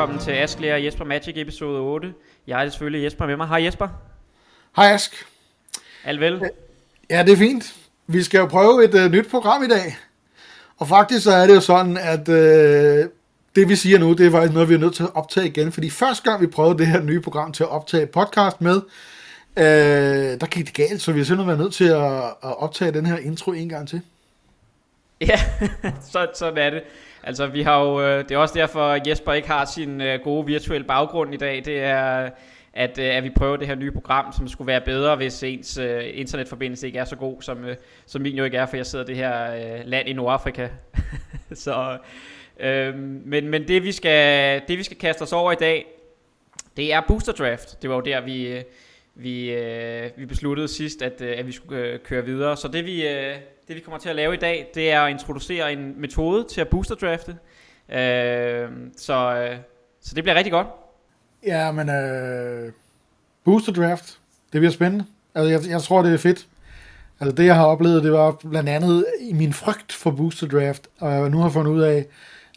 velkommen til Askler og Jesper Magic episode 8. Jeg er selvfølgelig Jesper med mig. Hej Jesper. Hej Ask. Alt vel? Ja, det er fint. Vi skal jo prøve et uh, nyt program i dag. Og faktisk så er det jo sådan, at uh, det vi siger nu, det er faktisk noget, vi er nødt til at optage igen. Fordi første gang vi prøvede det her nye program til at optage podcast med, uh, der gik det galt, så vi har simpelthen været nødt til at, at optage den her intro en gang til. Ja, så, sådan er det. Altså, vi har jo, øh, det er også derfor, at Jesper ikke har sin øh, gode virtuelle baggrund i dag. Det er, at, øh, at vi prøver det her nye program, som skulle være bedre, hvis ens internetforbindelse ikke er så god, som, som min jo ikke er, for jeg sidder i det her land i Nordafrika. så, øh, men, men det vi, skal, det vi skal kaste os over i dag, det er Booster Draft. Det var jo der, vi, vi, vi besluttede sidst, at, at vi skulle køre videre. Så det vi, det vi kommer til at lave i dag, det er at introducere en metode til at booster drafte. Uh, øhm, så, øh, så det bliver rigtig godt. Ja, men øh, booster draft, det bliver spændende. Altså, jeg, jeg tror, det er fedt. Altså, det jeg har oplevet, det var blandt andet i min frygt for booster draft, og jeg nu har fundet ud af,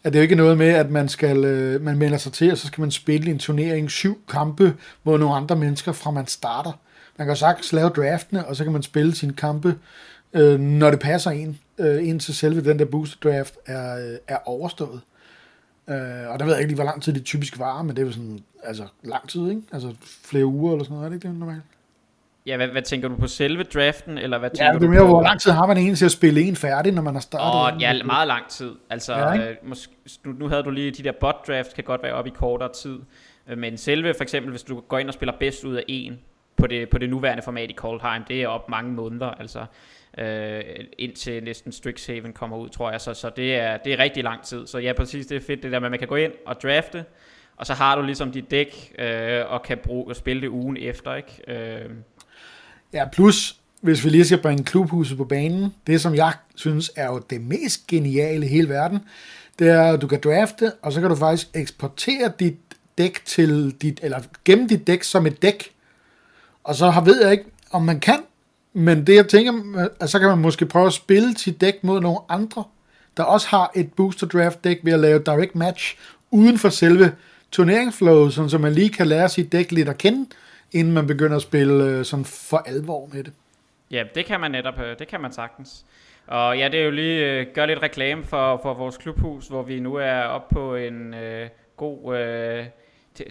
at det er ikke noget med, at man skal øh, man melder sig til, og så skal man spille en turnering syv kampe mod nogle andre mennesker, fra man starter. Man kan sagtens lave draftene, og så kan man spille sine kampe, øh, når det passer en, øh, indtil selve den der booster draft er, øh, er overstået. Øh, og der ved jeg ikke lige, hvor lang tid det typisk varer, men det er jo sådan, altså lang tid, ikke? Altså flere uger eller sådan noget, er det ikke det normalt? Ja, hvad, hvad tænker du på selve draften, eller hvad ja, tænker det er du mere, på? hvor lang tid har man egentlig til at spille en færdig, når man har startet? Åh, ja, meget lang tid. Altså, Ja, ja, ikke? øh, måske, nu, nu havde du lige de der bot draft, kan godt være op i kortere tid. Øh, Men selve, for eksempel, hvis du går ind og spiller bedst ud af en på det, på det nuværende format i Coldheim, det er op mange måneder, altså øh, indtil næsten Strixhaven kommer ud, tror jeg. Så, så det, er, det er rigtig lang tid. Så ja, præcis, det er fedt det der med, at man kan gå ind og drafte, og så har du ligesom dit dæk, øh, og kan bruge, og spille det ugen efter, ikke? Øh, Ja, plus, hvis vi lige skal bringe klubhuset på banen, det som jeg synes er jo det mest geniale i hele verden, det er, at du kan drafte, og så kan du faktisk eksportere dit dæk til dit, eller gemme dit dæk som et dæk. Og så har, ved jeg ikke, om man kan, men det jeg tænker, at så kan man måske prøve at spille sit dæk mod nogle andre, der også har et booster draft dæk ved at lave direct match uden for selve turneringsflowet, sådan så man lige kan lære sit dæk lidt at kende, inden man begynder at spille øh, sådan for alvor med det. Ja, det kan man netop, øh, det kan man sagtens. Og ja, det er jo lige øh, gør lidt reklame for, for vores klubhus, hvor vi nu er oppe på en øh, god øh,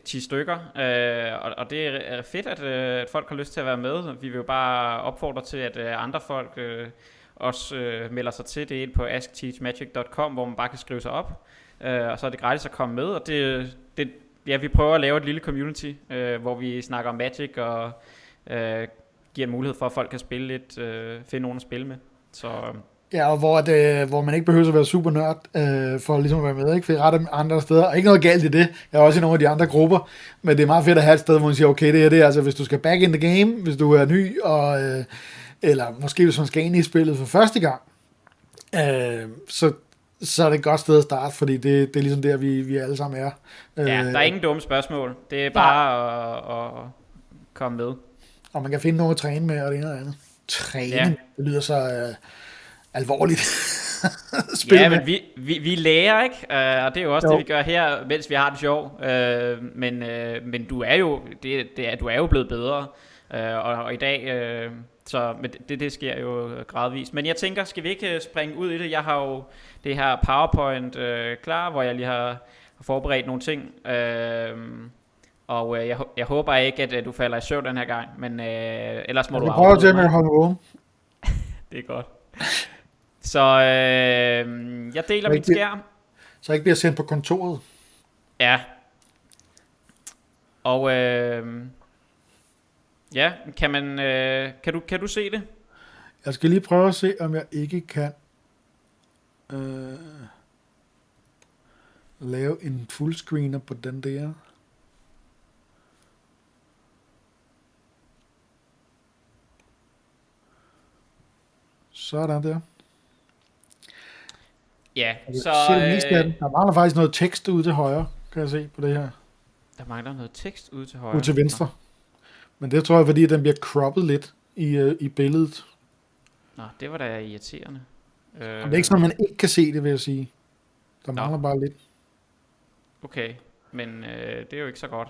10 stykker. Øh, og, og det er fedt, at, øh, at folk har lyst til at være med. Vi vil jo bare opfordre til, at øh, andre folk øh, også øh, melder sig til. Det er ind på askteachmagic.com, hvor man bare kan skrive sig op. Øh, og så er det gratis at komme med. Og det, det, ja, vi prøver at lave et lille community, øh, hvor vi snakker om Magic og øh, giver en mulighed for, at folk kan spille lidt, øh, finde nogen at spille med. Så øh, Ja, og hvor, det, hvor man ikke behøver at være super nørd øh, for ligesom at være med, ikke? For retter andre steder, og ikke noget galt i det, jeg er også i nogle af de andre grupper, men det er meget fedt at have et sted, hvor man siger, okay, det er det, altså hvis du skal back in the game, hvis du er ny, og, øh, eller måske hvis man skal ind i spillet for første gang, øh, så, så er det et godt sted at starte, fordi det, det er ligesom der, vi, vi alle sammen er. Øh, ja, der er ingen dumme spørgsmål. Det er bare at, at komme med. Og man kan finde nogen at træne med, og det ene og det andet. Træne, Ja. det lyder så øh, alvorligt. Ja, med. men vi, vi, vi lærer, ikke? Uh, og det er jo også Jo. det, vi gør her, mens vi har det sjov. Uh, men, uh, men du er jo det, det er, du er jo blevet bedre. Uh, og, og i dag, uh, så men det, det sker jo gradvist. Men jeg tænker, skal vi ikke øh, springe ud i det? Jeg har jo det her PowerPoint uh, klar, hvor jeg lige har, forberedt nogle ting. Uh, og uh, jeg, jeg håber ikke, at uh, du falder i søvn den her gang, men uh, ellers må Jeg du prøver afbryde til at holde vågen. Det er godt. Så øh, jeg deler min skærm. Så jeg ikke bliver sendt på kontoret. Ja. Og øh, ja, kan man øh, kan du kan du se det? Jeg skal lige prøve at se, om jeg ikke kan øh, lave en fullscreener på den der. Sådan der. Ja, Så, øh, Der mangler faktisk noget tekst ude til højre, kan jeg se på det her. der mangler noget tekst ude til højre. Ude til venstre. Men det tror jeg, fordi den bliver croppet lidt i, øh, i billedet. Nå, det var da irriterende. Øh, Men det er ikke sådan, at man ikke kan se det, vil jeg sige. Der Nå. mangler bare lidt. Okay. men øh, det er jo ikke så godt.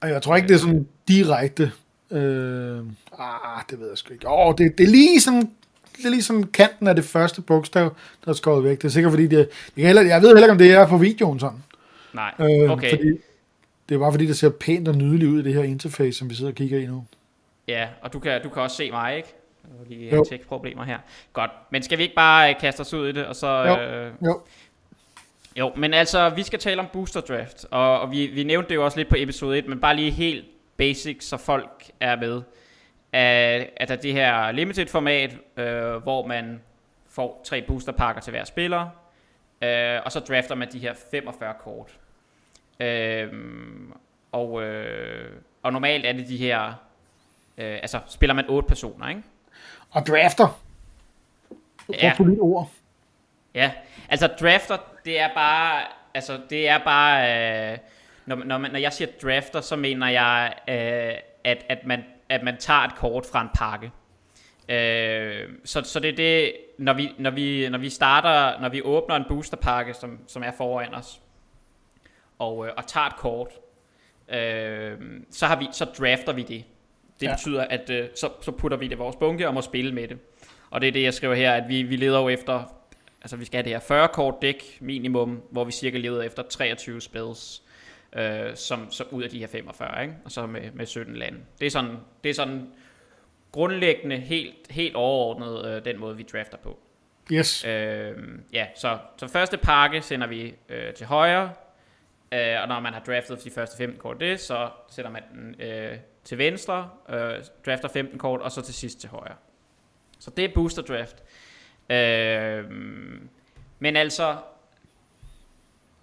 Og jeg tror ikke, det er sådan direkte... Øh, ah, det ved jeg sgu ikke. Åh, det, det er lige sådan det er lige sådan kanten af det første bogstav, der er skåret væk. Det er sikkert fordi, det, det heller, jeg ved heller ikke, om det er på videoen sådan. Nej, øh, okay. Fordi, det er bare fordi, det ser pænt og nydeligt ud i det her interface, som vi sidder og kigger i nu. Ja, og du kan, du kan også se mig, ikke? Lige have problemer her. Godt, men skal vi ikke bare øh, kaste os ud i det, og så... Jo, øh, jo. Jo, men altså, vi skal tale om booster draft, og, og vi, vi nævnte det jo også lidt på episode 1, men bare lige helt basic, så folk er med. Er det her limited format, øh, hvor man får tre boosterpakker til hver spiller, øh, og så drafter man de her 45 kort. Øh, og, øh, og normalt er det de her, øh, altså spiller man otte personer, ikke? Og drafter. Ja. På dit ord. Ja, altså drafter, det er bare, altså det er bare, øh, når, når, man, når jeg siger drafter, så mener jeg, øh, at, at, man, at man tager et kort fra en pakke. Øh, så, så det er det, når vi, når vi, når vi starter, når vi åbner en boosterpakke, som, som er foran os, og, øh, og tager et kort, øh, så, har vi, så drafter vi det. Det ja. betyder, at øh, så, så putter vi det i vores bunke og må spille med det. Og det er det, jeg skriver her, at vi, vi leder jo efter, altså vi skal have det her 40 kort dæk minimum, hvor vi cirka leder efter 23 spells, øh, som, så ud af de her 45, ikke? og så med, med 17 lande. Det er sådan, det er sådan grundlæggende helt, helt overordnet øh, den måde, vi drafter på. Yes. Øh, ja, så, så første pakke sender vi øh, til højre, øh, og når man har draftet de første 15 kort det, så sætter man den øh, til venstre, øh, drafter 15 kort, og så til sidst til højre. Så det er booster draft. Øh, men altså,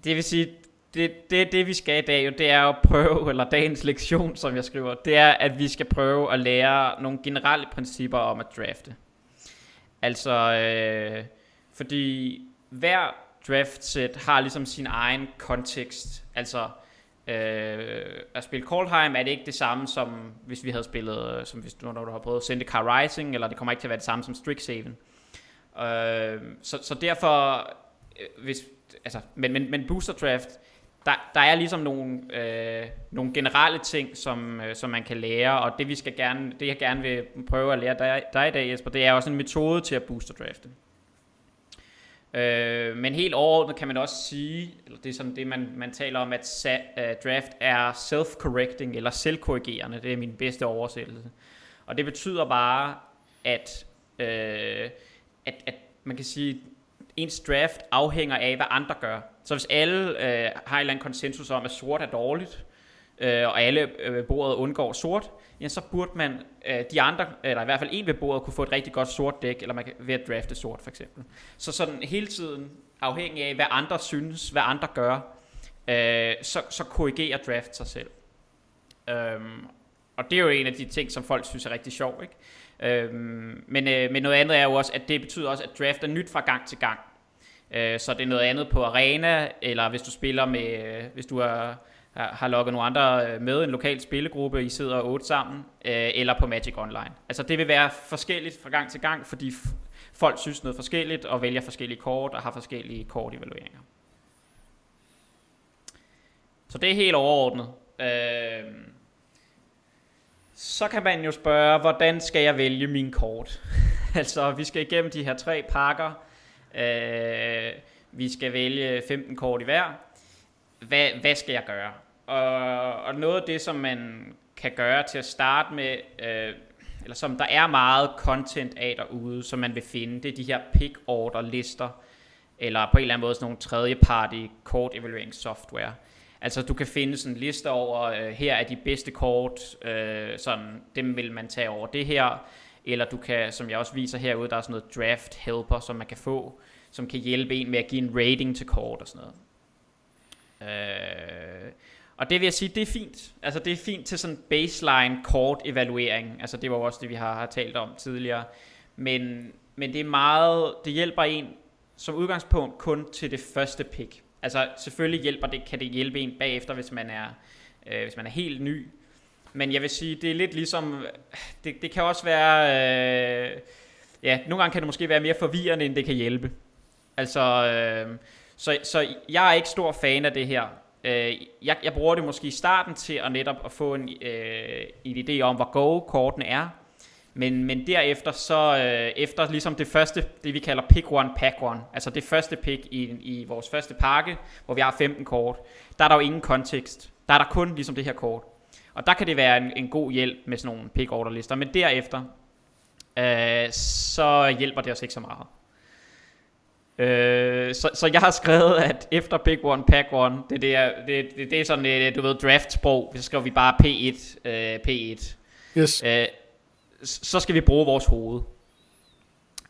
det vil sige, det, det, det vi skal i dag, jo, det er at prøve, eller dagens lektion, som jeg skriver, det er, at vi skal prøve at lære nogle generelle principper om at drafte. Altså, øh, fordi hver draft set har ligesom sin egen kontekst. Altså, øh, at spille Coldheim er det ikke det samme som, hvis vi havde spillet, øh, som hvis du, når du har prøvet Zendikar Rising, eller det kommer ikke til at være det samme som Strixhaven. Øh, så, så derfor, øh, hvis, altså, men, men, men Booster Draft, der, der er ligesom nogle, øh, nogle generelle ting, som, øh, som man kan lære, og det vi skal gerne, det jeg gerne vil prøve at lære dig, dig i dag, Jesper, det er også en metode til at booster drafte. Øh, men helt overordnet kan man også sige, eller det er sådan det, man, man taler om, at sa, uh, draft er self-correcting, eller selvkorrigerende. Det er min bedste oversættelse. Og det betyder bare, at, øh, at, at man kan sige, ens draft afhænger af, hvad andre gør. Så hvis alle øh, har en eller anden konsensus om, at sort er dårligt, øh, og alle øh, bordet undgår sort, ja, så burde man, øh, de andre, eller i hvert fald en ved bordet, kunne få et rigtig godt sort dæk, eller man kan ved at drafte sort for eksempel. Så sådan hele tiden afhængig af, hvad andre synes, hvad andre gør, øh, så, så korrigerer draft sig selv. Øhm, og det er jo en af de ting, som folk synes er rigtig sjov, ikke? Øhm, men, øh, men noget andet er jo også, at det betyder også, at draft er nyt fra gang til gang. Øh, så det er noget andet på arena, eller hvis du spiller med, øh, hvis du er har lukket nogle andre øh, med, en lokal spillegruppe, I sidder otte sammen, øh, eller på Magic Online. Altså det vil være forskelligt fra gang til gang, fordi folk synes noget forskelligt, og vælger forskellige kort, og har forskellige kortevalueringer. Så det er helt overordnet. Øh, så kan man jo spørge, hvordan skal jeg vælge min kort? altså, vi skal igennem de her tre pakker. Øh, vi skal vælge 15 kort i hver. Hvad, hvad skal jeg gøre? Og, og noget af det, som man kan gøre til at starte med, øh, eller som der er meget content af derude, som man vil finde, det er de her pick order lister, eller på en eller anden måde sådan nogle tredjeparty kort evalueringssoftware. Altså du kan finde sådan en liste over, øh, her er de bedste kort, øh, sådan, dem vil man tage over det her, eller du kan, som jeg også viser herude, der er sådan noget draft helper, som man kan få, som kan hjælpe en med at give en rating til kort og sådan noget. Øh, og det vil jeg sige, det er fint. Altså det er fint til sådan baseline kort evaluering. Altså det var også det, vi har, har talt om tidligere. Men, men det er meget, det hjælper en som udgangspunkt kun til det første pick. Altså selvfølgelig hjælper det, kan det hjælpe en bagefter, hvis man er, øh, hvis man er helt ny. Men jeg vil sige, det er lidt ligesom, det, det kan også være, øh, ja, nogle gange kan det måske være mere forvirrende, end det kan hjælpe. Altså, øh, så, så jeg er ikke stor fan af det her øh, jeg, jeg bruger det måske i starten til at netop at få en, øh, en idé om, hvor gode kortene er. Men, men derefter, så øh, efter ligesom det første, det vi kalder pick one, pack one, altså det første pick i, i vores første pakke, hvor vi har 15 kort, der er der jo ingen kontekst. Der er der kun ligesom det her kort. Og der kan det være en, en god hjælp med sådan nogle pick order lister. Men derefter, øh, så hjælper det os ikke så meget. Øh, så, så jeg har skrevet, at efter Big One, Pack One, det, det, er, det, det, det er sådan, et, du ved, draft-sprog, så skriver vi bare P1, øh, P1. Yes. Øh, så skal vi bruge vores hoved.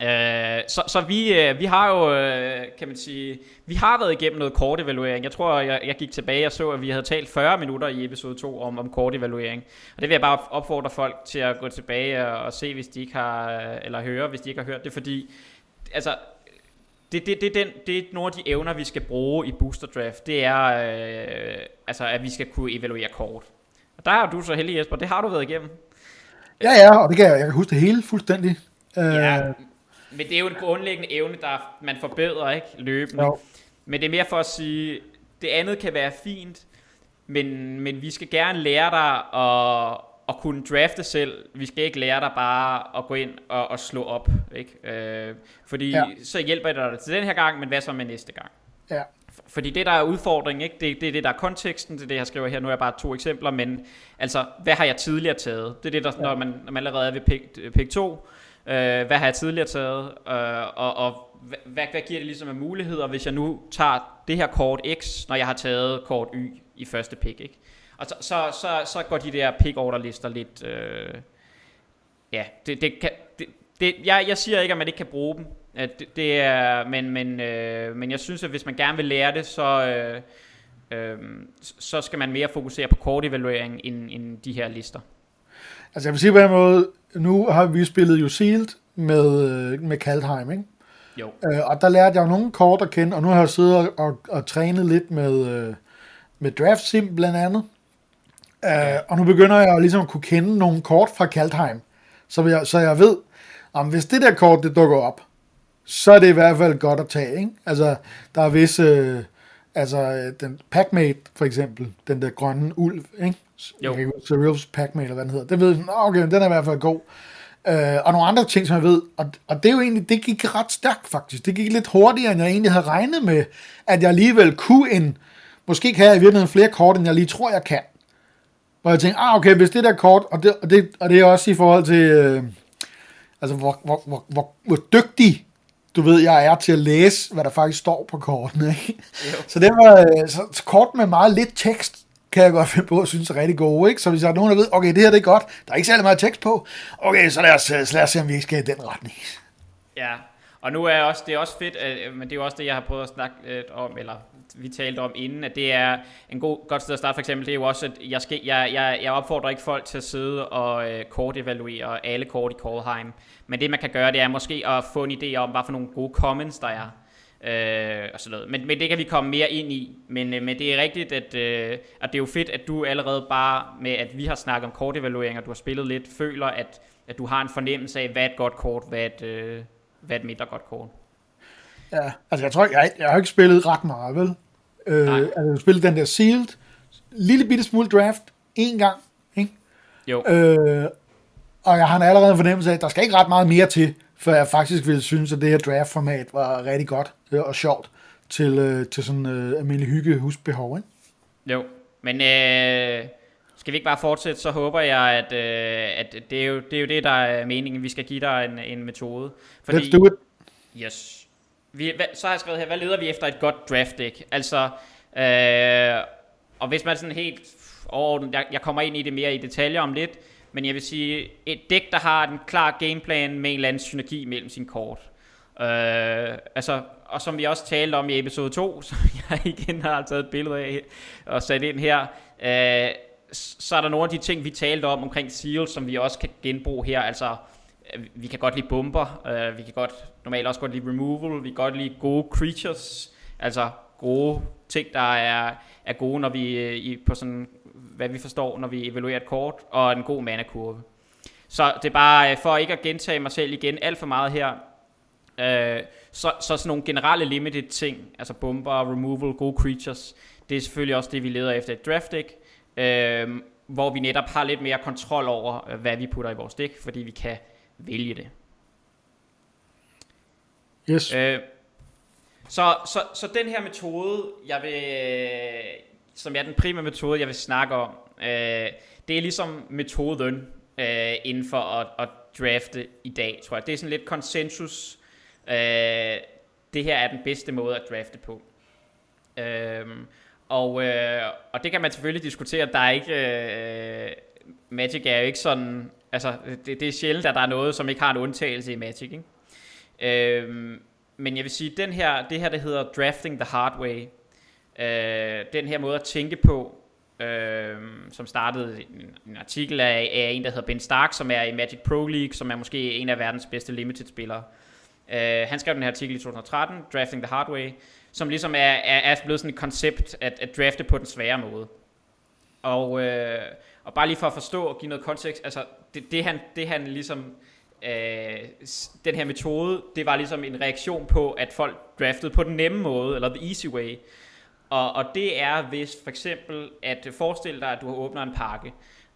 Øh, så, så vi, øh, vi har jo, øh, kan man sige, vi har været igennem noget kortevaluering. Jeg tror, jeg, jeg gik tilbage og så, at vi havde talt 40 minutter i episode 2 om, om kortevaluering. Og det vil jeg bare opfordre folk til at gå tilbage og, og se, hvis de ikke har, eller høre, hvis de ikke har hørt det, fordi, altså, det, det, det, den, det er nogle af de evner, vi skal bruge i Booster Draft. Det er, øh, altså, at vi skal kunne evaluere kort. Og der er du så heldig, Jesper. Det har du været igennem. Ja, ja, og det kan jeg, jeg kan huske det hele fuldstændig. Ja, Øh, men det er jo en grundlæggende evne, der man forbedrer ikke løbende. Jo. Men det er mere for at sige, det andet kan være fint, men, men vi skal gerne lære dig at, at kunne drafte selv. Vi skal ikke lære dig bare at gå ind og, og slå op. Ikke? Øh, fordi Ja. så hjælper jeg dig til den her gang, men hvad så med næste gang? ja. Fordi det, der er udfordringen, ikke? Det, det er det, der er konteksten, det er det, jeg skriver her. Nu er jeg bare to eksempler, men altså, hvad har jeg tidligere taget? Det er det, der, ja. når, man, når man allerede er ved pick, pick 2. Øh, hvad har jeg tidligere taget? Øh, og og hvad, hvad, giver det ligesom af muligheder, hvis jeg nu tager det her kort X, når jeg har taget kort Y i første pick, ikke? Og så, så, så, så går de der pick order lister lidt... Øh, ja, det, det kan... Det, det, jeg, jeg siger ikke, at man ikke kan bruge dem. At det, det er, men, men, øh, men jeg synes, at hvis man gerne vil lære det, så, øh, øh, så skal man mere fokusere på kortevaluering end, end de her lister. Altså jeg vil sige på en måde, nu har vi spillet jo Sealed med, øh, med Kaldheim, ikke? Jo. Øh, og der lærte jeg jo nogle kort at kende, og nu har jeg siddet og, og, og trænet lidt med, øh, med Draft Sim blandt andet. Øh, og nu begynder jeg jo ligesom at kunne kende nogle kort fra Kaldheim, så jeg, så jeg ved, om hvis det der kort det dukker op, så er det i hvert fald godt at tage, ikke? Altså, der er visse, altså øh, den Packmate for eksempel, den der grønne ulv, ikke? Jo. Cereals Packmate, eller hvad den hedder. Det ved jeg, "Nå, okay, den er i hvert fald god. Øh, og nogle andre ting, som jeg ved, og, og det er jo egentlig, det gik ret stærkt faktisk. Det gik lidt hurtigere, end jeg egentlig havde regnet med, at jeg alligevel kunne en, måske kan jeg i virkeligheden flere kort, end jeg lige tror, jeg kan. Hvor jeg tænkte, ah okay, hvis det der kort, og det, og det, og det er også i forhold til, øh, altså hvor, hvor, hvor, hvor, hvor dygtig du ved, jeg er til at læse, hvad der faktisk står på kortene. Ikke? Jo. Så det var øh, så, så kort med meget lidt tekst, kan jeg godt finde på at synes er rigtig gode. Ikke? Så hvis der er nogen, der ved, okay, det her det er godt, der er ikke særlig meget tekst på, okay, så lad os, øh, så lad os se, om vi ikke skal i den retning. Ja, og nu er også, det er også fedt, øh, men det er jo også det, jeg har prøvet at snakke lidt om, eller vi talte om inden, at det er en god, godt sted at starte for eksempel, det er jo også, at jeg, skal, jeg, jeg, jeg opfordrer ikke folk til at sidde og øh, kortevaluere alle kort i Callheim, men det man kan gøre, det er måske at få en idé om, hvad for nogle gode comments der er. Øh, og sådan noget. Men, men det kan vi komme mere ind i. Men, øh, men det er rigtigt, at, øh, at det er jo fedt, at du allerede bare med, at vi har snakket om kortevaluering, og du har spillet lidt, føler, at, at du har en fornemmelse af, hvad er et godt kort, hvad er et, øh, hvad er et mindre godt kort. Ja, altså jeg tror, jeg, jeg har ikke spillet ret meget, vel? Øh, Nej. altså, har spillet den der Sealed, lille bitte smule draft, en gang, ikke? Jo, Øh, og jeg har allerede en fornemmelse af, at der skal ikke ret meget mere til, før jeg faktisk vil synes, at det her draft-format var rigtig godt øh, og sjovt til, øh, til sådan øh, almindelig hygge husbehov, ikke? jo. Men øh, skal vi ikke bare fortsætte, så håber jeg, at, øh, at det, er jo, det er jo det, der er meningen. Vi skal give dig en, en metode. Let's do it. Yes. Vi, så har jeg skrevet her, hvad leder vi efter et godt draft deck? Altså, øh, og hvis man sådan helt overordnet, jeg, jeg kommer ind i det mere i detaljer om lidt, men jeg vil sige, et dæk, der har en klar gameplan med en eller anden synergi mellem sin kort. Øh, altså, og som vi også talte om i episode 2, som jeg igen har taget et billede af og sat ind her, øh, så er der nogle af de ting, vi talte om omkring seals, som vi også kan genbruge her. Altså, Øh, vi kan godt lide bomber, øh, vi kan godt normalt også godt lide removal, vi kan godt lide gode creatures, altså gode ting, der er, er gode, når vi øh, i, på sådan, hvad vi forstår, når vi evaluerer et kort, og en god mana-kurve. Så det er bare øh, for ikke at gentage mig selv igen alt for meget her, øh, så, så sådan nogle generelle limited ting, altså bomber, removal, gode creatures, Det er selvfølgelig også det, vi leder efter i draft deck, øh, hvor vi netop har lidt mere kontrol over, øh, hvad vi putter i vores dæk, fordi vi kan vælge det. Yes. Øh, så, så, så den her metode, jeg vil, som er den primære metode, jeg vil snakke om, øh, det er ligesom metoden øh, inden for at, at drafte i dag, tror jeg. Det er sådan lidt konsensus. Øh, det her er den bedste måde at drafte på. Øh, og, øh, og det kan man selvfølgelig diskutere. Der er ikke... Øh, Magic er jo ikke sådan... Altså, det, det er sjældent, at der er noget, som ikke har en undtagelse i Magic, ikke? Øhm, men jeg vil sige, den her, det her, det hedder Drafting the Hard Way. Øh, den her måde at tænke på, øh, som startede en, en artikel af, af en, der hedder Ben Stark, som er i Magic Pro League, som er måske en af verdens bedste limited-spillere. Øh, han skrev den her artikel i 2013, Drafting the Hard Way, som ligesom er, er, er blevet sådan et koncept at, at drafte på den svære måde. Og, øh, og bare lige for at forstå og give noget kontekst, altså det, det, han, det han ligesom, øh, den her metode, det var ligesom en reaktion på, at folk draftede på den nemme måde, eller the easy way. Og, og det er hvis for eksempel, at forestil dig, at du har åbnet en pakke,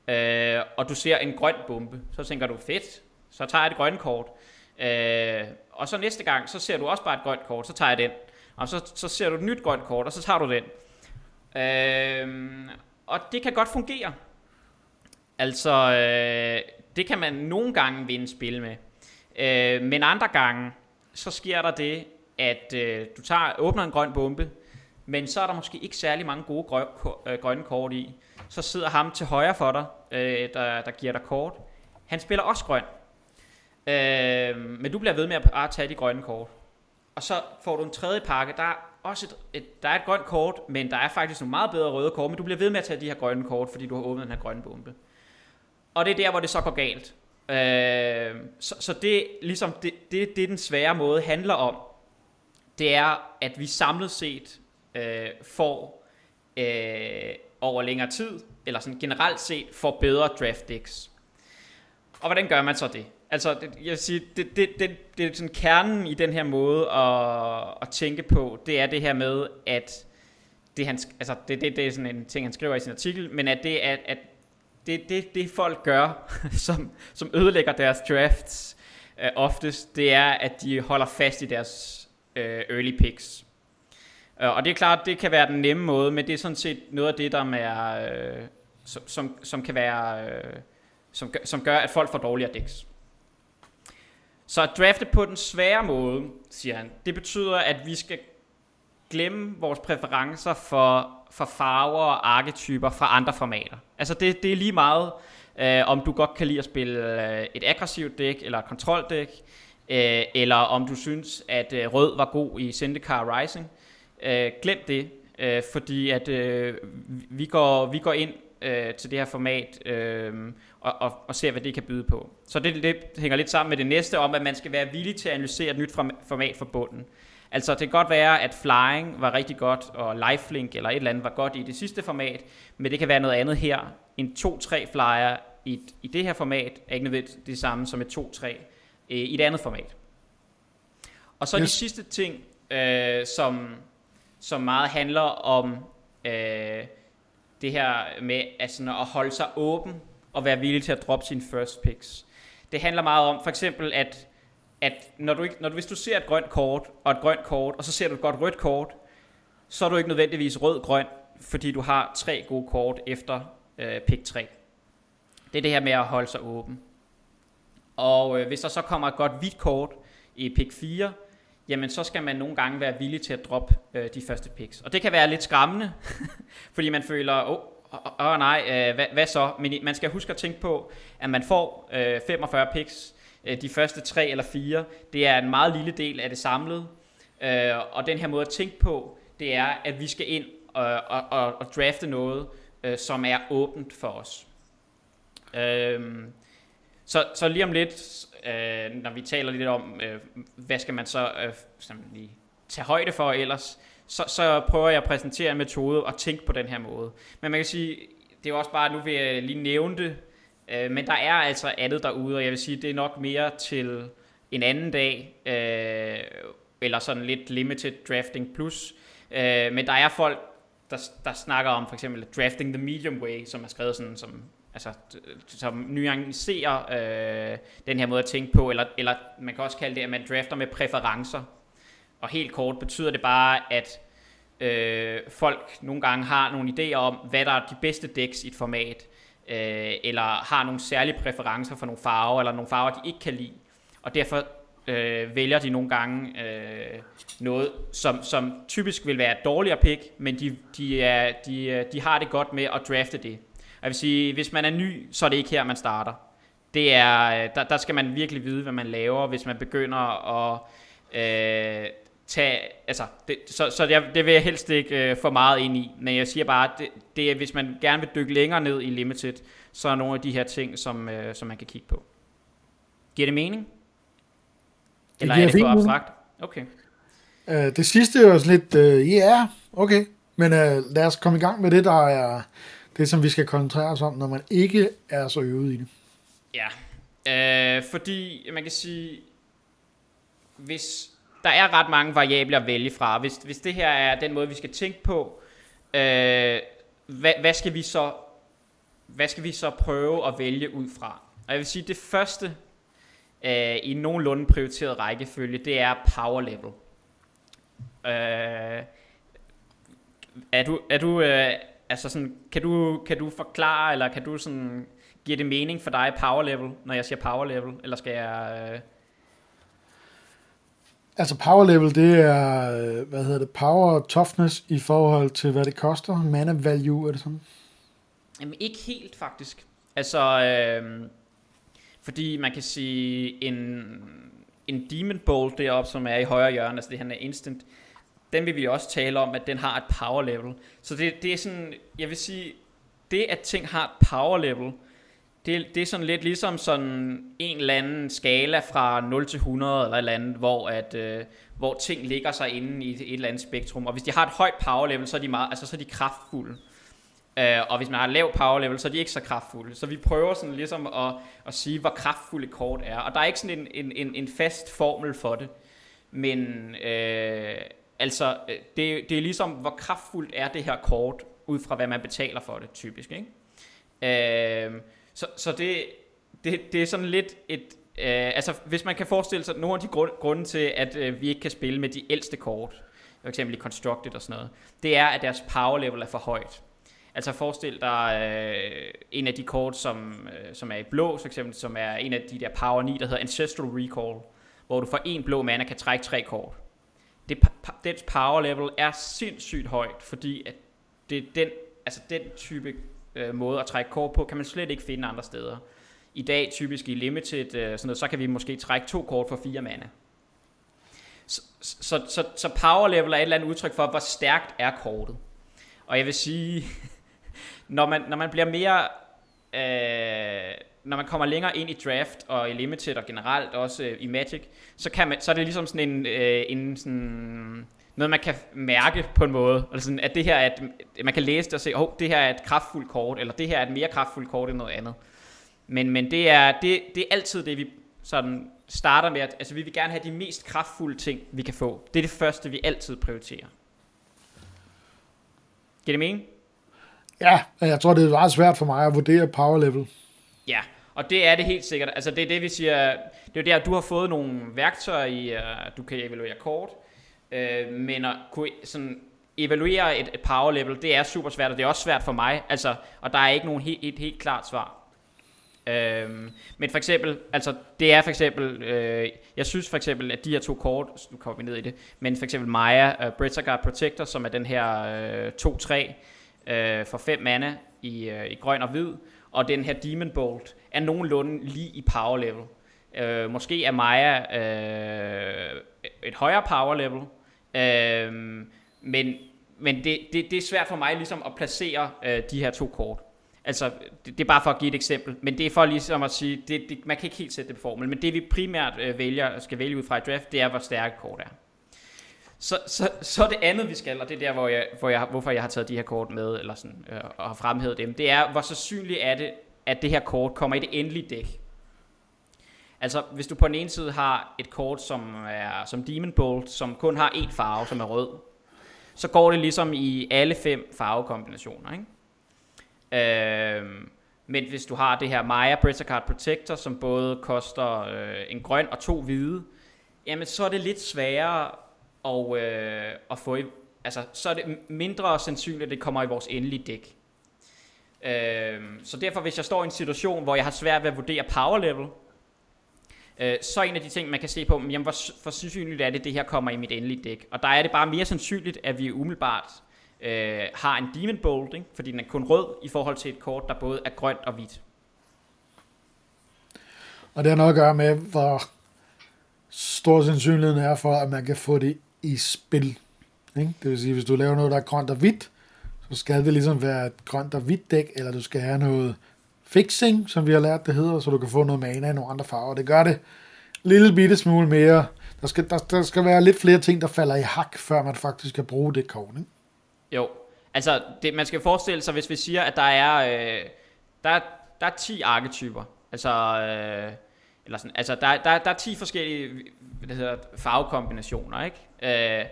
øh, og du ser en grøn bombe, så tænker du, fedt, så tager jeg et grønt kort. Øh, og så næste gang, så ser du også bare et grønt kort, så tager jeg den. Og så, så ser du et nyt grønt kort, og så tager du den. Øh, og det kan godt fungere. Altså, øh, det kan man nogle gange vinde spil med. Øh, men andre gange, så sker der det, at øh, du tager, åbner en grøn bombe, men så er der måske ikke særlig mange gode grø, øh, grønne kort i. Så sidder ham til højre for dig, øh, der, der giver dig kort. Han spiller også grøn. Øh, men du bliver ved med at bare tage de grønne kort. Og så får du en tredje pakke, der er også et, et, der er et grønt kort, men der er faktisk nogle meget bedre røde kort, men du bliver ved med at tage de her grønne kort, fordi du har åbnet den her grønne bombe. Og det er der, hvor det så går galt. Øh, så, så det, ligesom det, det, det den svære måde handler om, det er, at vi samlet set øh, får øh, over længere tid, eller sådan generelt set, får bedre draft decks. Og hvordan gør man så det? Altså, det, jeg vil sige, det, det, det, det er sådan kernen i den her måde at, at tænke på, det er det her med, at det, han, altså, det, det, det er sådan en ting, han skriver i sin artikel, men at det, at, at det, det, det folk gør, som, som ødelægger deres drafts øh, oftest, det er, at de holder fast i deres øh, early picks. Øh, og det er klart, det kan være den nemme måde, men det er sådan set noget af det, der er, øh, som, som, som kan være, øh, som, som gør, at folk får dårligere decks. Så at drafte på den svære måde, siger han, det betyder, at vi skal glemme vores præferencer for, for farver og arketyper fra andre formater. Altså det, det er lige meget, øh, om du godt kan lide at spille øh, et aggressivt dæk eller et kontroldæk, øh, eller om du synes, at øh, rød var god i Zendikar Rising. Øh, glem det, øh, fordi at øh, vi, går, vi går ind øh, til det her format øh, og, og, og ser, hvad det kan byde på. Så det, det hænger lidt sammen med det næste om, at man skal være villig til at analysere et nyt format for bunden. Altså det kan godt være, at flying var rigtig godt, og lifelink eller et eller andet var godt i det sidste format, men det kan være noget andet her. En 2-3 flyer i, i det her format er ikke nødvendigt det samme som et 2-3 øh, i et andet format. Og så yes. de sidste ting, øh, som, som meget handler om øh, det her med at, sådan at holde sig åben og være villig til at droppe sine first picks. Det handler meget om for eksempel, at, at når du ikke, når du, hvis du ser et grønt kort og et grønt kort, og så ser du et godt rødt kort, så er du ikke nødvendigvis rød-grøn, fordi du har tre gode kort efter øh, pick 3. Det er det her med at holde sig åben. Og øh, hvis der så kommer et godt hvidt kort i pick 4, jamen så skal man nogle gange være villig til at droppe øh, de første picks. Og det kan være lidt skræmmende, fordi man føler, åh, oh, oh, nej, øh, hvad, hvad så? Men man skal huske at tænke på, at man får øh, 45 picks, Øh, de første tre eller fire, det er en meget lille del af det samlede. Øh, og den her måde at tænke på, det er, at vi skal ind og, og, og, og drafte noget, øh, som er åbent for os. Så, så lige om lidt, øh, når vi taler lidt om, øh, hvad skal man så øh, lige tage højde for ellers, så, så prøver jeg at præsentere en metode og tænke på den her måde. Men man kan sige, det er også bare, nu vil jeg lige nævne det, øh, men der er altså andet derude, og jeg vil sige, det er nok mere til en anden dag, øh, eller sådan lidt limited drafting plus. Øh, men der er folk, der, der snakker om for eksempel drafting the medium way, som er skrevet sådan som altså, som nuancerer øh, den her måde at tænke på, eller, eller man kan også kalde det, at man drafter med præferencer. Og helt kort betyder det bare, at øh, folk nogle gange har nogle idéer om, hvad der er de bedste decks i et format, øh, eller har nogle særlige præferencer for nogle farver, eller nogle farver, de ikke kan lide. Og derfor øh, vælger de nogle gange øh, noget, som, som typisk vil være et dårligere pick, men de, de, er, de, øh, de har det godt med at drafte det. Jeg vil sige, hvis man er ny, så er det ikke her, man starter. Det er, øh, der, der skal man virkelig vide, hvad man laver, hvis man begynder at øh, tage, altså, det, så, så det, det vil jeg helst ikke øh, for meget ind i, men jeg siger bare, det, det er, hvis man gerne vil dykke længere ned i Limited, så er nogle af de her ting, som, øh, som man kan kigge på. Giver det mening? Eller det er det for abstrakt? Okay. Uh, det sidste er også lidt, ja, uh, yeah, okay, men uh, lad os komme i gang med det, der er det, som vi skal koncentrere os om, når man ikke er så øvet i det. Ja, øh, fordi man kan sige, hvis der er ret mange variabler at vælge fra, hvis, hvis det her er den måde, vi skal tænke på, øh, hvad, hvad skal vi så hvad skal vi så prøve at vælge ud fra? Og jeg vil sige, det første øh, i nogenlunde prioriteret rækkefølge, det er power level. Øh, er du, er du, øh, altså sådan, kan du, kan du forklare, eller kan du sådan, give det mening for dig power level, når jeg siger power level, eller skal jeg... Øh... Altså power level, det er, hvad hedder det, power toughness i forhold til, hvad det koster, mana value, er det sådan? Jamen ikke helt faktisk. Altså, øh, fordi man kan sige, en, en Demon Bolt deroppe, som er i højre hjørne, altså det her er instant, den vil vi også tale om, at den har et power level. Så det, det er sådan, jeg vil sige, det at ting har et power level, det, det er sådan lidt ligesom sådan en eller anden skala fra 0 til 100 eller et eller andet, hvor, at, øh, hvor ting ligger sig inde i et, et eller andet spektrum. Og hvis de har et højt power level, så er de, meget, altså, så er de kraftfulde. Øh, og hvis man har et lavt power level, så er de ikke så kraftfulde. Så vi prøver sådan ligesom at, at sige, hvor kraftfulde kort er. Og der er ikke sådan en, en, en, en fast formel for det. Men øh, Altså, øh, det, det er ligesom, hvor kraftfuldt er det her kort, ud fra hvad man betaler for det, typisk. Ikke? Øh, så så det, det, det er sådan lidt et... Øh, altså, hvis man kan forestille sig nogle af de grund, grunde til, at øh, vi ikke kan spille med de ældste kort, for eksempel i Constructed og sådan noget, det er, at deres power level er for højt. Altså forestil dig øh, en af de kort, som, øh, som er i blå, for eksempel, som er en af de der power 9, der hedder Ancestral Recall, hvor du for en blå mana kan trække tre kort det, dens power level er sindssygt højt, fordi at det den, altså den type øh, måde at trække kort på, kan man slet ikke finde andre steder. I dag typisk i limited, øh, sådan noget, så kan vi måske trække to kort for fire mande. Så, så, så, så power level er et eller andet udtryk for, hvor stærkt er kortet. Og jeg vil sige, når man, når man bliver mere øh, når man kommer længere ind i draft og i limited og generelt også øh, i Magic, så, kan man, så er det ligesom sådan en, øh, en sådan, noget man kan mærke på en måde, eller sådan, at det her er et, man kan læse det og se, oh, det her er et kraftfuldt kort, eller det her er et mere kraftfuldt kort end noget andet. Men, men det, er, det, det er altid det, vi sådan starter med, at altså, vi vil gerne have de mest kraftfulde ting, vi kan få. Det er det første, vi altid prioriterer. Giver det mening? Ja, jeg tror, det er meget svært for mig at vurdere power level. Ja, og det er det helt sikkert. Altså det er det, vi siger, det er der, du har fået nogle værktøjer i, uh, du kan evaluere kort, Øh, men at kunne sådan evaluere et, et power level, det er super svært, og det er også svært for mig, altså, og der er ikke nogen helt, et helt klart svar. Øhm, men for eksempel, altså det er for eksempel, øh, jeg synes for eksempel, at de her to kort, nu kommer vi ned i det, men for eksempel Maya, øh, uh, Britzagard Protector, som er den her øh, 2-3 øh, for 5 mana i, øh, i grøn og hvid, og den her Demon Bolt er nogenlunde lige i power level. Øh, måske er Maya øh, et højere power level, Øhm, men, men det, det, det er svært for mig ligesom at placere øh, de her to kort. Altså, det, det er bare for at give et eksempel, men det er for ligesom at sige, det, det, man kan ikke helt sætte det på formel, men det vi primært øh, vælger, skal vælge ud fra i draft, det er, hvor stærke kort er. Så, så, så det andet, vi skal, og det er der, hvor jeg, hvor jeg, hvorfor jeg har taget de her kort med, eller sådan, øh, og har fremhævet dem, det er, hvor sandsynligt er det, at det her kort kommer i det endelige dæk. Altså, hvis du på den ene side har et kort, som er som Demon Bolt, som kun har én farve, som er rød, så går det ligesom i alle fem farvekombinationer. Ikke? Øhm, men hvis du har det her Maya Bridger Card Protector, som både koster øh, en grøn og to hvide, jamen så er det lidt sværere at, øh, at få i, altså så er det mindre sandsynligt, at det kommer i vores endelige dæk. Øh, så derfor hvis jeg står i en situation, hvor jeg har svært ved at vurdere power level, øh, så en af de ting, man kan se på, jamen, hvor, hvor sandsynligt er det, det her kommer i mit endelige dæk. Og der er det bare mere sandsynligt, at vi umiddelbart øh, har en Demon Bolt, ikke? fordi den er kun rød i forhold til et kort, der både er grønt og hvidt. Og det har noget at gøre med, hvor stor sandsynligheden er for, at man kan få det i spil. Ikke? Det vil sige, hvis du laver noget, der er grønt og hvidt, så skal det ligesom være et grønt og hvidt dæk, eller du skal have noget fixing, som vi har lært det hedder, så du kan få noget mana i nogle andre farver. Det gør det lille bitte smule mere. Der skal, der, der skal være lidt flere ting, der falder i hak, før man faktisk kan bruge det kort. Ikke? Jo, altså det, man skal forestille sig, hvis vi siger, at der er, øh, der, der er 10 arketyper, altså, øh, eller sådan, altså der, der, der er 10 forskellige hvad det hedder, farvekombinationer, ikke? Øh,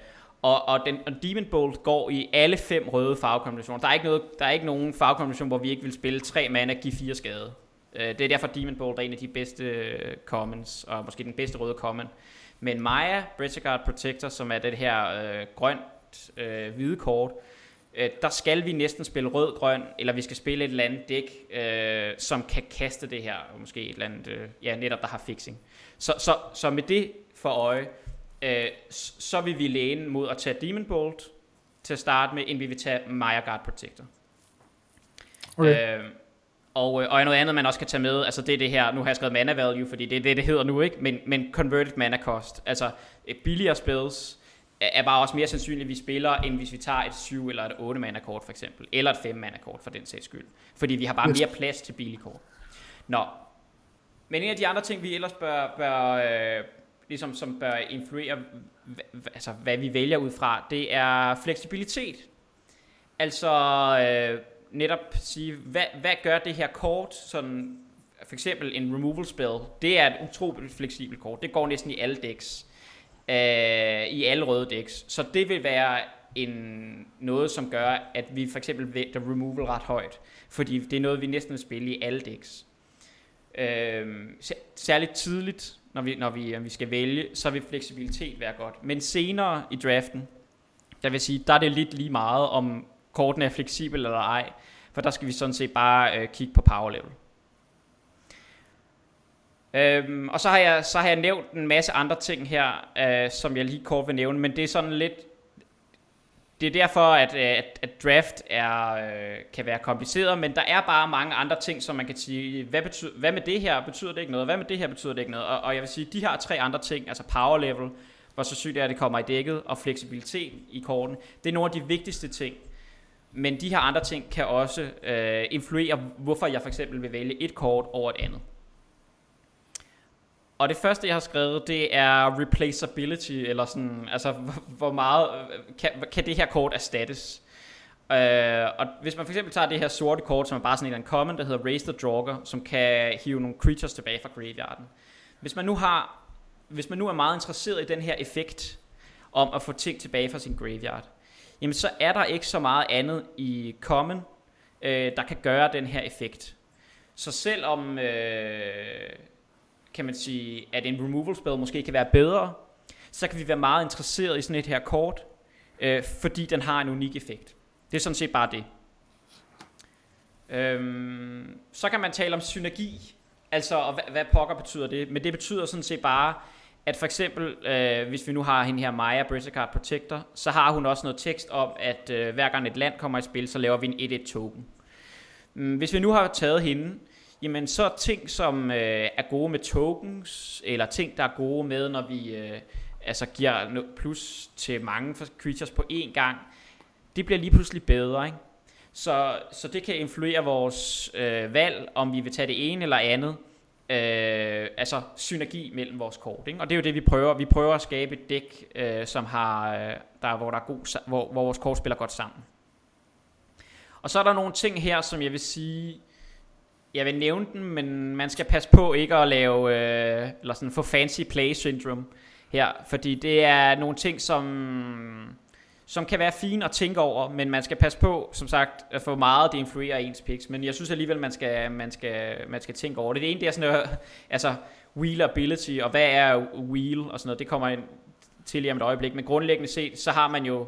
og, og, den, og Demon Bolt går i alle fem røde farvekombinationer. Der er ikke, noget, der er ikke nogen farvekombination, hvor vi ikke vil spille tre mana og give fire skade. Øh, det er derfor Demon Bolt er en af de bedste øh, commons, og måske den bedste røde common. Men Maya, Guard Protector, som er det her øh, grønt øh, hvide kort, øh, der skal vi næsten spille rød-grøn, eller vi skal spille et eller andet dæk, øh, som kan kaste det her, måske et eller andet, øh, ja, netop der har fixing. Så, så, så med det for øje, øh, så vil vi læne mod at tage Demon Bolt til at starte med, end vi vil tage Maya Guard Protector. Okay. Øh, og, øh, og noget andet, man også kan tage med, altså det er det her, nu har jeg skrevet mana value, fordi det er det, det hedder nu, ikke? Men, men converted mana cost, altså billigere spells, er bare også mere sandsynligt, at vi spiller, end hvis vi tager et 7 eller et 8 mana kort for eksempel, eller et 5 mana kort for den sags skyld. Fordi vi har bare mere plads til billige kort. Nå, men en af de andre ting, vi ellers bør, bør øh, ligesom som bør influere, altså hvad vi vælger ud fra, det er fleksibilitet. Altså øh, netop sige, hvad, hvad gør det her kort, sådan for eksempel en removal spell, det er et utroligt fleksibelt kort. Det går næsten i alle decks. Øh, I alle røde decks. Så det vil være en, noget, som gør, at vi for eksempel vægter removal ret højt. Fordi det er noget, vi næsten vil spille i alle decks. Øh, særligt tidligt, når vi, når vi, når vi skal vælge, så vil fleksibilitet være godt. Men senere i draften, der vil sige, der er det lidt lige meget, om korten er fleksibel eller ej. For der skal vi sådan set bare øh, kigge på power level. Øhm, og så har, jeg, så har jeg nævnt en masse andre ting her, øh, som jeg lige kort vil nævne, men det er sådan lidt, det er derfor, at, øh, at, at draft er, øh, kan være kompliceret, men der er bare mange andre ting, som man kan sige, hvad, betyder, hvad med det her betyder det ikke noget, hvad med det her betyder det ikke noget, og, og jeg vil sige, de her tre andre ting, altså power level, hvor så sygt er, at det kommer i dækket, og fleksibilitet i korten, det er nogle af de vigtigste ting. Men de her andre ting kan også øh, influere, hvorfor jeg for eksempel vil vælge et kort over et andet. Og det første, jeg har skrevet, det er replaceability, eller sådan, altså hvor meget kan, kan det her kort erstattes? Uh, og hvis man for eksempel tager det her sorte kort, som er bare sådan en common, der hedder Raise the Draugr, som kan hive nogle creatures tilbage fra graveyarden. Hvis man nu har, hvis man nu er meget interesseret i den her effekt, om at få ting tilbage fra sin graveyard, jamen så er der ikke så meget andet i common, uh, der kan gøre den her effekt. Så selvom uh, kan man sige, at en removal spell måske kan være bedre, så kan vi være meget interesseret i sådan et her kort, øh, fordi den har en unik effekt. Det er sådan set bare det. Øhm, så kan man tale om synergi, altså og hvad, hvad pokker betyder det? Men det betyder sådan set bare, at for eksempel, øh, hvis vi nu har hende her Maya, Brissacard Protector, så har hun også noget tekst om, at øh, hver gang et land kommer i spil, så laver vi en 1-1 token. Mm, hvis vi nu har taget hende, jamen så ting, som øh, er gode med tokens, eller ting, der er gode med, når vi øh, altså giver plus til mange creatures på én gang, det bliver lige pludselig bedre, ikke? Så, så det kan influere vores øh, valg, om vi vil tage det ene eller andet. Øh, altså synergi mellem vores kort. Ikke? Og det er jo det, vi prøver. Vi prøver at skabe et dæk, øh, som har, øh, der, hvor, der er god, hvor, hvor vores kort spiller godt sammen. Og så er der nogle ting her, som jeg vil sige, jeg vil nævne den, men man skal passe på ikke at lave, øh, eller sådan få fancy play syndrome her, fordi det er nogle ting, som, som kan være fine at tænke over, men man skal passe på, som sagt, at få meget det influerer ens picks, men jeg synes alligevel, man skal, man skal, man skal tænke over det. Det ene, det er sådan noget, altså wheel ability, og hvad er wheel og sådan noget, det kommer ind til lige om et øjeblik, men grundlæggende set, så har man jo,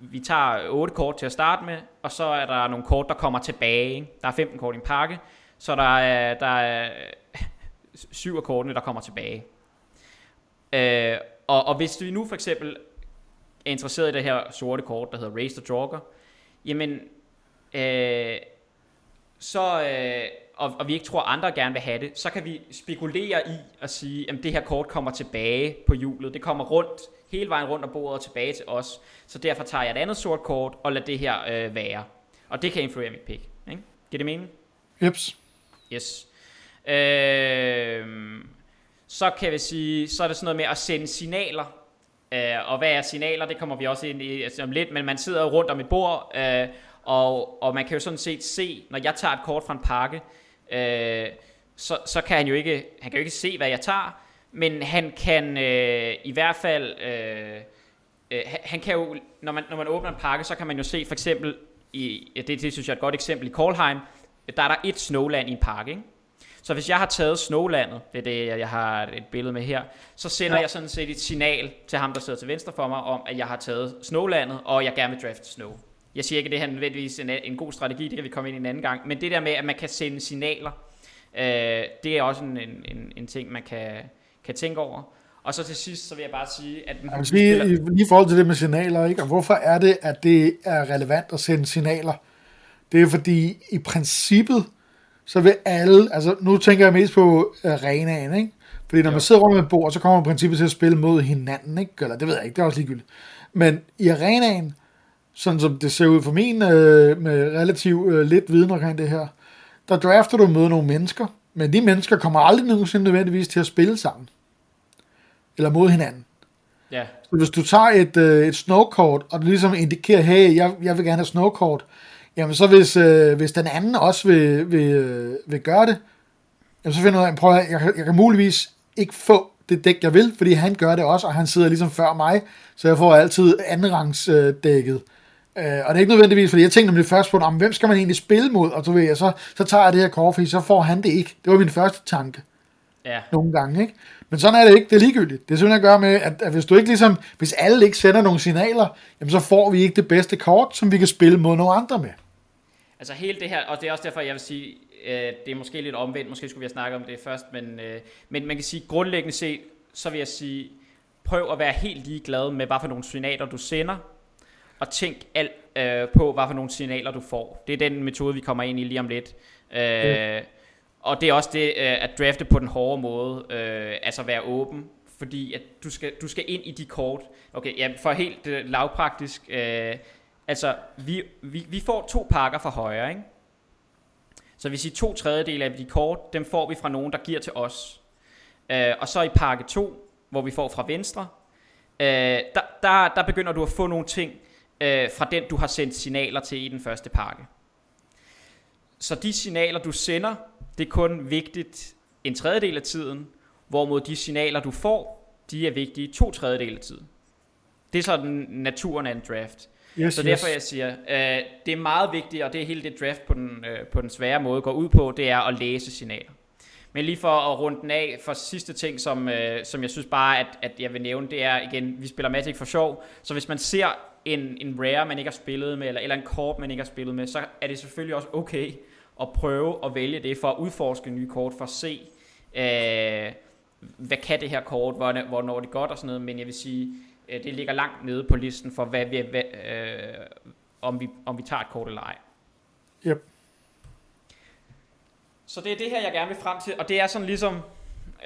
vi tager 8 kort til at starte med, og så er der nogle kort, der kommer tilbage. Ikke? Der er 15 kort i en pakke, så der er, der er syv af kortene, der kommer tilbage. Øh, og, og hvis vi nu for eksempel er interesseret i det her sorte kort, der hedder Race the Joker, jamen, øh, så, øh, og, og vi ikke tror, andre gerne vil have det, så kan vi spekulere i at sige, at det her kort kommer tilbage på hjulet. Det kommer rundt, hele vejen rundt om bordet og tilbage til os. Så derfor tager jeg et andet sort kort og lader det her øh, være. Og det kan influere mit pick. Ikke? Giver det mening? Jeps. Yes. Øh, så kan vi sige, så er det sådan noget med at sende signaler. Øh, og hvad er signaler? Det kommer vi også ind i altså, om lidt, men man sidder rundt om et bord, øh, og, og man kan jo sådan set se, når jeg tager et kort fra en pakke, øh, så, så kan han jo ikke, han kan jo ikke se, hvad jeg tager, men han kan øh, i hvert fald, øh, øh, han kan jo, når man, når man åbner en pakke, så kan man jo se for eksempel, i, det, det synes jeg er et godt eksempel i Kolheim, der er der et snowland i en pakke, ikke? Så hvis jeg har taget Snowlandet, det er det, jeg har et billede med her, så sender ja. jeg sådan set et signal til ham, der sidder til venstre for mig, om at jeg har taget Snowlandet, og jeg gerne vil draft Snow. Jeg siger ikke, at det her er nødvendigvis en, en god strategi, det kan vi komme ind i en anden gang, men det der med, at man kan sende signaler, øh, det er også en, en, en ting, man kan, kan tænke over. Og så til sidst, så vil jeg bare sige, at... Altså, lige, lige i forhold til det med signaler, ikke? og hvorfor er det, at det er relevant at sende signaler? Det er fordi, i princippet, så vil alle, altså nu tænker jeg mest på arenaen, ikke? Fordi når jo. man sidder rundt med et bord, så kommer man i princippet til at spille mod hinanden, ikke? Eller det ved jeg ikke, det er også ligegyldigt. Men i arenaen, sådan som det ser ud for min, øh, med relativt øh, lidt viden omkring det her, der drafter du med nogle mennesker, men de mennesker kommer aldrig nogensinde nødvendigvis til at spille sammen. Eller mod hinanden. Ja. Så hvis du tager et, øh, et snowkort, og du ligesom indikerer, hey, jeg, jeg vil gerne have snowkort, Jamen så hvis, øh, hvis den anden også vil, vil, øh, vil gøre det, jamen så finder jeg, prøv at, jeg, jeg kan muligvis ikke få det dæk, jeg vil, fordi han gør det også, og han sidder ligesom før mig, så jeg får altid andenrangsdækket. Øh, og det er ikke nødvendigvis, fordi jeg tænkte nemlig først på, om hvem skal man egentlig spille mod, og så, ved jeg, så, så tager jeg det her kort, fordi så får han det ikke. Det var min første tanke. Ja. Nogle gange, ikke? Men sådan er det ikke, det er ligegyldigt. Det er simpelthen at gøre med, at, at hvis du ikke ligesom, hvis alle ikke sender nogle signaler, jamen så får vi ikke det bedste kort, som vi kan spille mod nogle andre med. Altså hele det her, og det er også derfor, jeg vil sige, øh, det er måske lidt omvendt, måske skulle vi have snakket om det først, men, øh, men man kan sige, grundlæggende set, så vil jeg sige, prøv at være helt ligeglad med, hvad for nogle signaler du sender, og tænk alt øh, på, hvad for nogle signaler du får. Det er den metode, vi kommer ind i lige om lidt. Øh, mm. Og det er også det, øh, at drafte på den hårde måde, øh, altså være åben, fordi at du skal, du skal ind i de kort. Okay, ja, for helt øh, lavpraktisk, øh, Altså, vi, vi, vi får to pakker fra højre, ikke? Så hvis I to tredjedel af de kort, dem får vi fra nogen, der giver til os. Øh, og så i pakke 2, hvor vi får fra venstre, øh, der, der, der begynder du at få nogle ting øh, fra den, du har sendt signaler til i den første pakke. Så de signaler, du sender, det er kun vigtigt en tredjedel af tiden, hvorimod de signaler, du får, de er vigtige to tredjedel af tiden. Det er sådan naturen af en draft. Yes, så derfor yes. jeg siger, øh, det er meget vigtigt, og det er hele det draft på den, øh, på den svære måde går ud på, det er at læse signaler. Men lige for at runde den af, for sidste ting, som, øh, som jeg synes bare, at, at jeg vil nævne, det er igen, vi spiller Magic for sjov, så hvis man ser en, en rare, man ikke har spillet med, eller, eller en kort, man ikke har spillet med, så er det selvfølgelig også okay at prøve at vælge det for at udforske nye kort, for at se, øh, hvad kan det her kort, hvornår, hvornår det godt og sådan noget, men jeg vil sige, øh, det ligger langt nede på listen for, hvad vi, hvad, øh, om, vi, om vi tager et kort eller ej. Yep. Så det er det her, jeg gerne vil frem til, og det er sådan ligesom,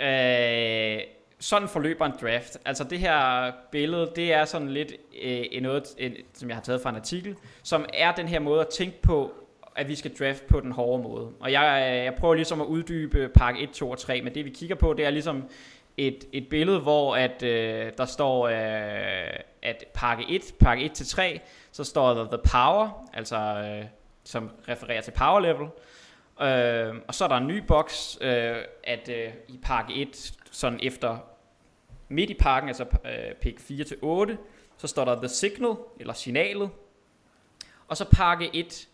øh, sådan forløber en draft. Altså det her billede, det er sådan lidt øh, noget, øh, som jeg har taget fra en artikel, som er den her måde at tænke på, at vi skal draft på den hårde måde. Og jeg, jeg prøver ligesom at uddybe pakke 1, 2 og 3, men det vi kigger på, det er ligesom et, et billede, hvor at, øh, der står, øh, at pakke 1, pakke 1 til 3, så står der The Power, altså øh, som refererer til Power Level. Øh, og så er der en ny boks, øh, at øh, i pakke 1, sådan efter midt i pakken, altså øh, pick 4 til 8, så står der The Signal, eller signalet, og så pakke 1,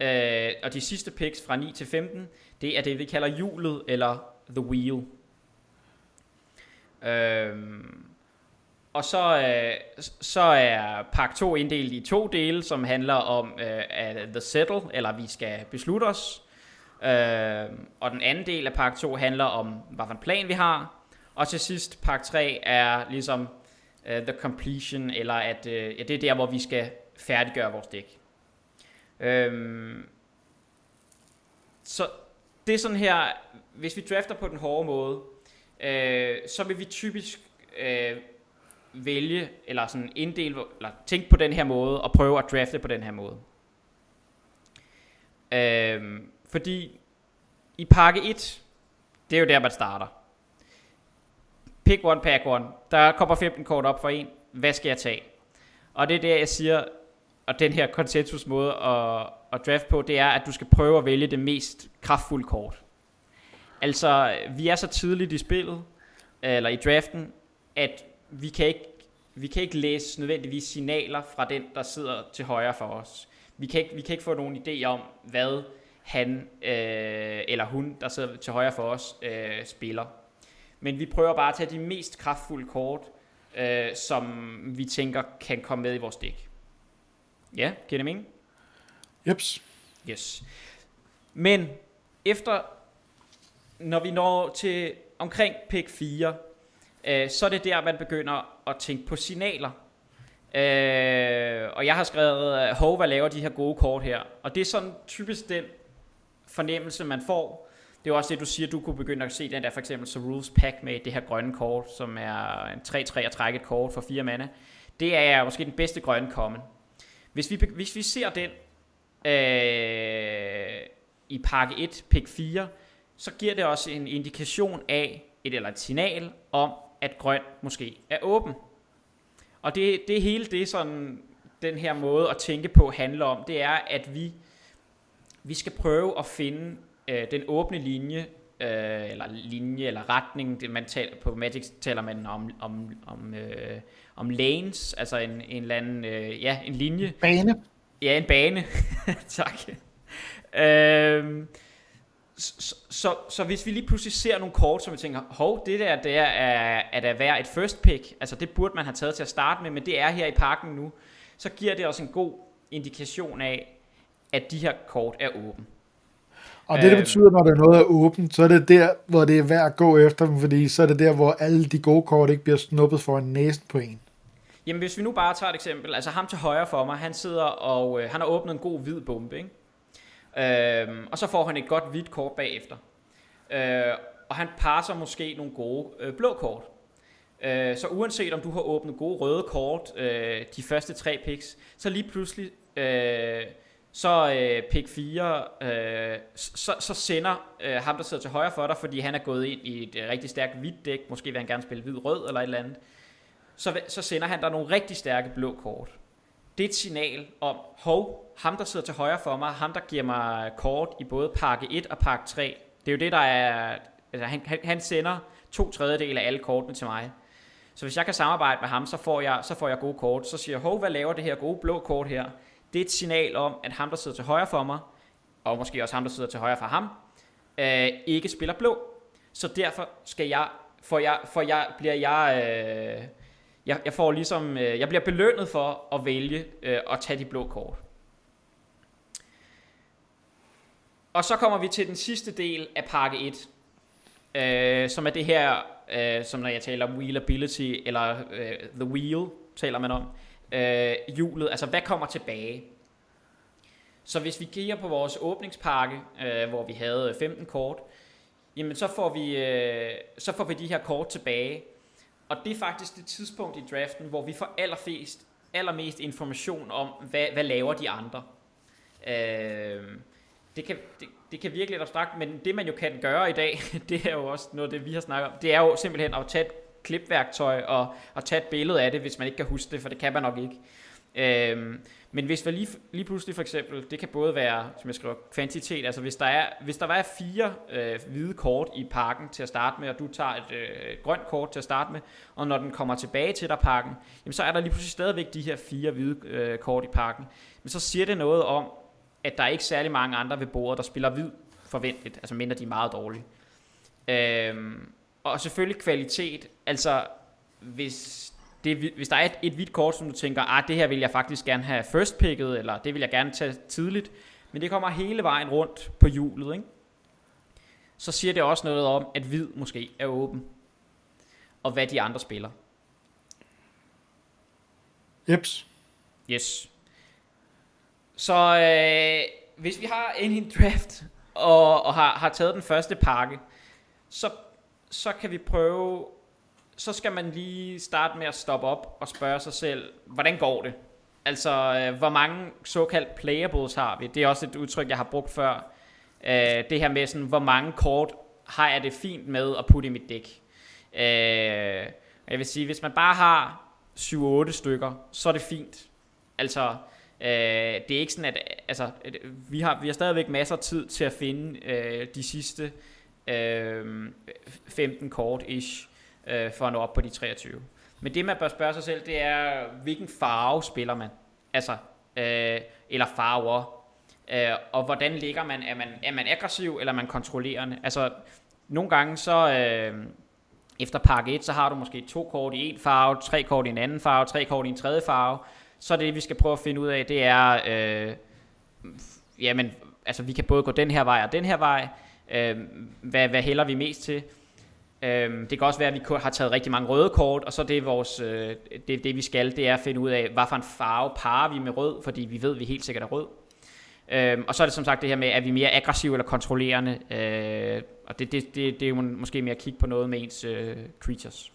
øh, og de sidste picks fra 9 til 15, det er det, vi kalder hjulet, eller The Wheel. Øh, og så, øh, så er pakke 2 inddelt i to dele, som handler om øh, The Settle, eller vi skal beslutte os. Øh, og den anden del af pakke 2 handler om, hvad for en plan vi har. Og til sidst, pakke 3 er ligesom uh, The Completion, eller at uh, ja, det er der, hvor vi skal færdiggøre vores dæk. Øhm, så det er sådan her, hvis vi drafter på den hårde måde, øh, så vil vi typisk øh, vælge, eller sådan inddele, eller tænke på den her måde, og prøve at drafte på den her måde. Øh, fordi i pakke 1, det er jo der, man starter. Pick one, pack one. Der kommer 15 kort op for en. Hvad skal jeg tage? Og det er der, jeg siger, og den her konsensus måde at, at draft på, det er, at du skal prøve at vælge det mest kraftfulde kort. Altså, vi er så tidligt i spillet, eller i draften, at vi kan ikke, vi kan ikke læse nødvendigvis signaler fra den, der sidder til højre for os. Vi kan ikke, vi kan ikke få nogen idé om, hvad han øh, eller hun, der sidder til højre for os, øh, spiller. Men vi prøver bare at tage de mest kraftfulde kort, øh, som vi tænker kan komme med i vores dæk. Ja, giver det mening? Jeps. Yes. Men efter, når vi når til omkring pick 4, øh, så er det der, man begynder at tænke på signaler. Øh, og jeg har skrevet, hov, hvad laver de her gode kort her? Og det er sådan typisk den fornemmelse, man får. Det er også det, du siger, du kunne begynde at se den der for eksempel så Rules Pack med det her grønne kort, som er en 3-3 at trække et kort for 4 mana. Det er måske den bedste grønne common. Hvis vi, hvis vi ser den øh, i pakke 1, pick 4, så giver det også en indikation af, et eller et signal om, at grøn måske er åben. Og det, det hele det, sådan, den her måde at tænke på handler om, det er, at vi, vi skal prøve at finde øh, den åbne linje, øh, eller linje, eller retning, det man taler, på Magic taler man om, om, om, øh, om lanes, altså en, en eller anden, øh, ja, en linje. Bane. Ja, en bane. tak. Øh, så, så, så hvis vi lige pludselig ser nogle kort, som vi tænker, hov, det der, det er, er, er der værd et first pick, altså det burde man have taget til at starte med, men det er her i pakken nu, så giver det os en god indikation af, at de her kort er åbne. Og det, det betyder, når der er noget er åbent, så er det der, hvor det er værd at gå efter dem, fordi så er det der, hvor alle de gode kort ikke bliver snuppet for en næsen på en. Jamen hvis vi nu bare tager et eksempel, altså ham til højre for mig, han sidder og øh, han har åbnet en god hvid bombe, ikke? Øhm, og så får han et godt hvidt kort bagefter. Øh, og han passer måske nogle gode øh, blå kort. Øh, så uanset om du har åbnet gode røde kort øh, de første tre picks, så lige pludselig øh, så øh, pick 4, øh, så, så sender øh, ham, der sidder til højre for dig, fordi han er gået ind i et øh, rigtig stærkt hvidt dæk, måske vil han gerne spille hvid-rød eller et eller andet, så, så sender han dig nogle rigtig stærke blå kort. Det er et signal om, hov, ham der sidder til højre for mig, ham der giver mig kort i både pakke 1 og pakke 3, det er jo det, der er, altså han, han sender to tredjedel af alle kortene til mig. Så hvis jeg kan samarbejde med ham, så får jeg, så får jeg gode kort. Så siger jeg, hov, hvad laver det her gode blå kort her? Det er et signal om, at ham, der sidder til højre for mig, og måske også ham, der sidder til højre for ham, øh, ikke spiller blå. Så derfor skal jeg, for jeg, for jeg bliver jeg, øh, jeg, jeg får ligesom, øh, jeg bliver belønnet for at vælge øh, at tage de blå kort. Og så kommer vi til den sidste del af pakke 1, øh, som er det her, øh, som når jeg taler om wheelability, eller øh, the wheel, taler man om øh, hjulet, altså hvad kommer tilbage? Så hvis vi kigger på vores åbningspakke, øh, hvor vi havde 15 kort, jamen så får, vi, øh, så får vi de her kort tilbage. Og det er faktisk det tidspunkt i draften, hvor vi får allerflest, allermest information om, hvad, hvad laver de andre. Øh, det, kan, det, det kan virke lidt abstrakt, men det man jo kan gøre i dag, det er jo også noget det, vi har snakket om, det er jo simpelthen at tage et klipværktøj og, og tage et billede af det, hvis man ikke kan huske det, for det kan man nok ikke. Øh, men hvis vi lige, lige pludselig for eksempel, det kan både være, som jeg skriver, kvantitet, altså hvis der, er, hvis der var fire øh, hvide kort i pakken til at starte med, og du tager et øh, grønt kort til at starte med, og når den kommer tilbage til dig pakken, jamen så er der lige pludselig stadigvæk de her fire hvide øh, kort i pakken. Men så siger det noget om, at der er ikke særlig mange andre ved bordet, der spiller hvid forventeligt, altså mindre de er meget dårlige. Øhm, og selvfølgelig kvalitet, altså hvis, det, hvis der er et, et hvidt kort, som du tænker, ah, det her vil jeg faktisk gerne have first picket, eller det vil jeg gerne tage tidligt, men det kommer hele vejen rundt på hjulet, ikke? så siger det også noget om, at hvid måske er åben, og hvad de andre spiller. Jeps. Yes. Så øh, hvis vi har en draft, og, og har, har taget den første pakke, så, så kan vi prøve, så skal man lige starte med at stoppe op og spørge sig selv, hvordan går det? Altså, øh, hvor mange såkaldt playables har vi? Det er også et udtryk, jeg har brugt før. Øh, det her med sådan, hvor mange kort har jeg det fint med at putte i mit dæk. Øh, jeg vil sige, hvis man bare har 7-8 stykker, så er det fint. Altså, Øh, det er ikke sådan, at altså, vi, har, vi har stadigvæk masser af tid til at finde øh, de sidste øh, 15 kort-ish øh, for at nå op på de 23. Men det man bør spørge sig selv, det er, hvilken farve spiller man? Altså, øh, eller farver. Øh, og hvordan ligger man? Er, man? er man aggressiv, eller er man kontrollerende? Altså, nogle gange så... Øh, efter pakke 1, så har du måske to kort i en farve, tre kort i en anden farve, tre kort i en tredje farve, så det vi skal prøve at finde ud af, det er, øh, jamen, altså vi kan både gå den her vej og den her vej, øh, hvad, hvad hælder vi mest til? Øh, det kan også være, at vi har taget rigtig mange røde kort, og så det, vores, øh, det, det vi skal, det er at finde ud af, hvad for en farve parer vi med rød, fordi vi ved, at vi helt sikkert er rød. Øh, og så er det som sagt det her med, er vi mere aggressive eller kontrollerende, øh, og det, det, det, det er jo måske mere at kigge på noget med ens øh, creatures.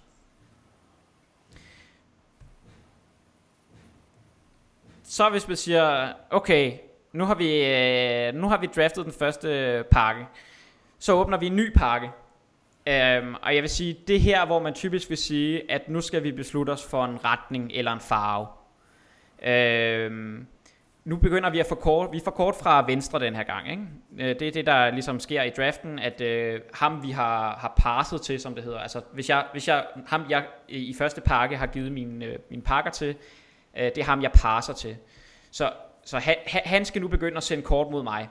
Så hvis man siger, okay, nu har vi, øh, nu har vi draftet den første øh, pakke, så åbner vi en ny pakke. Um, og jeg vil sige, det her, hvor man typisk vil sige, at nu skal vi beslutte os for en retning eller en farve. Um, nu begynder vi at få kort, vi får kort fra venstre den her gang. Ikke? Uh, det er det, der ligesom sker i draften, at uh, ham vi har, har passet til, som det hedder. Altså, hvis jeg, hvis jeg, ham jeg i første pakke har givet mine, uh, øh, mine pakker til, Øh, det er ham, jeg passer til. Så, så han, han skal nu begynde at sende kort mod mig.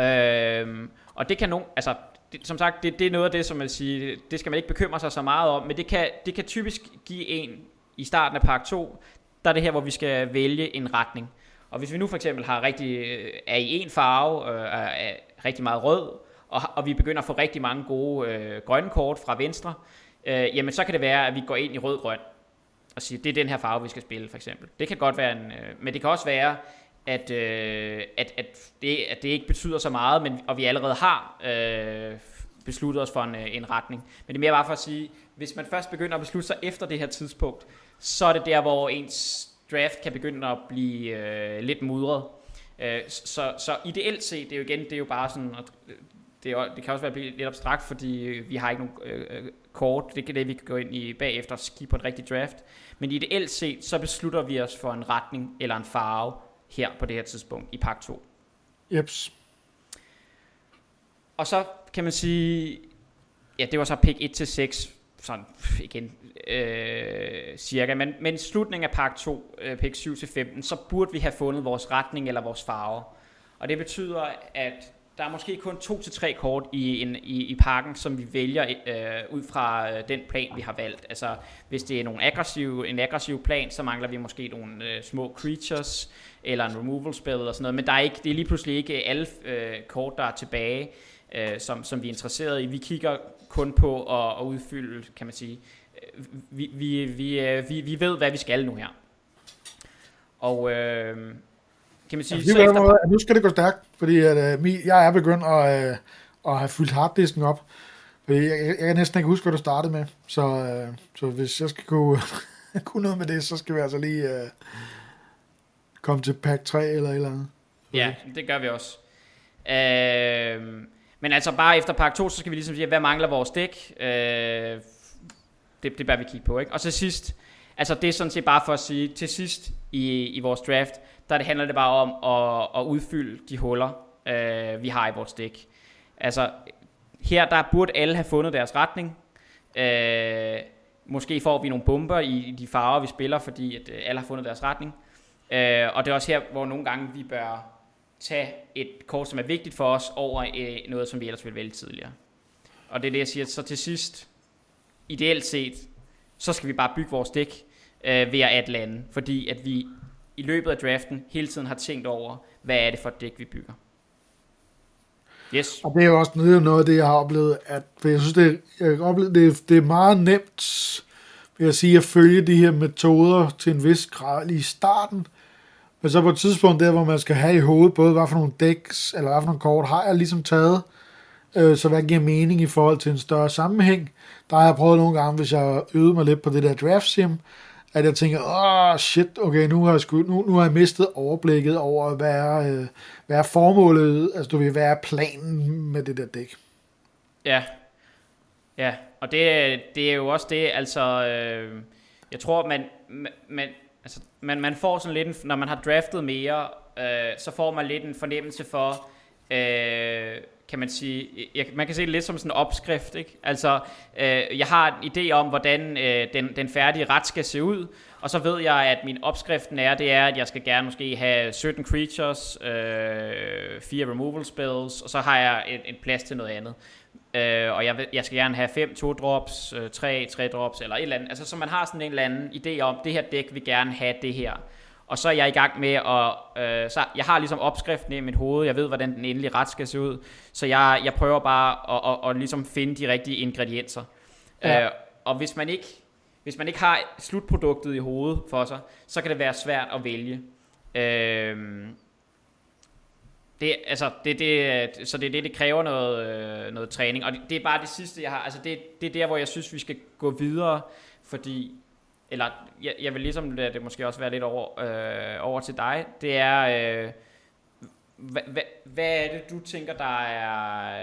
Øh, og det kan nogen, altså det, som sagt, det, det er noget af det, som man siger, det skal man ikke bekymre sig så meget om, men det kan, det kan typisk give en i starten af pakke 2, der er det her, hvor vi skal vælge en retning. Og hvis vi nu for eksempel har rigtig, er i en farve, øh, er rigtig meget rød, og, og vi begynder at få rigtig mange gode øh, grønne kort fra venstre, øh, jamen så kan det være, at vi går ind i rød-grøn og sige, det er den her farve, vi skal spille, for eksempel. Det kan godt være en, øh, men det kan også være, at, øh, at, at, det, at det ikke betyder så meget, men, og vi allerede har øh, besluttet os for en, øh, en retning. Men det er mere bare for at sige, hvis man først begynder at beslutte sig efter det her tidspunkt, så er det der, hvor ens draft kan begynde at blive øh, lidt mudret. Øh, så, så ideelt set, det er jo igen, det er jo bare sådan, øh, det, er, det kan også være lidt abstrakt, fordi øh, vi har ikke nogen øh, øh kort. Det er det, vi kan gå ind i bagefter og skive på en rigtig draft. Men ideelt set, så beslutter vi os for en retning eller en farve her på det her tidspunkt i pakke 2. Jeps. Og så kan man sige, ja, det var så pick 1 til 6, sådan igen øh, cirka, men, men slutningen af pakke 2, øh, pick 7 til 15, så burde vi have fundet vores retning eller vores farve. Og det betyder, at der er måske kun to til tre kort i, en, i, i pakken, som vi vælger øh, ud fra øh, den plan, vi har valgt. Altså, hvis det er nogle aggressive, en aggressiv plan, så mangler vi måske nogle øh, små creatures, eller en removal spell, eller sådan noget. Men der er ikke, det er lige pludselig ikke alle øh, kort, der er tilbage, øh, som, som vi er interesseret i. Vi kigger kun på at, at udfylde, kan man sige. Vi, vi, vi, øh, vi, vi ved, hvad vi skal nu her. Og... Øh, kan man sige. Ja, så efter... måde, nu skal det gå stærkt, fordi at, uh, jeg er begyndt at, uh, at have fyldt harddisken op. Fordi jeg, jeg, jeg kan næsten ikke huske, hvad du startede med. Så, uh, så hvis jeg skal kunne, kunne noget med det, så skal vi altså lige uh, komme til pack 3 eller et eller andet. Ja, det gør vi også. Uh, men altså bare efter pakke 2, så skal vi ligesom sige, hvad mangler vores dæk? Uh, det, det bør vi kigge på, ikke? Og så sidst, Altså det er sådan set bare for at sige, til sidst i, i vores draft, der det handler det bare om at, at udfylde de huller, øh, vi har i vores dæk. Altså her der burde alle have fundet deres retning. Øh, måske får vi nogle bomber i, i de farver, vi spiller, fordi at, øh, alle har fundet deres retning. Øh, og det er også her, hvor nogle gange vi bør tage et kort, som er vigtigt for os, over øh, noget, som vi ellers ville vælge tidligere. Og det er det, jeg siger. Så til sidst, ideelt set, så skal vi bare bygge vores dæk øh, ved at lande. Fordi at vi i løbet af draften hele tiden har tænkt over, hvad er det for et dæk, vi bygger. Yes. Og det er jo også det er noget af det, jeg har oplevet, at for jeg synes, det, jeg oplevet, det, det er meget nemt, vil jeg sige, at følge de her metoder til en vis grad i starten. Men så på et tidspunkt der, hvor man skal have i hovedet, både hvad for nogle dæks, eller hvad for nogle kort, har jeg ligesom taget, øh, så hvad giver mening i forhold til en større sammenhæng. Der har jeg prøvet nogle gange, hvis jeg øvede mig lidt på det der draft sim, at jeg tænker, åh oh, shit, okay, nu har, jeg sku, nu, nu har jeg mistet overblikket over, hvad er, øh, hvad er formålet, altså du vil, hvad er planen med det der dæk. Ja, ja, og det, det er jo også det, altså, øh, jeg tror, man, man, altså, man, man får sådan lidt, en, når man har draftet mere, øh, så får man lidt en fornemmelse for, øh, kan man sige, jeg, man kan se det lidt som sådan en opskrift, ikke? Altså, øh, jeg har en idé om, hvordan øh, den, den færdige ret skal se ud, og så ved jeg, at min opskriften er, det er, at jeg skal gerne måske have 17 creatures, øh, fire removal spells, og så har jeg en, en plads til noget andet. Øh, og jeg, jeg skal gerne have 5 2 drops, øh, 3 3 drops, eller et eller andet. Altså, så man har sådan en eller anden idé om, det her dæk vil gerne have det her. Og så er jeg i gang med at, øh, så jeg har ligesom opskriften i mit hoved, jeg ved, hvordan den endelige ret skal se ud, så jeg, jeg prøver bare at, at, at, at ligesom finde de rigtige ingredienser. Ja. Øh, og hvis man ikke hvis man ikke har slutproduktet i hovedet for sig, så kan det være svært at vælge. Øh, det, altså, det, det, så det er det, det kræver noget, øh, noget træning. Og det, det er bare det sidste, jeg har. Altså, det, det er der, hvor jeg synes, vi skal gå videre, fordi eller jeg, jeg vil ligesom lade det måske også være lidt over, øh, over til dig, det er, øh, hvad, hvad, hvad er det, du tænker, der er,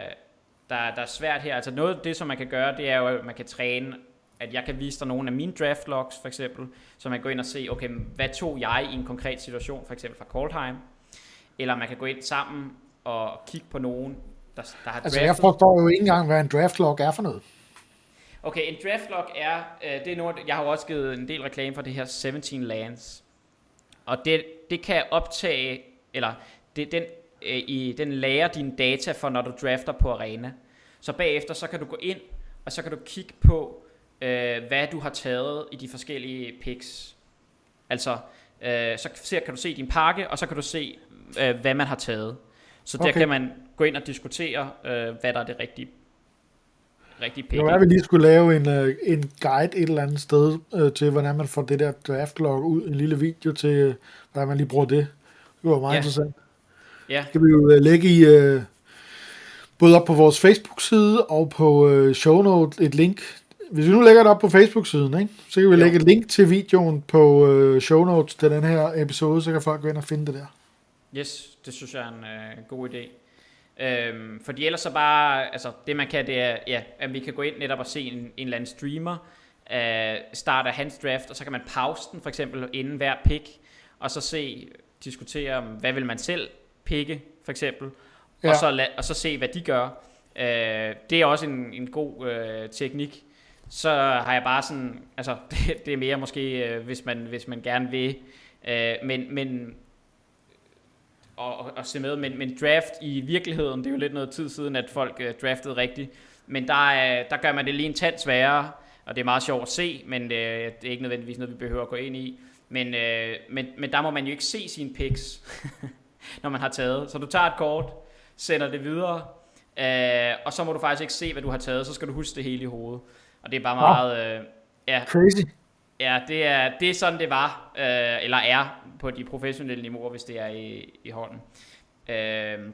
der, der er svært her? Altså noget af det, som man kan gøre, det er jo, at man kan træne, at jeg kan vise dig nogle af mine draft logs, for eksempel, så man kan gå ind og se, okay, hvad tog jeg i en konkret situation, for eksempel fra Coldheim, eller man kan gå ind sammen og kigge på nogen, der, der har Altså jeg forstår jo ikke engang, hvad en draft log er for noget. Okay, en draft log er, øh, det er noget, jeg har også givet en del reklame for det her 17 lands. Og det, det kan optage, eller det, den, øh, i, den lærer dine data for, når du drafter på arena. Så bagefter, så kan du gå ind, og så kan du kigge på, øh, hvad du har taget i de forskellige picks. Altså, øh, så ser, kan du se din pakke, og så kan du se, øh, hvad man har taget. Så okay. der kan man gå ind og diskutere, øh, hvad der er det rigtige rigtig pænt. Nu er vi lige skulle lave en, uh, en guide et eller andet sted uh, til, hvordan man får det der draft log ud. En lille video til, uh, hvordan man lige bruger det. Det var meget ja. interessant. Ja. Det kan vi jo uh, lægge i... Uh, både op på vores Facebook-side og på uh, show note et link. Hvis vi nu lægger det op på Facebook-siden, ikke, så kan vi jo. lægge et link til videoen på uh, show notes til den her episode, så kan folk gå ind og finde det der. Yes, det synes jeg er en uh, god idé. Øhm, fordi ellers så bare, altså det man kan, det er, ja, at vi kan gå ind netop og se en, en eller anden streamer, øh, starte hans draft, og så kan man pause den for eksempel inden hver pick, og så se, diskutere, hvad vil man selv pikke, for eksempel, ja. og, så la, og så se, hvad de gør. Øh, det er også en, en god øh, teknik. Så har jeg bare sådan, altså det, det er mere måske, øh, hvis, man, hvis man gerne vil, øh, men, men at, at se med, men, men draft i virkeligheden, det er jo lidt noget tid siden, at folk uh, draftede rigtigt, men der, uh, der gør man det lige en tand sværere, og det er meget sjovt at se, men uh, det er ikke nødvendigvis noget, vi behøver at gå ind i. Men, uh, men, men der må man jo ikke se sine picks, når man har taget. Så du tager et kort, sender det videre, uh, og så må du faktisk ikke se, hvad du har taget, så skal du huske det hele i hovedet. Og det er bare meget... Uh, ja, Crazy. Ja, det er, det er sådan, det var, øh, eller er på de professionelle niveauer, hvis det er i, i hånden. Øh,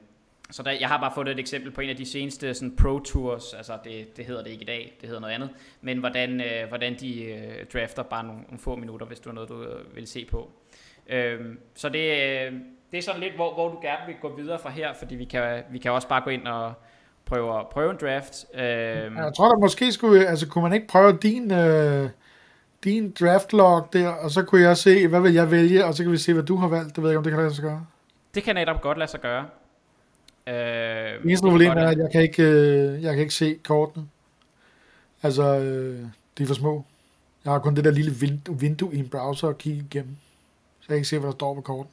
så der, jeg har bare fået et eksempel på en af de seneste sådan, pro tours, altså det, det hedder det ikke i dag, det hedder noget andet, men hvordan, øh, hvordan de øh, drafter bare nogle, nogle få minutter, hvis du er noget, du øh, vil se på. Øh, så det, øh, det er sådan lidt, hvor, hvor du gerne vil gå videre fra her, fordi vi kan, vi kan også bare gå ind og prøve, prøve en draft. Øh, jeg tror da måske skulle, altså kunne man ikke prøve din... Øh din draft log der, og så kunne jeg se, hvad vil jeg vælge, og så kan vi se, hvad du har valgt. Det ved jeg ikke, om det kan lade sig gøre. Det kan netop godt lade sig gøre. Øh, det eneste problem er, at jeg kan ikke, øh, jeg kan ikke se kortene. Altså, øh, de er for små. Jeg har kun det der lille vindue, vindue i en browser at kigge igennem. Så jeg kan ikke se, hvad der står på korten.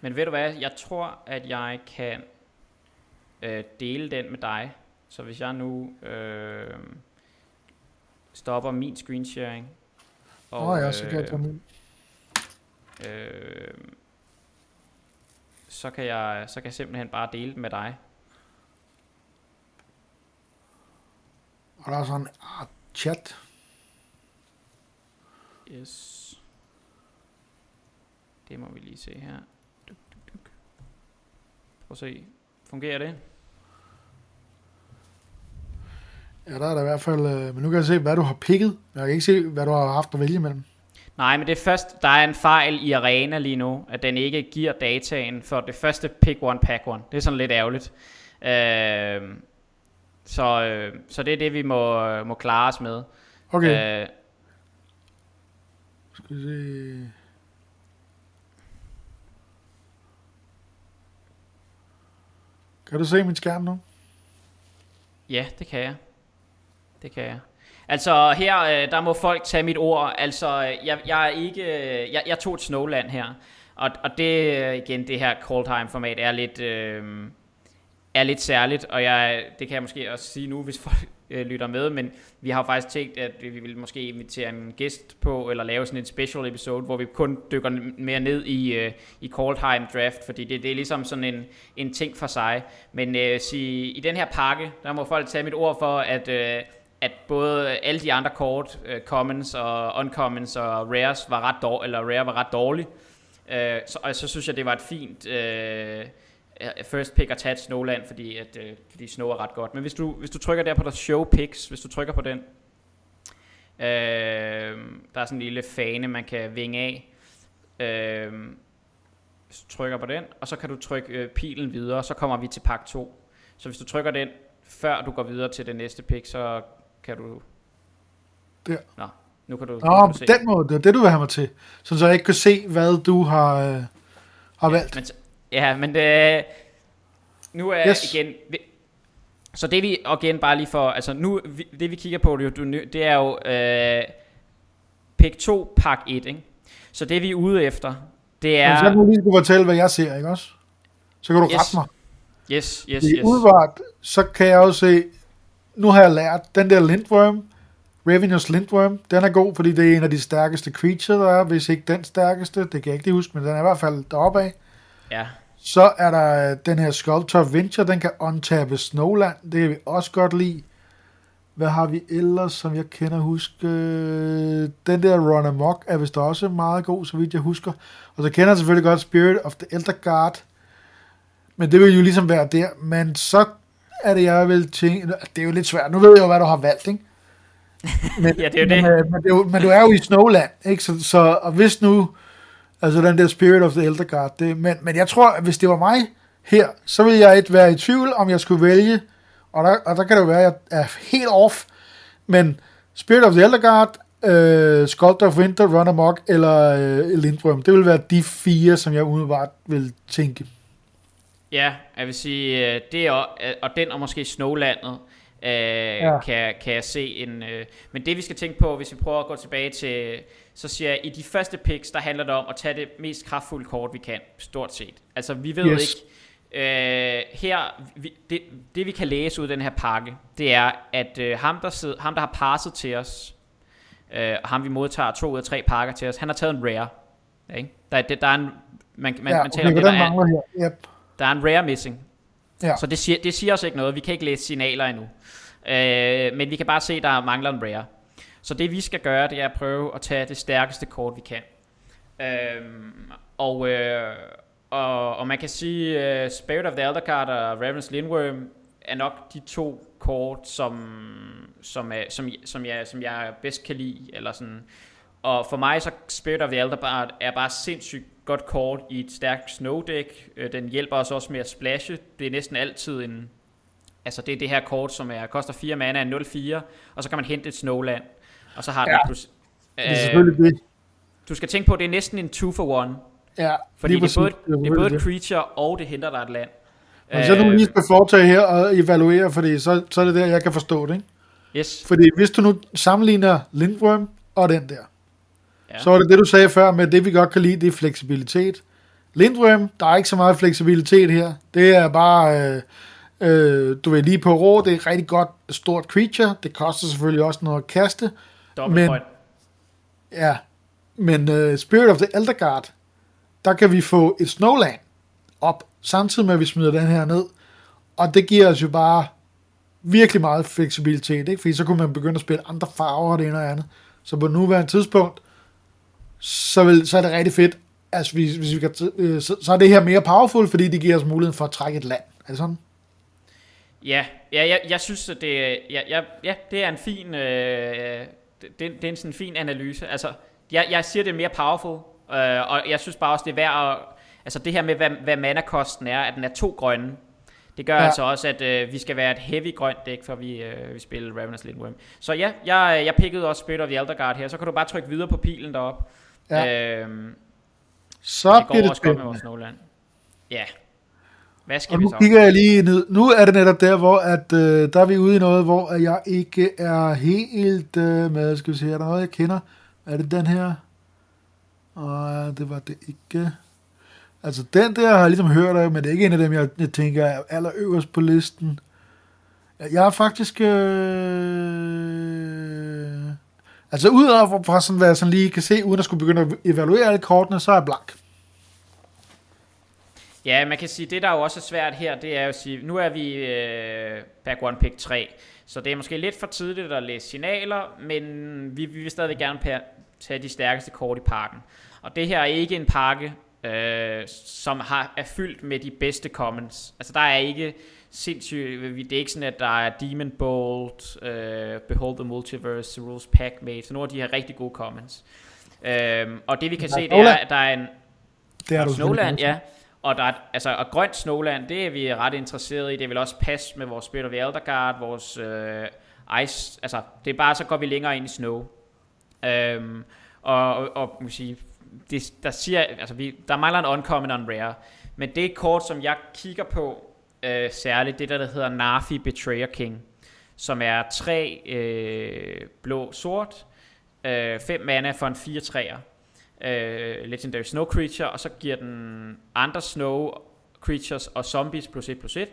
Men ved du hvad, jeg tror, at jeg kan øh, dele den med dig. Så hvis jeg nu øh, stopper min screen sharing. Og, oh ja, så kan jeg tage min. Øh, så kan jeg så kan jeg simpelthen bare dele den med dig. Og der er sådan ah, chat. Yes. Det må vi lige se her. Prøv at se. Fungerer det? Ja, der er der i hvert fald... Øh, men nu kan jeg se, hvad du har picket. Jeg kan ikke se, hvad du har haft at vælge mellem. Nej, men det er først, der er en fejl i Arena lige nu, at den ikke giver dataen for det første pick one, pack one. Det er sådan lidt ærgerligt. Øh, så, øh, så det er det, vi må, må klare os med. Okay. Øh, Skal vi se... Kan du se min skærm nu? Ja, det kan jeg. Det kan jeg. Altså her, øh, der må folk tage mit ord. Altså, øh, jeg, jeg er ikke... Øh, jeg, jeg tog et Snowland her. Og, og det, igen, det her call time format er lidt... Øh, er lidt særligt, og jeg, det kan jeg måske også sige nu, hvis folk øh, lytter med, men vi har faktisk tænkt, at vi vil måske invitere en gæst på, eller lave sådan en special episode, hvor vi kun dykker mere ned i, øh, i call time draft, fordi det, det er ligesom sådan en, en ting for sig. Men øh, sige, i den her pakke, der må folk tage mit ord for, at øh, at både øh, alle de andre kort, uh, commons og uncommons og rares var ret dårlige, eller rare var ret dårlige. Uh, øh, så, og så synes jeg, det var et fint uh, first pick at tage Snowland, fordi, at, uh, fordi Snow er ret godt. Men hvis du, hvis du trykker der på der show picks, hvis du trykker på den, uh, der er sådan en lille fane, man kan vinge af. Uh, hvis du trykker på den, og så kan du trykke uh, pilen videre, så kommer vi til pakke 2. Så hvis du trykker den, før du går videre til det næste pick, så kan du... Der. Nå, nu kan du... Nå, kan du se. den måde, det er det, du vil have mig til. Så, så jeg ikke kan se, hvad du har, øh, har valgt. Men, ja, men det, øh, nu er yes. igen... Så det vi, igen bare lige for, altså nu, det vi kigger på, det, det er jo øh, pick 2, pack 1, ikke? Så det vi er ude efter, det er... Men så kan du lige kunne fortælle, hvad jeg ser, ikke også? Så kan du yes. rette mig. Yes, yes, yes. Udvart, så kan jeg også se, nu har jeg lært, den der Lindworm, Ravenous Lindworm, den er god, fordi det er en af de stærkeste creature, der er, hvis ikke den stærkeste, det kan jeg ikke lige huske, men den er i hvert fald deroppe af. Ja. Så er der øh, den her Sculptor Venture, den kan untappe Snowland, det kan vi også godt lide. Hvad har vi ellers, som jeg kender huske? Den der Run Amok er vist også meget god, så vidt jeg husker. Og så kender jeg selvfølgelig godt Spirit of the Elder Guard. Men det vil jo ligesom være der. Men så er det, jeg vil tænke... Det er jo lidt svært. Nu ved jeg jo, hvad du har valgt, ikke? Men, ja, det er jo det. Men, øh, men, er jo, men du er jo i Snowland, ikke? Så, så og hvis nu... Altså den der Spirit of the Elder Guard. Det, men, men jeg tror, at hvis det var mig her, så ville jeg ikke være i tvivl, om jeg skulle vælge. Og der, og der kan det jo være, at jeg er helt off. Men Spirit of the Elder Guard, uh, Sculptor of Winter, Run Amok eller uh, Lindrum, det vil være de fire, som jeg umiddelbart vil tænke. Ja, jeg vil sige, øh, det og, øh, og den og måske Snowlandet, øh, ja. kan, kan jeg se en... Øh, men det vi skal tænke på, hvis vi prøver at gå tilbage til... Så siger jeg, i de første picks, der handler det om at tage det mest kraftfulde kort, vi kan, stort set. Altså, vi ved yes. ikke... Øh, her, vi, det, det vi kan læse ud af den her pakke, det er, at øh, ham, der sidder, ham, der har passet til os, øh, og ham vi modtager to ud af tre pakker til os, han har taget en rare. Ikke? Der, der, der er en, man, man, ja, man taler okay, om det, der er, her. Yep. Der er en rare missing. Ja. Så det siger, det siger os ikke noget. Vi kan ikke læse signaler endnu. Øh, men vi kan bare se, at der mangler en rare. Så det vi skal gøre, det er at prøve at tage det stærkeste kort, vi kan. Øh, og, øh, og, og man kan sige, uh, Spirit of the Elder Card og Raven's Lindworm er nok de to kort, som, som, er, som, som, jeg, som jeg bedst kan lide. Eller sådan. Og for mig så Spirit of the Elder Card er bare sindssygt godt kort i et stærkt snow deck. Øh, den hjælper os også med at splashe. Det er næsten altid en... Altså det er det her kort, som er, koster 4 mana af 0-4, og så kan man hente et snowland. Og så har ja. den plus, Det er selvfølgelig det. Du skal tænke på, at det er næsten en two for one. Ja, Fordi det er, både, det er både et creature, og det henter dig et land. Men så er du Øh, lige skal foretage her og evaluere, fordi så, så er det der, jeg kan forstå det. Ikke? Yes. Fordi hvis du nu sammenligner Lindworm og den der, Ja. så er det det, du sagde før med, det vi godt kan lide, det er fleksibilitet. Lindworm, der er ikke så meget fleksibilitet her. Det er bare, øh, øh, du ved, lige på rå, det er et rigtig godt stort creature. Det koster selvfølgelig også noget at kaste. Dobbelt men- grøn. Ja, men uh, Spirit of the Elder Guard, der kan vi få et Snowland op, samtidig med, at vi smider den her ned. Og det giver os jo bare virkelig meget fleksibilitet, ikke? Fordi så kunne man begynde at spille andre farver og det ene og andet. Så på nuværende tidspunkt, så, vil, så er det rigtig fedt, altså hvis, hvis vi kan, øh, så, så er det her mere powerful, fordi det giver os muligheden for at trække et land. Er det sådan? Ja, ja jeg, jeg synes, at det, ja, ja, ja, det er en fin, øh, det, det er en sådan fin analyse. Altså, jeg, jeg siger, det er mere powerful, øh, og jeg synes bare også, det er værd at, altså det her med, hvad, hvad mana-kosten er, at den er to grønne, det gør ja. Altså også, at øh, vi skal være et heavy grønt dæk, før vi, øh, vi spiller Ravenous Lindworm. Så ja, jeg, jeg pickede også Spirit of the Elder Guard her, så kan du bare trykke videre på pilen deroppe. Ja. Øhm, Så det bliver går det også godt med vores Snowland. Ja. Hvad skal Og vi nu så? kigger jeg lige ned. Nu er det netop der, hvor at, øh, der er vi ude i noget, hvor jeg ikke er helt øh, med. Skal vi se, er der noget, jeg kender? Er det den her? Og det var det ikke. Altså, den der har jeg ligesom hørt af, men det er ikke en af dem, jeg, jeg tænker er allerøverst på listen. Jeg er faktisk... Øh... Altså, udover fra sådan, hvad jeg sådan lige kan se, uden at skulle begynde at evaluere alle kortene, så er jeg blank. Ja, man kan sige, det der jo også er svært her, det er jo at sige, nu er vi øh, back one pick 3, så det er måske lidt for tidligt at læse signaler, men vi, vi vil stadig gerne tage de stærkeste kort i pakken. Og det her er ikke en pakke, øh, som har, er fyldt med de bedste commons. Altså der er ikke sindssygt, det er ikke sådan, at der er Demon Bolt, øh, Behold the Multiverse, Rules Pack Mate, så nogle af de her rigtig gode commons. Øh, og det vi kan se, det er, at der er en, Det er du Snowland, ja. Og, der er, altså, og grønt Snowland, det er vi ret interesseret i. Det vil også passe med vores Spirit of the Elder Guard, vores øh, Ice. Altså, det er bare, så går vi længere ind i Snow. Øhm, og, og, og man sige, det, der, siger, altså, vi, der mangler en uncommon on rare. Men det kort, som jeg kigger på, øh, særligt det der, der hedder Nafi Betrayer King, som er tre øh, blå sort, øh, fem mana for en 4 træer øh, Legendary Snow Creature, og så giver den andre Snow Creatures og Zombies plus 1 plus 1.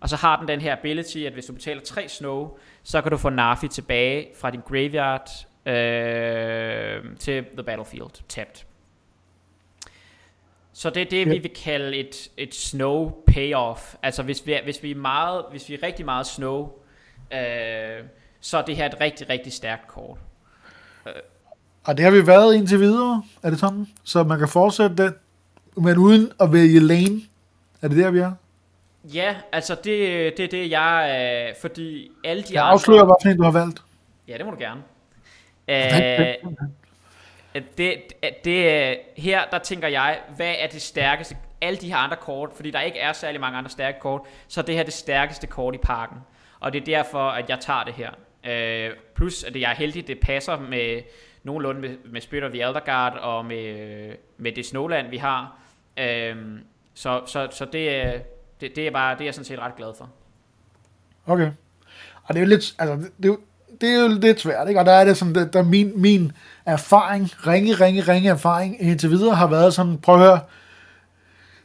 Og så har den den her ability, at hvis du betaler tre Snow, så kan du få Nafi tilbage fra din graveyard øh, til the battlefield, tapped. Så det er det, Ja. vi vil kalde et, et snow payoff. Altså hvis vi, hvis vi er meget, hvis vi er rigtig meget snow, øh, så er det her et rigtig, rigtig stærkt kort. Og det har vi været indtil videre, er det sådan? Så man kan fortsætte den, men uden at vælge lane. Er det der, vi er? Ja, altså det, det er det, jeg... Øh, fordi alle de Jeg afslører, hvad du har valgt. Ja, det må du gerne. Øh, det, det, det, her, der tænker jeg, hvad er det stærkeste? Alle de her andre kort, fordi der ikke er særlig mange andre stærke kort, så er det her det stærkeste kort i pakken. Og det er derfor, at jeg tager det her. Øh, plus, at jeg er heldig, det passer med nogenlunde med, med Spirit of the Elder Guard og med, med det Snowland, vi har. Øh, så så, så det, er- det, det, er bare, det er jeg sådan set ret glad for. Okay. Og det er jo lidt, altså, det, det, er jo, det er jo lidt svært, ikke? Og der er det sådan, der, der min, min erfaring, ringe, ringe, ringe erfaring indtil videre har været sådan, prøv at høre,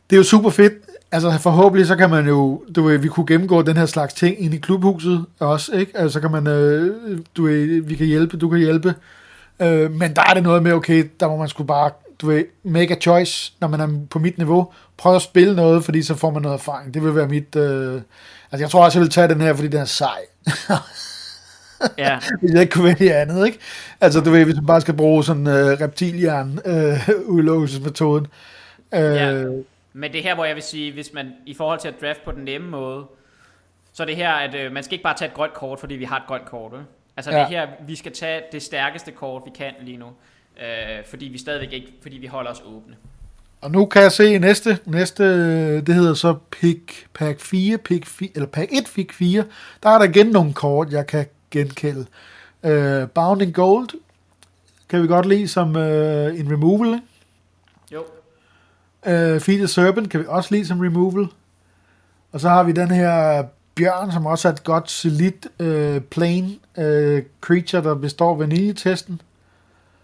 det er jo super fedt, altså forhåbentlig så kan man jo, du ved, vi kunne gennemgå den her slags ting ind i klubhuset også, ikke? Altså kan man, øh, du ved, vi kan hjælpe, du kan hjælpe, øh, men der er det noget med, okay, der må man skulle bare, du ved, make a choice, når man er på mit niveau, prøv at spille noget, fordi så får man noget erfaring, det vil være mit, øh, altså jeg tror også, jeg vil tage den her, fordi den er sej. Ja, hvis jeg ikke kunne vælge andet, ikke? Altså, du ved, hvis man bare skal bruge sådan uh, reptilhjern uh, udlåsesmetoden. Uh, Ja. Men det er her, hvor jeg vil sige, hvis man i forhold til at draft på den nemme måde, så det her, at øh, man skal ikke bare tage et grønt kort, fordi vi har et grønt kort. Ikke? Altså ja. Ja. det her, vi skal tage det stærkeste kort, vi kan lige nu. Øh, fordi vi stadigvæk ikke, fordi vi holder os åbne. Og nu kan jeg se næste, næste, øh, det hedder så pick, pack 4, pick 4, eller pack 1, pick 4. Der er der igen nogle kort, jeg kan genkende. Uh, Bounding Gold kan vi godt lide som øh, en removal? Jo. Øh, Feed the Serpent kan vi også lide som removal. Og så har vi den her bjørn, som også er et godt solid øh, plain øh, creature, der består vaniljetesten.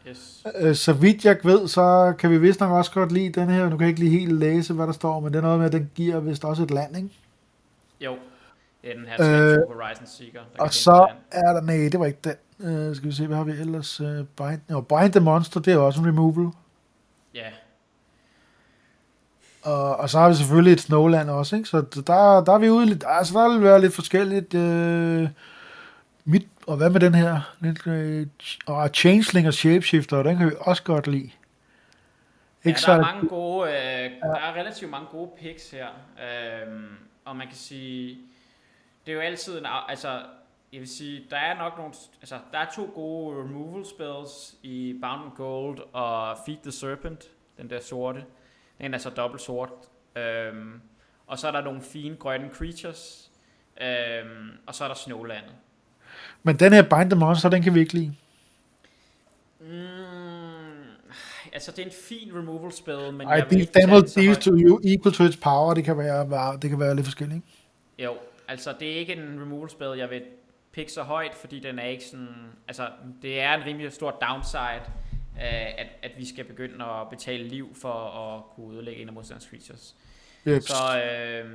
Yes. Øh, så vidt jeg ved, så kan vi vist nok også godt lide den her. Nu kan jeg ikke lige helt læse, hvad der står, men det er noget med, at den giver vist også et land, ikke? Jo. Det er den her Øh, øh, Horizon Seeker. Der Og så er der, nej, det var ikke den. Øh, skal vi se, hvad har vi ellers? Øh, bind, jo, bind the Monster, det er også en removal. Ja. Og, og så har vi selvfølgelig et Snowland også, ikke? Så der, der er vi ude lidt, altså der vil være lidt forskelligt. Øh, mit, og hvad med den her? Lidt, øh, og Changeling og Shapeshifter, den kan vi også godt lide. Ja, Ikke der er mange gode, øh, der er relativt mange gode picks her. Øhm, og man kan sige, det er jo altid en, altså, jeg vil sige, der er nok nogle, altså, der er to gode removal spells i Bound and Gold og Feed the Serpent, den der sorte. Den er så dobbelt sort. Øhm, og så er der nogle fine grønne creatures. Øhm, og så er der Snowlandet. men den her Bind the Monster, den kan vi ikke lide. Mm, altså, det er en fin removal spell, men Ej, jeg vil ikke damage deals to you equal to its power, det kan være, det kan være lidt forskelligt. Jo, altså det er ikke en removal spell, jeg vil pick så højt, fordi den er ikke sådan, altså det er en rimelig stor downside, øh, at, at vi skal begynde at betale liv for at kunne ødelægge en af modstanders creatures. Yep. Så øh,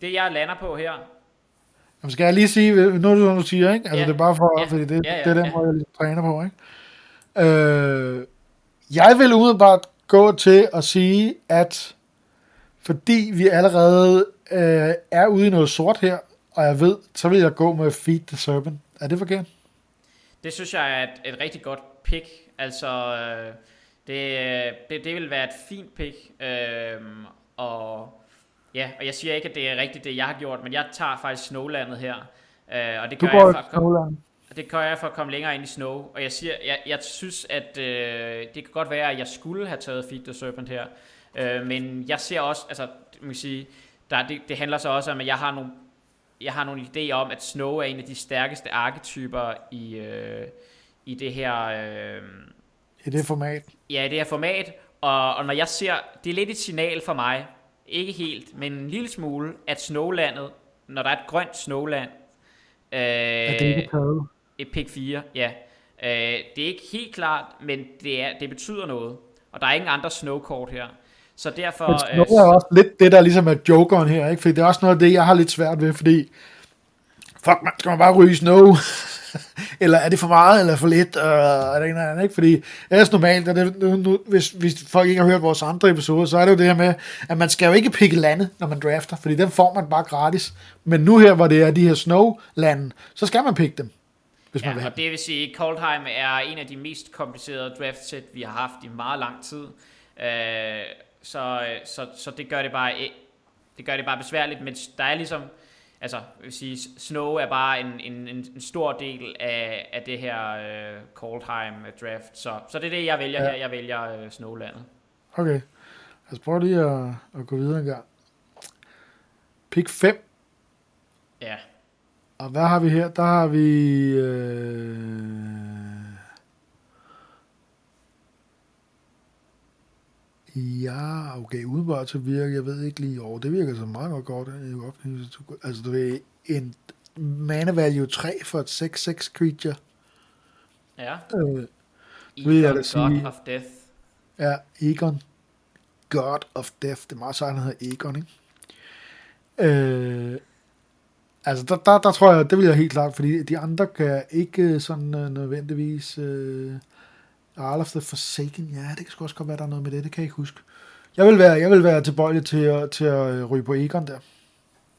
det jeg lander på her, Jamen, skal jeg lige sige, nu er det, du siger, ikke? Altså, Ja. det er bare for, Ja. fordi det, Ja, ja, det er den, ja. hvor jeg lige træner på, ikke? Øh, jeg vil umiddelbart gå til at sige, at fordi vi allerede øh, er ude i noget sort her, og jeg ved, så vil jeg gå med Feed the Serpent. Er det forkert? det synes jeg er et, et rigtig godt pick. Altså øh, det, det, det vil være et fint pick, øh, og ja, og jeg siger ikke, at det er rigtigt det, jeg har gjort, men jeg tager faktisk Snowlandet her. Øh, og det Du gør går jeg for at komme Snowland. Og Det gør jeg for at komme længere ind i Snow. Og jeg siger, jeg, jeg synes, at øh, det kan godt være, at jeg skulle have taget Feed the Serpent her. Øh, men jeg ser også, altså, man kan sige, der, det, det handler så også om, at jeg har nogle, jeg har nogle idéer om, at Snow er en af de stærkeste arketyper i, øh, i det her, øh, I det format. ja, i det her format. Og, og når jeg ser, det er lidt et signal for mig, ikke helt, men en lille smule, at Snowlandet, når der er et grønt Snowland, øh, Er det et pick 4, ja. Øh, det er ikke helt klart, men det, er, det betyder noget. Og der er ingen andre snowkort her. Så derfor... Men øh, Snow er også lidt det, der ligesom er jokeren her, ikke? Fordi det er også noget af det, jeg har lidt svært ved, fordi fuck, man, skal man bare ryge snow? eller er det for meget, eller for lidt? Uh, er det en eller anden, ikke? Fordi ellers normalt, er det, nu, nu, hvis, hvis folk ikke har hørt vores andre episoder, så er det jo det her med, at man skal jo ikke pikke lande, når man drafter, fordi den får man bare gratis. Men nu her, hvor det er de her snow-lande, så skal man pikke dem, hvis man vil Ja, og det vil sige, at Coldheim er en af de mest komplicerede draft set, vi har haft i meget lang tid. Øh, så, så, så det gør det bare det gør det bare besværligt, men der er ligesom altså, jeg vil sige, Snow er bare en, en, en, en stor del af, af det her øh, Coldheim draft. Så, så det er det, jeg vælger Ja. her. Jeg vælger øh, Snowlandet. Okay. Lad os prøve lige at, at gå videre en gang. Pick 5. Ja. Og hvad har vi her? Der har vi... Øh... Ja, okay, udenbart så virker, jeg ved ikke lige over, det virker så meget godt godt. Altså, du ved, en mana value 3 for et 6-6 creature. Ja. Øh, Vil jeg da sige- God of Death. Ja, Egon. God of Death. Det er meget sejt, han hedder Egon, ikke? Øh, altså, der, der, der tror jeg, det vil jeg helt klart, fordi de andre kan ikke sådan øh, nødvendigvis... Øh, Arl of the Forsaken, ja, det kan sgu også godt være, der er noget med det, det kan jeg ikke huske. Jeg vil være, jeg vil være tilbøjelig til at, til at øh, ryge på Egon der.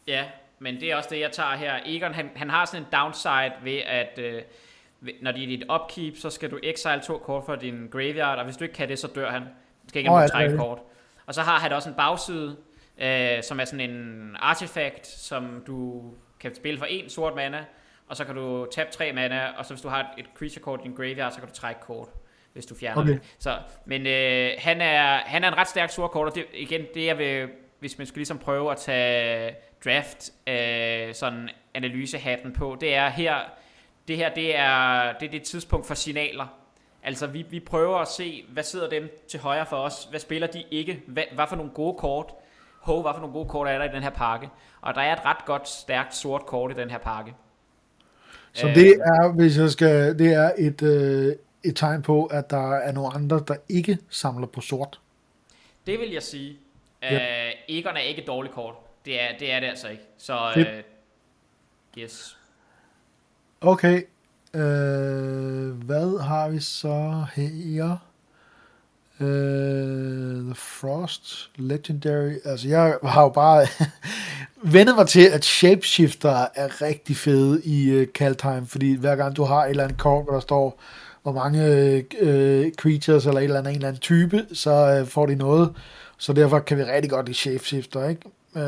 Ja, men det er også det, jeg tager her. Egon, han, han har sådan en downside ved, at øh, når det er dit upkeep, så skal du exile to kort fra din graveyard, og hvis du ikke kan det, så dør han. Du skal ikke oh, trække kort. Og så har han også en bagside, øh, som er sådan en artefakt, som du kan spille for en sort mana, og så kan du tabe tre mana, og så hvis du har et creature kort i din graveyard, så kan du trække kort, hvis du fjerner Okay. det. Så, men øh, han, er, han er en ret stærk sort kort, og det, igen, det jeg vil, hvis man skulle ligesom prøve at tage draft øh, sådan analysehatten på, det er her, det her det er, det er det tidspunkt for signaler. Altså, vi, vi prøver at se, hvad sidder dem til højre for os? Hvad spiller de ikke? Hvad, hvad for nogle gode kort? Ho, hvad for nogle gode kort er der i den her pakke? Og der er et ret godt, stærkt sort kort i den her pakke. Så øh, det er, hvis jeg skal, det er et, øh, et tegn på, at der er nogle andre, der ikke samler på sort. Det vil jeg sige. Yep. Øh, Egon er ikke et dårligt kort. Det er det, er det altså ikke. Så øh, yes. Okay. Øh, hvad har vi så her? Øh, The Frost Legendary. Altså, jeg har jo bare vendet mig til, at shapeshifter er rigtig fede i uh, Kaltheim, fordi hver gang du har et eller andet kort, hvor der står, hvor mange uh, creatures eller et eller andet, en eller anden type, så uh, får de noget. Så derfor kan vi rigtig godt i shapeshifter, ikke? Uh,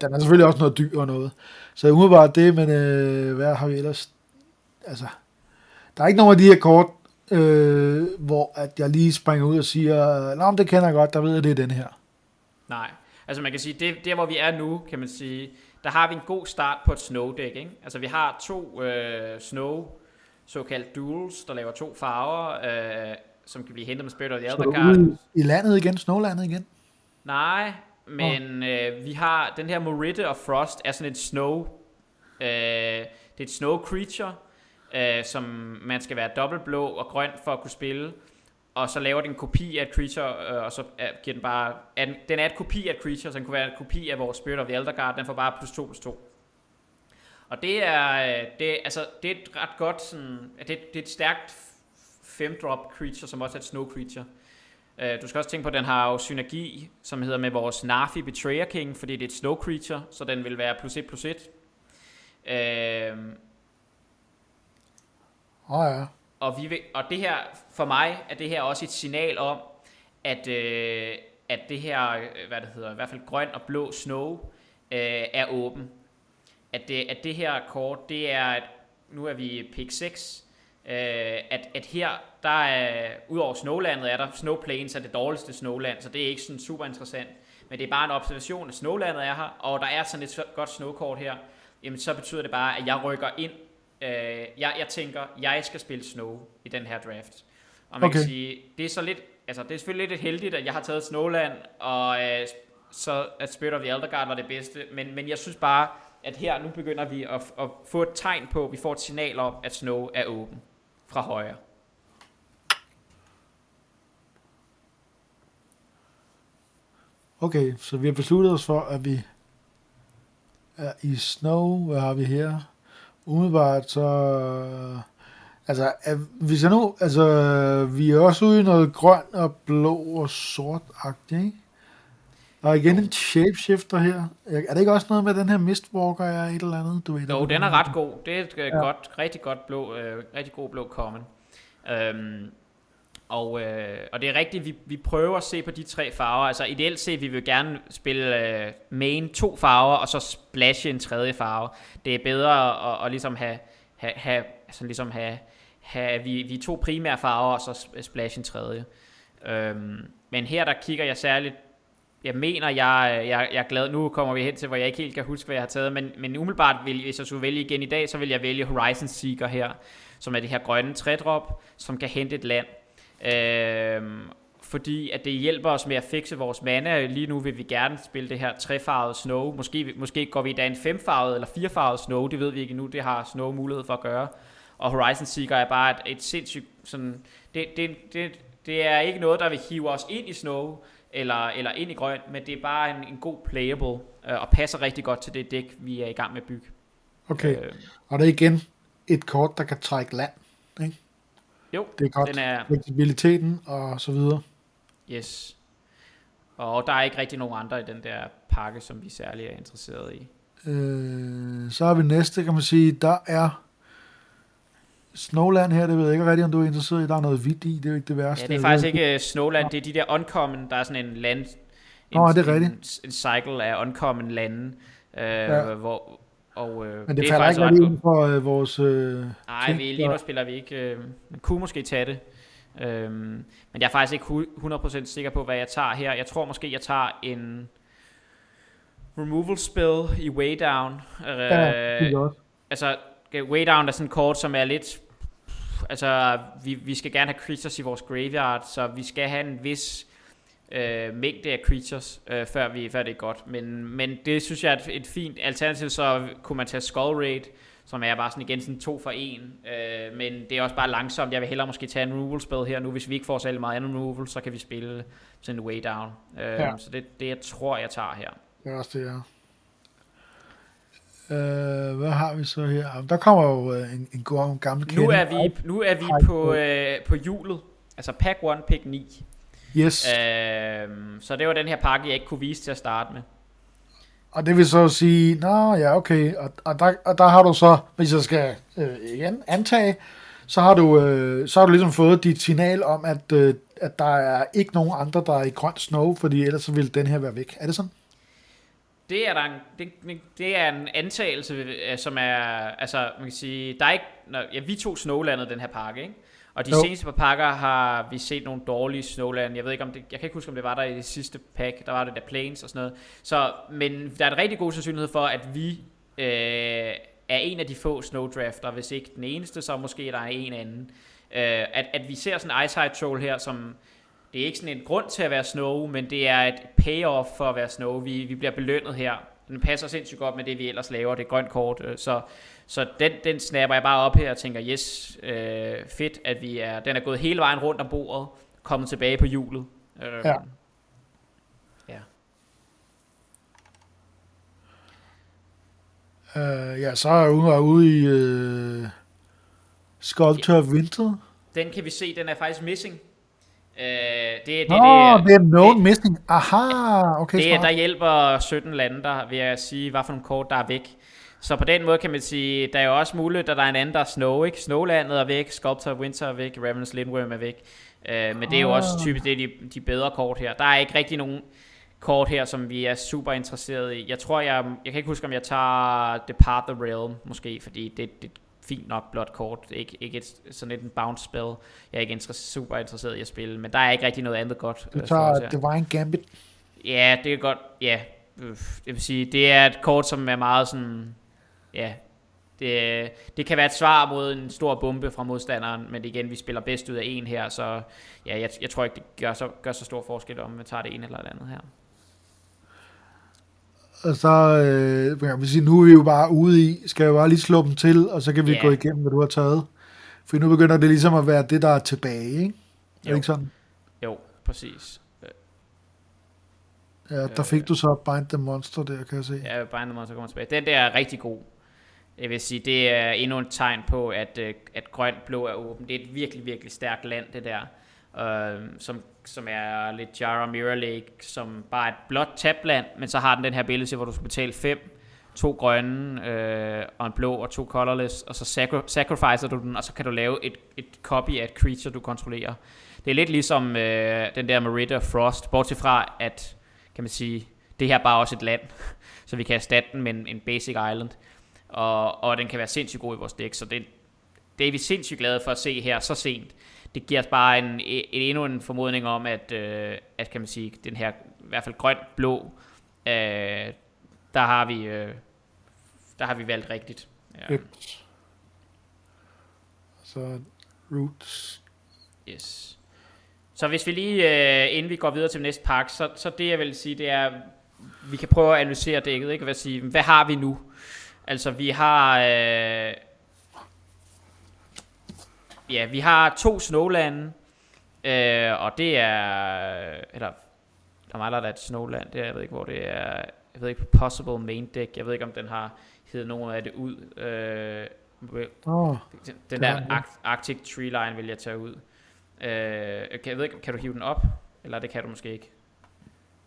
den er selvfølgelig også noget dyr og noget. Så umiddelbart det, men uh, hvad har vi ellers? Altså, der er ikke nogen af de her kort, øh, hvor at jeg lige springer ud og siger, Nå, det kender jeg godt, der ved jeg, det er den her. Nej, altså man kan sige, det, der hvor vi er nu, kan man sige, der har vi en god start på et snow deck, ikke? Altså vi har to øh, snow, såkaldt duels, der laver to farver, øh, som kan blive hentet med Spirit of the Elder Card. i landet igen, snowlandet igen? Nej, men oh. øh, vi har den her Morite og Frost er sådan et snow, øh, det er et snow creature, øh, som man skal være dobbelt blå og grøn for at kunne spille. Og så laver den en kopi af et creature, øh, og så øh, giver den bare... En, den er et kopi af et creature, så den kunne være en kopi af vores Spirit of the Elder Guard. Den får bare plus 2 plus 2. Og det er, øh, det, altså, det er et ret godt sådan, det, det er et stærkt 5-drop creature, som også er et snow creature. Uh, du skal også tænke på, at den har jo synergi, som hedder med vores Narfi Betrayer King, fordi det er et snow creature, så den vil være plus 1 plus 1. Uh, Oh, ja. Og, vi vil, og det her, for mig, er det her også et signal om, at, øh, at det her, øh, hvad det hedder, i hvert fald grøn og blå snow, øh, er åben. At det, at det her kort, det er, at nu er vi pick 6, øh, at, at her, der er, udover snowlandet er der, snow plains er det dårligste snowland, så det er ikke sådan super interessant. Men det er bare en observation, at snowlandet er her, og der er sådan et godt snowkort her, jamen så betyder det bare, at jeg rykker ind Øh, jeg, jeg tænker, jeg skal spille Snow i den her draft. Og man okay. kan sige, det er så lidt, altså det er selvfølgelig lidt heldigt, at jeg har taget Snowland, og øh, så at Spirit of the Elder Guard var det bedste, men, men jeg synes bare, at her nu begynder vi at, at få et tegn på, vi får et signal om, at Snow er åben fra højre. Okay, så vi har besluttet os for, at vi er i Snow. Hvad har vi her? umiddelbart så... Altså, hvis jeg nu... Altså, vi er også ude i noget grøn og blå og sort-agtigt, ikke? Og igen en shapeshifter her. Er det ikke også noget med den her Mistwalker er et eller andet? Du ved, jo, den er ret god. Det er et ja. godt, rigtig godt blå, øh, rigtig god blå common. Øhm, og, øh, og det er rigtigt, vi, vi prøver at se på de tre farver. Altså ideelt set, vi vil gerne spille øh, main to farver, og så splashe en tredje farve. Det er bedre at, at ligesom have, have, have, altså ligesom have, have vi, vi to primære farver, og så splash en tredje. Øhm, men her der kigger jeg særligt jeg mener, jeg, jeg, jeg er glad. Nu kommer vi hen til, hvor jeg ikke helt kan huske, hvad jeg har taget. Men, men umiddelbart, vil, hvis jeg skulle vælge igen i dag, så vil jeg vælge Horizon Seeker her, som er det her grønne trædrop, som kan hente et land. Øh, fordi at det hjælper os med at fikse vores mana. Lige nu vil vi gerne spille det her trefarvede snow. Måske, måske går vi i dag en femfarvet eller firefarvet snow, det ved vi ikke nu. Det har snow mulighed for at gøre. Og Horizon Seeker er bare et, et sindssygt sådan... Det, det, det, det er ikke noget, der vil hive os ind i snow, eller, eller ind i grøn, men det er bare en, en god playable, øh, og passer rigtig godt til det dæk, vi er i gang med at bygge. Okay, øh, og det er igen et kort, der kan trække land, ikke? Jo, det er godt. Den er... Fleksibiliteten og så videre. Yes. Og der er ikke rigtig nogen andre i den der pakke, som vi særlig er interesseret i. Øh, så har vi næste, kan man sige, der er Snowland her, det ved jeg ikke rigtig, om du er interesseret i. Der er noget hvidt i, det er jo ikke det værste. Ja, det er faktisk ikke uh, Snowland, det er de der uncommon, der er sådan en land, en, Nå, det er rigtigt. En, en cycle af uncommon lande, øh, ja. hvor, og, øh, men det, det falder ikke rigtig inden for øh, vores... Øh, Nej, vi, lige nu spiller vi ikke... Øh, man kunne måske tage det. Øh, men jeg er faktisk ikke 100% sikker på, hvad jeg tager her. Jeg tror måske, jeg tager en removal spell i way down. Øh, ja, det er Altså, way down er sådan en kort, som er lidt... altså, vi, vi skal gerne have creatures i vores graveyard, så vi skal have en vis øh, mængde af creatures, øh, før, vi, før det er godt. Men, men det synes jeg er et, et fint alternativ, så kunne man tage Skull Raid, som er bare sådan igen sådan to for en. Øh, men det er også bare langsomt. Jeg vil hellere måske tage en removal spell her nu. Hvis vi ikke får særlig meget andet removal, så kan vi spille sådan way down. Øh, ja. Så det det, jeg tror, jeg tager her. Det er også det, ja. Øh, hvad har vi så her? Der kommer jo øh, en, en god gammel kende. Nu er vi, nu er vi på, øh, på hjulet. Altså pack 1, pick 9. Yes. Øh, så det var den her pakke, jeg ikke kunne vise til at starte med. Og det vil så sige, nå ja, okay, og, og, der, og der har du så, hvis jeg skal øh, igen antage, så har, du, øh, så har du ligesom fået dit signal om, at, øh, at der er ikke nogen andre, der er i grøn snow, fordi ellers så vil den her være væk. Er det sådan? Det er, der en, det, det er en antagelse, øh, som er, altså man kan sige, der er ikke, når, ja, vi tog Snowlandet den her pakke, ikke? Og de jo. seneste par pakker har vi set nogle dårlige Snowland. Jeg ved ikke om det, jeg kan ikke huske om det var der i det sidste pack. Der var det der Planes og sådan noget. Så, men der er en rigtig god sandsynlighed for, at vi øh, er en af de få Snowdrafter, hvis ikke den eneste, så måske der er en anden. Øh, at, at vi ser sådan en Ice High Troll her, som det er ikke sådan en grund til at være Snow, men det er et payoff for at være Snow. Vi, vi bliver belønnet her. Den passer sindssygt godt med det, vi ellers laver. Det er grønt kort. Øh, så så den, den snapper jeg bare op her og tænker, yes, øh, fedt, at vi er, den er gået hele vejen rundt om bordet, kommet tilbage på hjulet. Øh, ja. Ja. Uh, ja, så er jeg ude i uh, Sculpture ja. of Winter. Den kan vi se, den er faktisk missing. Uh, det, det, Nå, det, er, det er known det, missing. Aha, okay. Det, der hjælper 17 lande der, vil jeg sige, hvad for nogle kort, der er væk. Så på den måde kan man sige, der er jo også muligt, at der er en anden, der er Snow, ikke? Snowlandet er væk, Sculptor Winter er væk, Ravenous Lindworm er væk. Uh, men det er jo også ah. typisk det de, de bedre kort her. Der er ikke rigtig nogen kort her, som vi er super interesseret i. Jeg tror, jeg, jeg kan ikke huske, om jeg tager Depart the Realm, måske, fordi det, det fint nok blot kort. Ikke, ikke et, sådan et bounce spell. Jeg er ikke interesse, super interesseret i at spille, men der er ikke rigtig noget andet godt. Du øh, tager Divine Gambit? Ja, det er godt. Ja, det vil sige, det er et kort, som er meget sådan ja, det, det kan være et svar mod en stor bombe fra modstanderen, men igen, vi spiller bedst ud af en her, så ja, jeg, jeg tror ikke, det gør så, gør så stor forskel, om vi tager det ene eller det andet her. Og så, øh, sige, nu er vi jo bare ude i, skal jeg bare lige slå dem til, og så kan vi yeah. gå igennem, hvad du har taget. For nu begynder det ligesom at være det, der er tilbage, ikke? Er det ikke sådan? Jo, præcis. Ja, der fik øh, du så Bind the Monster der, kan jeg se. Ja, Bind the Monster kommer tilbage. Den der er rigtig god. Jeg vil sige, det er endnu et tegn på, at, øh, at grønt blå er åben. Det er et virkelig, virkelig stærkt land, det der øh, som, som er lidt Jara Mirror Lake, som bare er et blåt tabland, men så har den den her billede, hvor du skal betale fem, to grønne øh, og en blå og to colorless, og så sacri- sacrificer du den, og så kan du lave et, et copy af et creature, du kontrollerer. Det er lidt ligesom øh, den der Merida Frost, bortset fra, at kan man sige, det her er bare også et land, så vi kan erstatte den med en, en basic island og, og den kan være sindssygt god i vores dæk, så det, det er vi sindssygt glade for at se her så sent. Det giver os bare en, en, endnu en formodning om, at, øh, at kan man sige, den her i hvert fald grøn-blå, øh, der har vi øh, der har vi valgt rigtigt. Ja. Yep. Så roots. Yes. Så hvis vi lige, øh, inden vi går videre til næste pakke, så, så det jeg vil sige, det er, vi kan prøve at analysere dækket, ikke? Hvad, sige, hvad har vi nu? Altså, vi har... Øh, ja, vi har to Snowland, øh, og det er... Eller, der mangler der et Snowland, det er, jeg ved ikke, hvor det er... Jeg ved ikke, på Possible Main Deck, jeg ved ikke, om den har hedder nogen af det ud. Øh, oh, den, den der Arctic Tree Line vil jeg tage ud. Øh, jeg ved ikke, kan du hive den op? Eller det kan du måske ikke.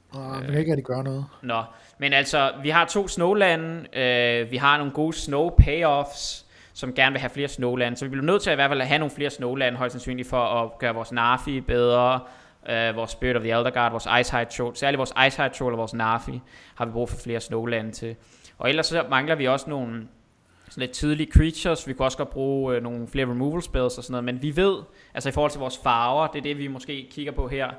Og øh, kan ikke rigtig gøre noget. Nå, men altså, vi har to snowlande, øh, vi har nogle gode snow payoffs, som gerne vil have flere snowland, så vi bliver nødt til at i hvert fald have nogle flere snowland, højst sandsynligt for at gøre vores Nafi bedre, øh, vores Spirit of the Elder Guard, vores Ice High Troll, særligt vores Ice High Troll og vores Nafi, har vi brug for flere snowland til. Og ellers så mangler vi også nogle sådan lidt tidlige creatures, vi kunne også godt bruge øh, nogle flere removal spells og sådan noget, men vi ved, altså i forhold til vores farver, det er det vi måske kigger på her,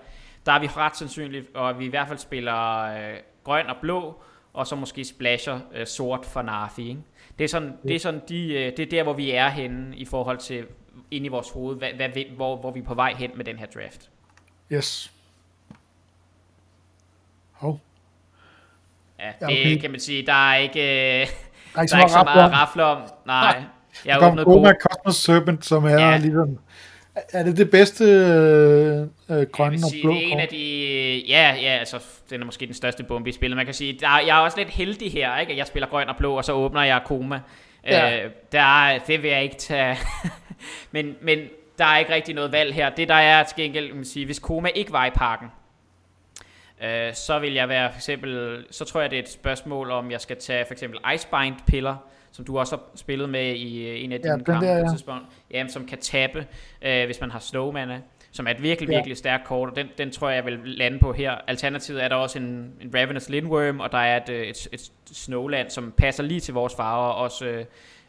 der er vi ret sandsynligt, og vi i hvert fald spiller øh, grøn og blå, og så måske splasher øh, sort for Nafi. Ikke? Det er sådan, det er sådan de, øh, det er der, hvor vi er henne i forhold til, ind i vores hoved, hvad, hvad, hvor, hvor vi er på vej hen med den her draft. Yes. Hov. Ja, det ja, okay. kan man sige, der er ikke, der er Der er ikke der er ikke så meget at rafle om. Nej, jeg har åbnet gode. Cosmos Serpent, som er ja. ligesom... Er det det bedste øh, øh, grønne og blå det er en af de... Ja, ja, altså, den er måske den største bombe i spillet. Man kan sige, der, jeg er også lidt heldig her, ikke? Jeg spiller grøn og blå, og så åbner jeg Koma. Ja. Øh, der, er- det vil jeg ikke tage... men, men der er ikke rigtig noget valg her. Det der er til gengæld, man sige, hvis Koma ikke var i parken, øh, så vil jeg være for eksempel... Så tror jeg, det er et spørgsmål, om jeg skal tage for eksempel Icebind-piller, som du også har spillet med i øh, en af Ja, dine den kampe der, på et ja. tidspunkt. Jamen, som kan tabe, øh, hvis man har Snowman, som er et virkelig, Ja. virkelig stærkt kort, og den, den tror jeg, jeg vil lande på her. Alternativet er der også en, en Ravenous Lindworm, og der er et, øh, et, et Snowland, som passer lige til vores farver, også øh,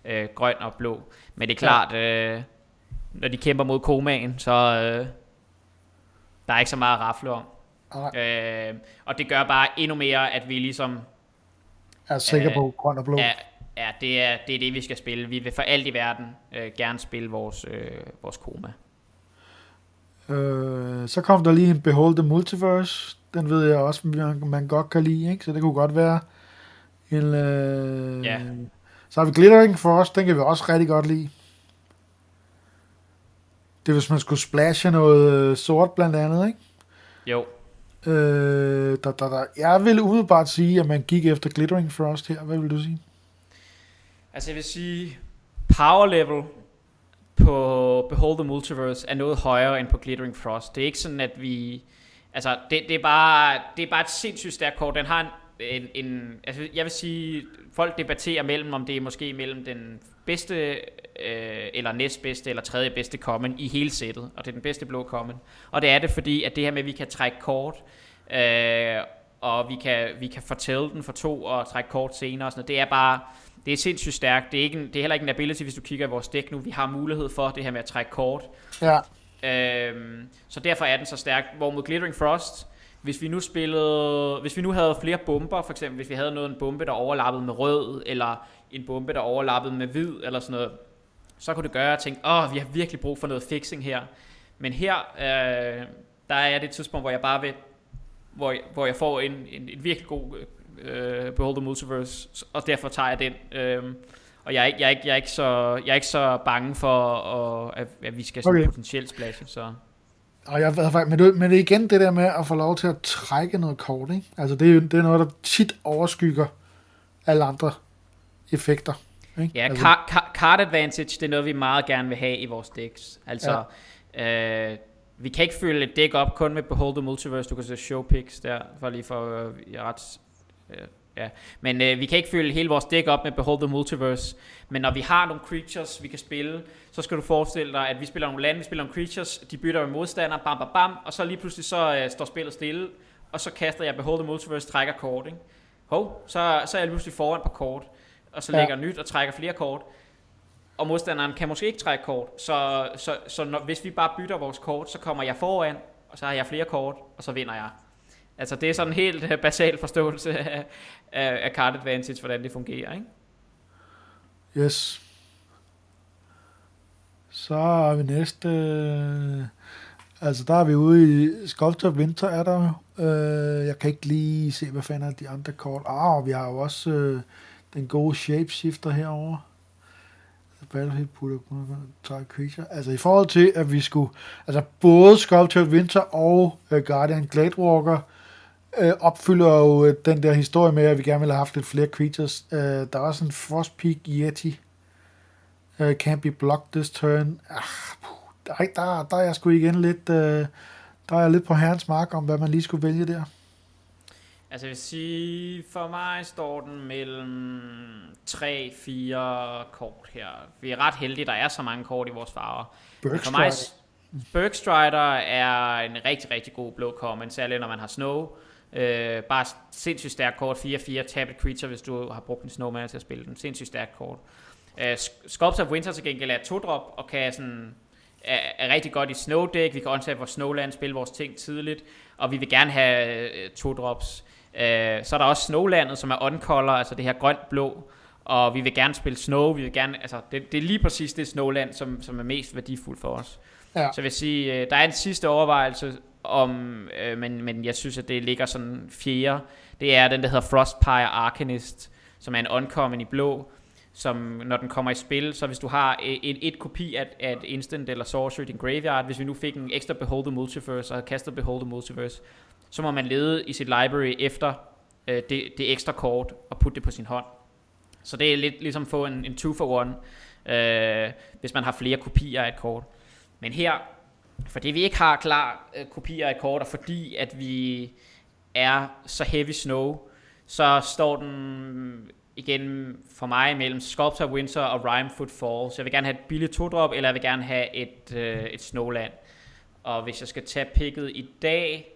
øh, grøn og blå. Men det er klart, øh, når de kæmper mod komaen, så øh, der er ikke så meget at rafle om. Nej, Øh, og det gør bare endnu mere, at vi ligesom er sikker øh, på grøn og blå. Ja, ja det, er, det er det, vi skal spille. Vi vil for alt i verden øh, gerne spille vores, øh, vores koma. Øh, så kom der lige en Behold the Multiverse. Den ved jeg også, man, man godt kan lide, ikke? Så det kunne godt være en... Øh, Ja. Så har vi Glittering Frost, den kan vi også rigtig godt lide. Det er, hvis man skulle splashe noget øh, sort blandt andet, ikke? Jo, Øh, der, der, der. Jeg vil umiddelbart sige, at man gik efter Glittering Frost her. Hvad vil du sige? Altså jeg vil sige, power level på Behold the Multiverse er noget højere end på Glittering Frost. Det er ikke sådan, at vi... Altså, det, det, er, bare, det er bare et sindssygt stærkt kort. Den har en, en, en... Altså, jeg vil sige, folk debatterer mellem, om det er måske mellem den bedste, øh, eller næstbedste, eller tredje bedste common i hele sættet. Og det er den bedste blå common. Og det er det, fordi at det her med, at vi kan trække kort, øh, og vi kan, vi kan fortælle den for to og trække kort senere og sådan noget. Det er bare, det er sindssygt stærkt. Det er, ikke en, det er heller ikke en ability, hvis du kigger i vores dæk nu. Vi har mulighed for det her med at trække kort. Ja, Øhm, så derfor er den så stærk. Hvor mod Glittering Frost, hvis vi nu spillede, hvis vi nu havde flere bomber, for eksempel hvis vi havde noget en bombe, der overlappede med rød, eller en bombe, der overlappede med hvid, eller sådan noget, så kunne det gøre, at jeg tænkte, åh, vi har virkelig brug for noget fixing her. Men her, øh, der er det et tidspunkt, hvor jeg bare vil, hvor jeg, hvor jeg får en, en, en virkelig god øh, Behold the Multiverse, og derfor tager jeg den. Øh, og jeg er, ikke, jeg, er ikke, jeg, er ikke så, jeg er ikke så bange for, at, at, at vi skal sådan Okay. potentielt splashe. Så. og jeg ved faktisk, men, det, men det igen det der med at få lov til at trække noget kort, ikke? Altså det er, det er noget, der tit overskygger alle andre effekter. Ikke? Ja, altså, card, card, card advantage, det er noget, vi meget gerne vil have i vores decks. Altså, ja. øh, vi kan ikke fylde et deck op kun med Behold the Multiverse. Du kan se show picks der, for lige for øh, ret... Øh, ja. Men øh, vi kan ikke fylde hele vores deck op med Behold the Multiverse. Men når vi har nogle creatures, vi kan spille, så skal du forestille dig, at vi spiller nogle lande, vi spiller nogle creatures, de bytter med modstander, bam, bam, bam, og så lige pludselig så øh, står spillet stille, og så kaster jeg Behold the Multiverse, trækker kort, ikke? Hov, så, så er jeg pludselig foran på kort, og så Ja. lægger nyt og trækker flere kort, og modstanderen kan måske ikke trække kort, så, så, så når, hvis vi bare bytter vores kort, så kommer jeg foran, og så har jeg flere kort, og så vinder jeg. Altså det er sådan en helt øh, basal forståelse af, af, af card advantage, hvordan det fungerer, ikke? Yes. Så er vi næste... Øh, altså, der er vi ude i Sculptor Winter, er der øh, Jeg kan ikke lige se, hvad fanden er de andre kort. Ah, og vi har jo også øh, den gode Shapeshifter herovre. Battlefield putter træk creature. Altså i forhold til, at vi skulle... Altså både Sculptor Winter og øh, Guardian Gladewalker øh, opfylder jo øh, den der historie med, at vi gerne ville have haft lidt flere creatures. Øh, der er også en Frostpeak Yeti. Uh, can't be blocked this turn. Ah, puh, der, er- der, der er jeg sgu igen lidt, uh, der er jeg lidt på herrens mark om, hvad man lige skulle vælge der. Altså jeg vil sige, for mig står den mellem 3-4 kort her. Vi er ret heldige, der er så mange kort i vores farver. Men For mig, Bergstrider er en rigtig, rigtig god blå common, særligt når man har snow. Øh, bare sindssygt stærk kort, 4-4, tab et creature, hvis du har brugt en snowman til at spille den. Sindssygt stærk kort. Øh, Sculptor of Winter til gengæld er to drop og kan sådan er, er rigtig godt i snow deck. Vi kan undtage vores snowland, spille vores ting tidligt, og vi vil gerne have øh, to drops. Øh, så er der også snowlandet, som er on-color, altså det her grønt-blå, og vi vil gerne spille Snow, vi vil gerne, altså det, det er lige præcis det Snowland, som, som er mest værdifuldt for os. Ja. Så jeg vil sige, øh, der er en sidste overvejelse om, øh, men, men jeg synes, at det ligger sådan fjerde. Det er den, der hedder Frostpire Arcanist, som er en uncommon i blå, som når den kommer i spil, så hvis du har øh, et, et kopi af, af et instant eller sorcery i din graveyard, hvis vi nu fik en ekstra Behold the Multiverse og havde kastet Behold the Multiverse, så må man lede i sit library efter øh, det, det ekstra kort og putte det på sin hånd. Så det er lidt ligesom at få en, en two for one, øh, hvis man har flere kopier af et kort. Men her, fordi vi ikke har klar øh, kopier af kort, og fordi at vi er så heavy snow, så står den igen for mig mellem Sculptor Winter og Rhyme Fall. Så jeg vil gerne have et billigt to-drop, eller jeg vil gerne have et, øh, et Snowland. Og hvis jeg skal tage picket i dag,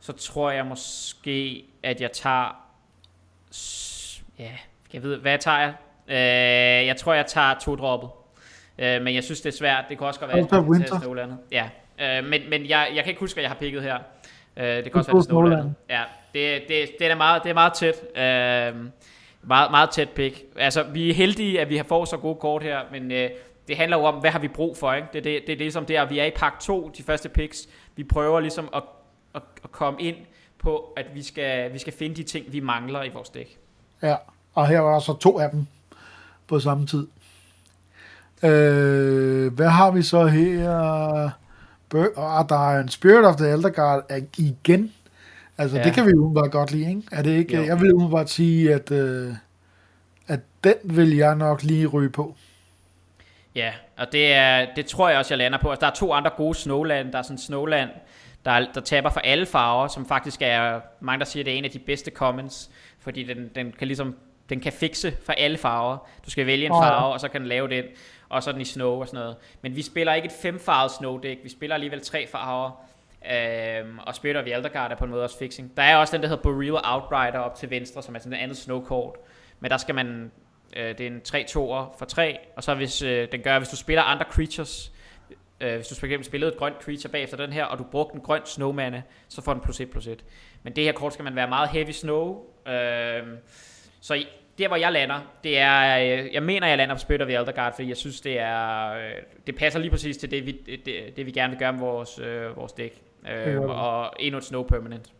så tror jeg måske, at jeg tager... Ja, jeg ved, hvad tager jeg? Øh, jeg tror, jeg tager to-droppet. Øh, men jeg synes, det er svært. Det kan også godt være, at jeg tager Snowlandet. Ja, øh, men, men jeg, jeg kan ikke huske, at jeg har picket her. Øh, det kan også være, Snowlandet. Ja, det, det, det, er meget, det er meget tæt. Øh, meget, meget tæt pick. Altså, vi er heldige, at vi har fået så gode kort her, men øh, det handler jo om, hvad har vi brug for, ikke? Det, det, det er ligesom der, vi er i pakke 2, de første picks. Vi prøver ligesom at, at, at komme ind på, at vi skal, vi skal finde de ting, vi mangler i vores dæk. Ja, og her var så to af dem på samme tid. Øh, hvad har vi så her? Og der er en Spirit of the Elder Guard igen. Altså, ja. det kan vi jo bare godt lide, ikke? Er det ikke? Jo. Jeg vil bare sige, at, øh, at den vil jeg nok lige ryge på. Ja, og det, er, det tror jeg også, jeg lander på. Altså, der er to andre gode Snowland. Der er sådan Snowland, der, der taber for alle farver, som faktisk er, mange der siger, det er en af de bedste commons, fordi den, den kan ligesom den kan fikse for alle farver. Du skal vælge en farve, oh. og så kan den lave den, og så den i snow og sådan noget. Men vi spiller ikke et femfarvet snow deck, vi spiller alligevel tre farver, Øhm, og Spirit of Elderguard er på en måde også fixing. Der er også den, der hedder Boreal Outrider op til venstre, som er sådan en andet snowkort, Men der skal man, øh, det er en 3-2'er for 3, og så hvis øh, den gør, hvis du spiller andre creatures, øh, hvis du for eksempel spillede et grønt creature bagefter den her, og du brugte en grøn snowmane, så får den plus 1 plus 1. Men det her kort skal man være meget heavy snow. Øh, så der hvor jeg lander, det er, øh, jeg mener jeg lander på Spirit of the Elder Guard, fordi jeg synes det er, øh, det passer lige præcis til det vi, det, det vi gerne vil gøre med vores, øh, vores dæk. Øh, og endnu et snow permanent.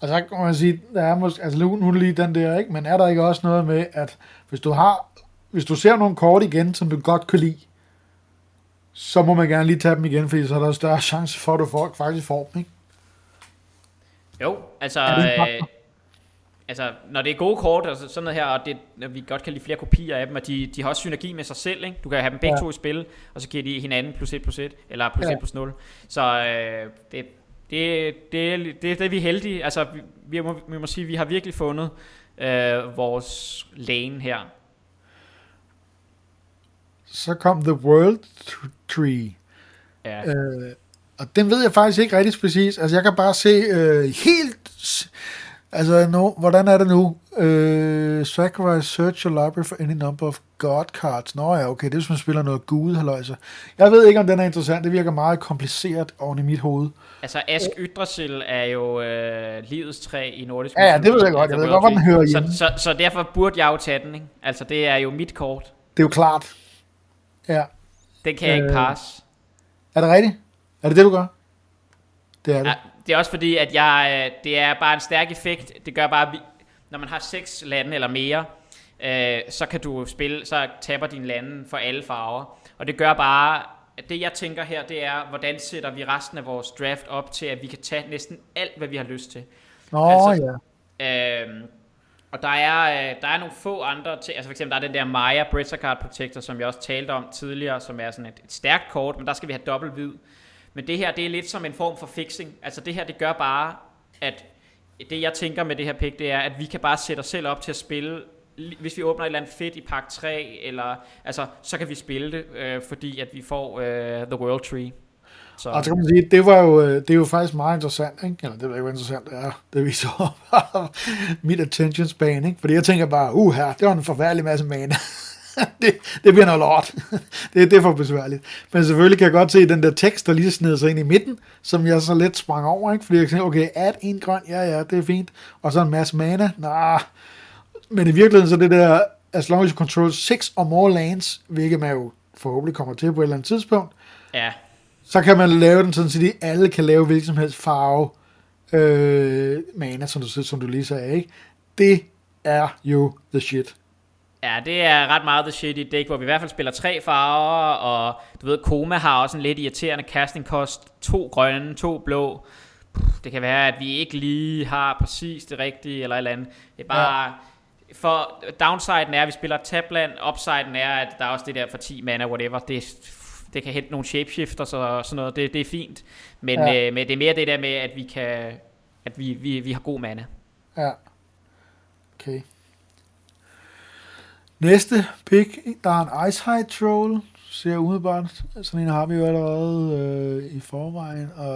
Og så kan man sige, der er måske, altså nu, er det lige den der, ikke? men er der ikke også noget med, at hvis du har, hvis du ser nogle kort igen, som du godt kan lide, så må man gerne lige tage dem igen, fordi så er der større chance for, at du får, faktisk får dem, ikke? Jo, altså, øh, altså, når det er gode kort, altså sådan noget her, og det, vi godt kan lide flere kopier af dem, og de, de har også synergi med sig selv, ikke? Du kan have dem begge ja. to i spil, og så giver de hinanden plus 1 plus 1, eller plus ja. 1 plus 0. Så øh, det, det, det, det, det er vi heldige. Altså, vi, vi, må, vi må sige, vi har virkelig fundet øh, vores lane her. Så kom The World Tree. Ja. Øh, og den ved jeg faktisk ikke rigtig præcis. Altså, jeg kan bare se øh, helt Altså, no, hvordan er det nu? Uh, sacrifice, search your library for any number of god cards. Nå ja, okay, det er hvis man spiller noget gud, halløjse. Jeg ved ikke, om den er interessant. Det virker meget kompliceret oven i mit hoved. Altså, Ask Yggdrasil er jo uh, livets træ i nordisk Ja, ja, det ved jeg godt. Jeg ved godt, hvor den hører hjemme. Så, så, så, derfor burde jeg jo tage den, ikke? Altså, det er jo mit kort. Det er jo klart. Ja. Den kan jeg uh, ikke passe. Er det rigtigt? Er det det, du gør? Det er det. Ja, det er også fordi, at jeg, øh, det er bare en stærk effekt. Det gør bare, at vi, når man har seks lande eller mere, øh, så kan du spille, så taber din lande for alle farver. Og det gør bare, at det jeg tænker her, det er, hvordan sætter vi resten af vores draft op til, at vi kan tage næsten alt, hvad vi har lyst til. Nå altså, ja. Øh, og der er, øh, der er nogle få andre til, altså for eksempel der er den der Maya Bridger Card Protector, som jeg også talte om tidligere, som er sådan et, et stærkt kort, men der skal vi have dobbelt hvid. Men det her, det er lidt som en form for fixing. Altså det her, det gør bare, at det jeg tænker med det her pick, det er, at vi kan bare sætte os selv op til at spille hvis vi åbner et eller andet fedt i pakke 3, eller, altså, så kan vi spille det, øh, fordi at vi får øh, The World Tree. Så. Og så kan man sige, det var jo, øh, det er jo faktisk meget interessant, ikke? Eller det er jo interessant, det er. Det viser mit attention span, ikke? Fordi jeg tænker bare, uh her, det var en forfærdelig masse mana. det, det bliver noget lort. det, det er for besværligt. Men selvfølgelig kan jeg godt se den der tekst, der lige sned sig ind i midten, som jeg så let sprang over, ikke? fordi jeg tænkte, okay, add en grøn, ja ja, det er fint, og så en masse mana, nah. Men i virkeligheden så det der as long as you control six or more lanes, hvilket man jo forhåbentlig kommer til på et eller andet tidspunkt, Ja, så kan man lave den sådan, så de alle kan lave hvilken som helst farve øh, mana, som du, som du lige sagde, ikke? Det er jo the shit. Ja, det er ret meget the shit i et dæk, hvor vi i hvert fald spiller tre farver, og du ved, Koma har også en lidt irriterende casting cost. To grønne, to blå. Det kan være, at vi ikke lige har præcis det rigtige, eller et eller andet. Det er bare... Ja. For downsiden er, at vi spiller tabland. Upsiden er, at der er også det der for 10 mana, whatever. Det, det kan hente nogle shapeshifters og sådan noget. Det, det er fint. Men, ja. øh, men det er mere det der med, at vi kan... At vi, vi, vi har god mana. Ja. Okay. Næste pick, der er en Ice High Troll, ser umiddelbart. Sådan en har vi jo allerede øh, i forvejen, og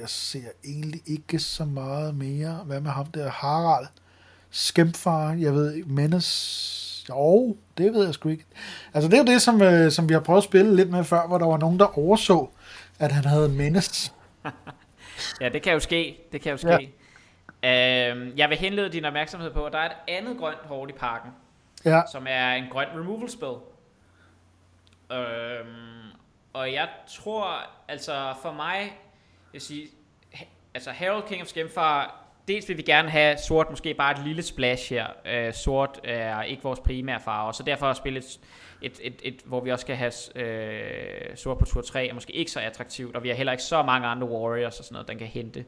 jeg ser egentlig ikke så meget mere. Hvad med ham der, Harald? Skæmpfar, jeg ved ikke, Menes... Jo, det ved jeg sgu ikke. Altså det er jo det, som, øh, som vi har prøvet at spille lidt med før, hvor der var nogen, der overså, at han havde Menes. Ja, det kan jo ske. Det kan jo ske. Ja. Øhm, jeg vil henlede din opmærksomhed på, at der er et andet grønt horde i parken, Ja, som er en grøn removal spell. Øhm, og jeg tror, altså for mig, jeg vil sige, altså Harold King of Skimfar, dels vil vi gerne have sort, måske bare et lille splash her. Øh, sort er ikke vores primære farve, så derfor at spille et, et, et, et, hvor vi også skal have øh, sort på tur 3, er måske ikke så attraktivt, og vi har heller ikke så mange andre warriors og sådan noget, den kan hente.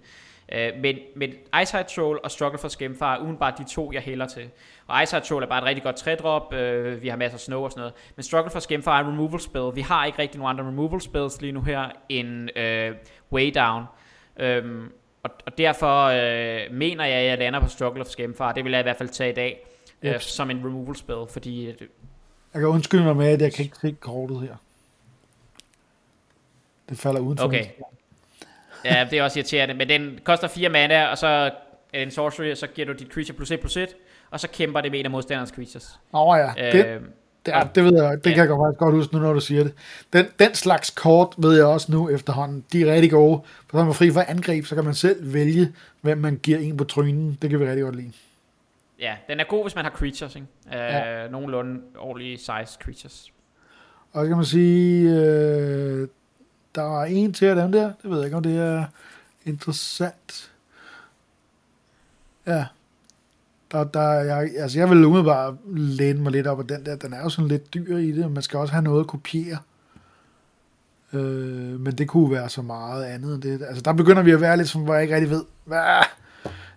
Øh, men, men Ice Troll og Struggle for Skemfar er udenbart de to, jeg hælder til. Og Ice Troll er bare et rigtig godt trædrop, øh, vi har masser af snow og sådan noget. Men Struggle for Skemfar er en removal spell. Vi har ikke rigtig nogen andre removal spells lige nu her end øh, Way Down. Øhm, og, og derfor øh, mener jeg, at jeg lander på Struggle for Skemfar. Det vil jeg i hvert fald tage i dag øh, som en removal spell, fordi øh, jeg kan undskylde mig med, at jeg kan ikke se kortet her. Det falder uden for Okay. min- Ja, det er også irriterende, men den koster 4 mana, og så er det en sorcery, så giver du dit creature plus 1 plus 1, og så kæmper det med en af modstanderens creatures. Nå ja, det, Øh, det, er, det ved jeg, det ja. kan jeg godt, faktisk godt huske nu, når du siger det. Den, den slags kort ved jeg også nu efterhånden. De er rigtig gode. For så er man fri for angreb, så kan man selv vælge, hvem man giver en på trynen. Det kan vi rigtig godt lide. ja, den er god, hvis man har creatures, ikke? Øh, Ja. Nogenlunde ordentlige size creatures. Og så kan man sige, øh, der er en til af dem der. Det ved jeg ikke, om det er interessant. Ja. Der, der, jeg, altså jeg vil umiddelbart læne mig lidt op af den der. Den er jo sådan lidt dyr i det, og man skal også have noget at kopiere. Øh, men det kunne være så meget andet end det. Altså der begynder vi at være lidt som, hvor jeg ikke rigtig ved, hvad...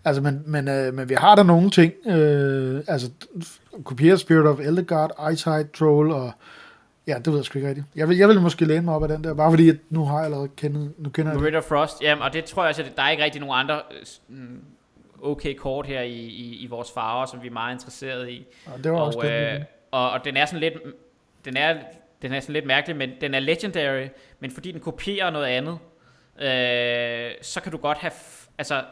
Altså, men, men, øh, men vi har der nogle ting. Øh, altså, kopiere Spirit of Eldegard, Eyesight Troll og Ja, det ved jeg sgu ikke rigtigt. Jeg vil, jeg vil måske læne mig op af den der, bare fordi at nu har jeg allerede kendt, nu kender jeg of Frost, jamen, og det tror jeg også, at der er ikke rigtig nogen andre øh, sådan okay kort her i, i, i vores farver, som vi er meget interesseret i. Og det var også Og, den. øh, og, og den er sådan lidt, den er, den er sådan lidt mærkelig, men den er legendary, men fordi den kopierer noget andet, øh, så kan du godt have, altså,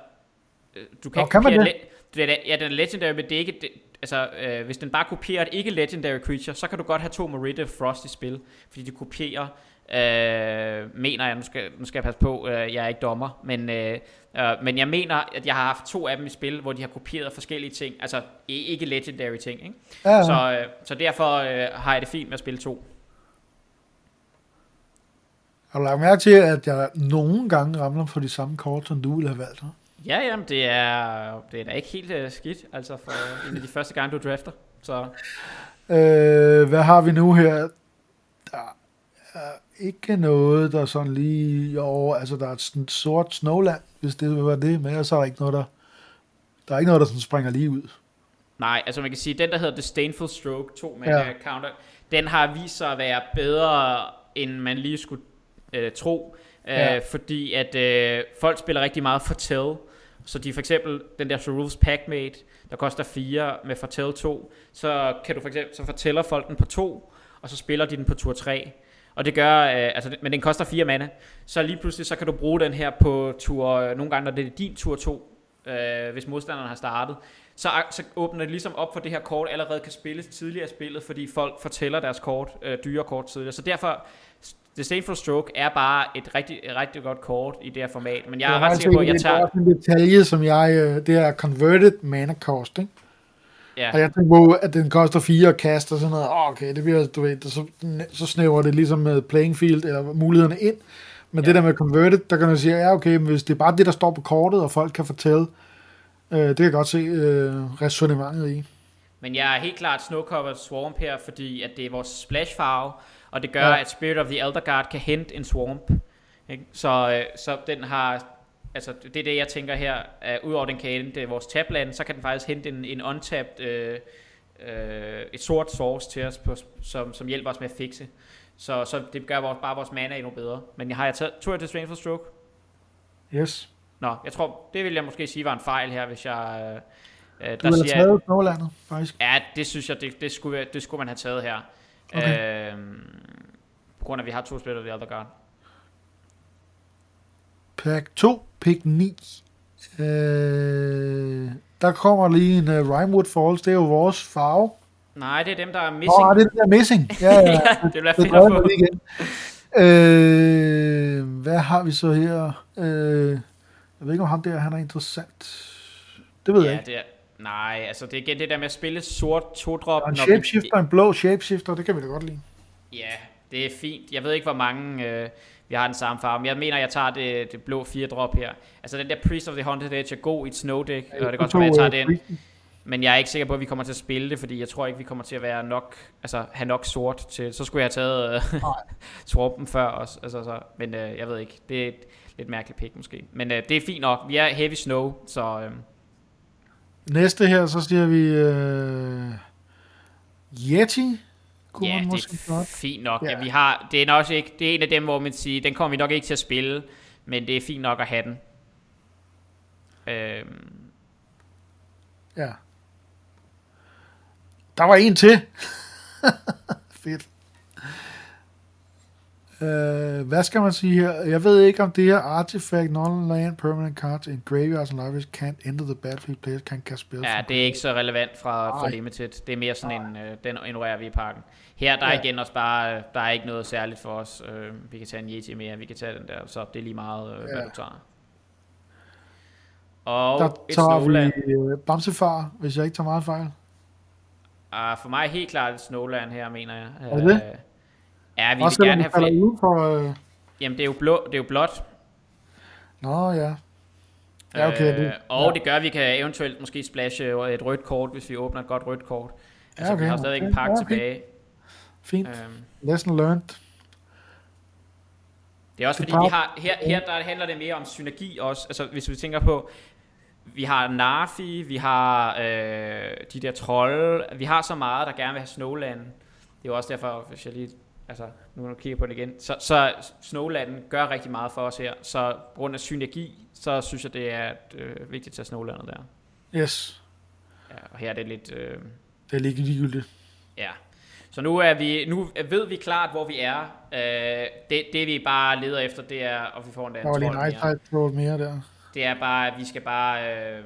øh, du kan ikke kan man det? le- ja, den er legendary, men det er ikke, det, altså, øh, hvis den bare kopierer et ikke legendary creature, så kan du godt have to Merida Frost i spil, fordi de kopierer, øh, mener jeg, nu skal, nu skal jeg passe på, øh, jeg er ikke dommer, men, øh, øh, men jeg mener, at jeg har haft to af dem i spil, hvor de har kopieret forskellige ting, altså i- ikke legendary ting, ikke? Ja. Så, øh, så derfor øh, har jeg det fint med at spille to. Har du lagt mærke til, at jeg nogle gange ramler på de samme kort, som du ville have valgt? hva'? Ja, jamen, det er, det er da ikke helt øh, skidt, altså for en af de første gange, du drafter. Så Øh, hvad har vi nu her? Der er ikke noget, der sådan lige over... Altså, der er et sådan sort snowland, hvis det var det, men så er der ikke noget, der... Der er ikke noget, der sådan springer lige ud. nej, altså man kan sige, den der hedder Disdainful Stroke, to med Ja. ja. counter, den har vist sig at være bedre, end man lige skulle øh, tro. Øh, Ja. Fordi at øh, folk spiller rigtig meget Fortell. Så de for eksempel, den der Cerul's Packmate, der koster 4 med Fortell 2, så kan du for eksempel, så fortæller folk den på 2, og så spiller de den på tur 3. Og det gør, øh, altså, men den koster 4 mana. Så lige pludselig, så kan du bruge den her på tur, øh, nogle gange, når det er din tur 2, øh, hvis modstanderen har startet. Så, øh, så åbner det ligesom op for det her kort allerede kan spilles tidligere i spillet, fordi folk fortæller deres kort, øh, dyre kort tidligere. Så derfor, Disdainful Stroke er bare et rigtig, et rigtig godt kort i det her format. Men jeg er ret sikker på, at jeg Det er tager... en detalje, som jeg... øh, Det er converted mana cost, ikke? Ja. Og jeg tænkte på, at den koster fire kast og sådan noget. Oh, okay, det bliver, du ved, så, så snæver det ligesom med playing field, eller mulighederne ind. Men ja. det der med converted, der kan man sige, ja okay, men hvis det er bare det, der står på kortet, og folk kan fortælle, øh, det kan jeg godt se øh, resonemanget i. Men jeg er helt klart Snowcovered Swamp her, fordi at det er vores splash farve, og det gør, ja. at Spirit of the Elder Guard kan hente en Swamp. Ikke? Så, øh, så den har, altså det er det, jeg tænker her, at udover den kan hente vores tabland, så kan den faktisk hente en, en untapped, øh, øh, et sort source til os, på, som, som hjælper os med at fixe. Så, så det gør vores, bare vores mana endnu bedre. Men har jeg taget, jeg til Strength for Stroke? Yes. Nå, jeg tror, det vil jeg måske sige var en fejl her, hvis jeg... Øh, Øh, du har taget Snowlandet, faktisk. Ja, det synes jeg, det, det, skulle, det skulle man have taget her. Okay. Øh, grund af, at vi har to spillere Other Guard. Pack 2, pick 9. Øh, der kommer lige en uh, Rimewood Falls, det er jo vores farve. Nej, det er dem, der er missing. Oh, det er dem, der er missing. Ja, ja, ja det bliver fedt at få. Igen. Øh, hvad har vi så her? Øh, jeg ved ikke, om ham der han er interessant. Det ved ja, jeg ikke. Det er, Nej, altså det er igen det der med at spille sort to-drop. En shapeshifter, vi... en blå shapeshifter, det kan vi da godt lide. Ja, det er fint. Jeg ved ikke, hvor mange øh, vi har den samme farve, men jeg mener, jeg tager det, det blå 4-drop her. Altså den der Priest of the Haunted Edge er god i et snow deck, ja, og det er godt, at jeg tager den. Men jeg er ikke sikker på, at vi kommer til at spille det, fordi jeg tror ikke, vi kommer til at være nok, altså have nok sort til. Så skulle jeg have taget øh, Swampen før også. Altså, så, men øh, jeg ved ikke, det er et lidt mærkeligt pick måske. Men øh, det er fint nok. Vi er heavy snow, så... Øh, Næste her, så siger vi uh, Yeti. Kunne ja, man måske det er godt. fint nok. Ja. Ja, vi har, det er nok ikke, det er en af dem, hvor man siger, den kommer vi nok ikke til at spille, men det er fint nok at have den. Øhm. Ja. Der var en til. Fedt. Uh, hvad skal man sige her? Jeg ved ikke, om det her artifact, non-land, permanent cards in graveyards and libraries can't enter the battlefield, players can cast spells. Ja, det er ikke så relevant fra, fra Limited. Det er mere sådan en, uh, den ignorerer vi i parken. Her der er ja. igen også bare, der er ikke noget særligt for os. Uh, vi kan tage en Yeti mere, vi kan tage den der, så det er lige meget, uh, ja. hvad du tager. Og der et tager Snowland. vi uh, Bamsefar, hvis jeg ikke tager meget fejl. Uh, for mig helt klart et Snowland her, mener jeg. Er det? Uh, Ja, vi Også vil gerne have flere. For, øh... Jamen, det er jo, blå, det er jo blåt. Nå, ja. Ja, okay. Øh, og ja. det gør, at vi kan eventuelt måske splashe et rødt kort, hvis vi åbner et godt rødt kort. Altså, ja, okay. vi har stadig okay. en pakke okay. tilbage. Fint. Øhm. Lesson learned. Det er også fordi, vi har, her, her der handler det mere om synergi også. Altså, hvis vi tænker på, vi har Narfi, vi har øh, de der trolde, vi har så meget, der gerne vil have Snowland. Det er jo også derfor, hvis jeg lige altså nu når du kigger på den igen, så, så Snowlanden gør rigtig meget for os her, så på grund af synergi, så synes jeg, det er et, øh, vigtigt at tage Snowlandet der. Yes. Ja, og her er det lidt... Øh, det er lige ligegyldigt. Ja. Så nu, er vi, nu ved vi klart, hvor vi er. Øh, det, det vi bare leder efter, det er, at vi får en anden Der var lige en mere der. Det er bare, at vi skal bare... Øh,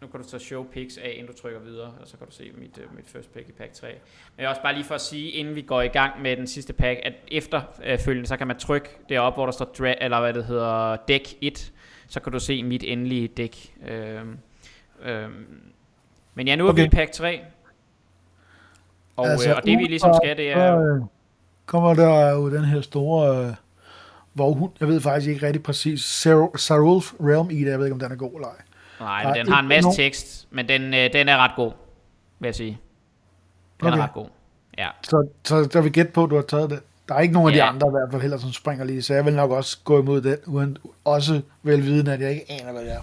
nu kan du så show picks af, inden du trykker videre, og så kan du se mit, uh, mit first pick i pack 3. Men også bare lige for at sige, inden vi går i gang med den sidste pack, at efterfølgende, uh, så kan man trykke derop, hvor der står, dra- eller hvad det hedder, deck 1, så kan du se mit endelige dæk. Øhm, øhm. Men ja, nu er okay. vi i pack 3. Og, altså, øh, og det vi ligesom skal, det er... Øh, kommer der jo den her store... Øh, hvor jeg ved faktisk ikke rigtig præcis, Sarulf Realm i det, jeg ved ikke, om den er god eller ej. Nej, men den har en masse tekst, men den, øh, den er ret god, vil jeg sige. Den okay. er ret god. Ja. Så, så der vil gætte på, at du har taget det. Der er ikke nogen ja. af de andre i hvert fald heller, som springer lige, så jeg vil nok også gå imod den, uden også velvidende, at jeg ikke aner, hvad det er.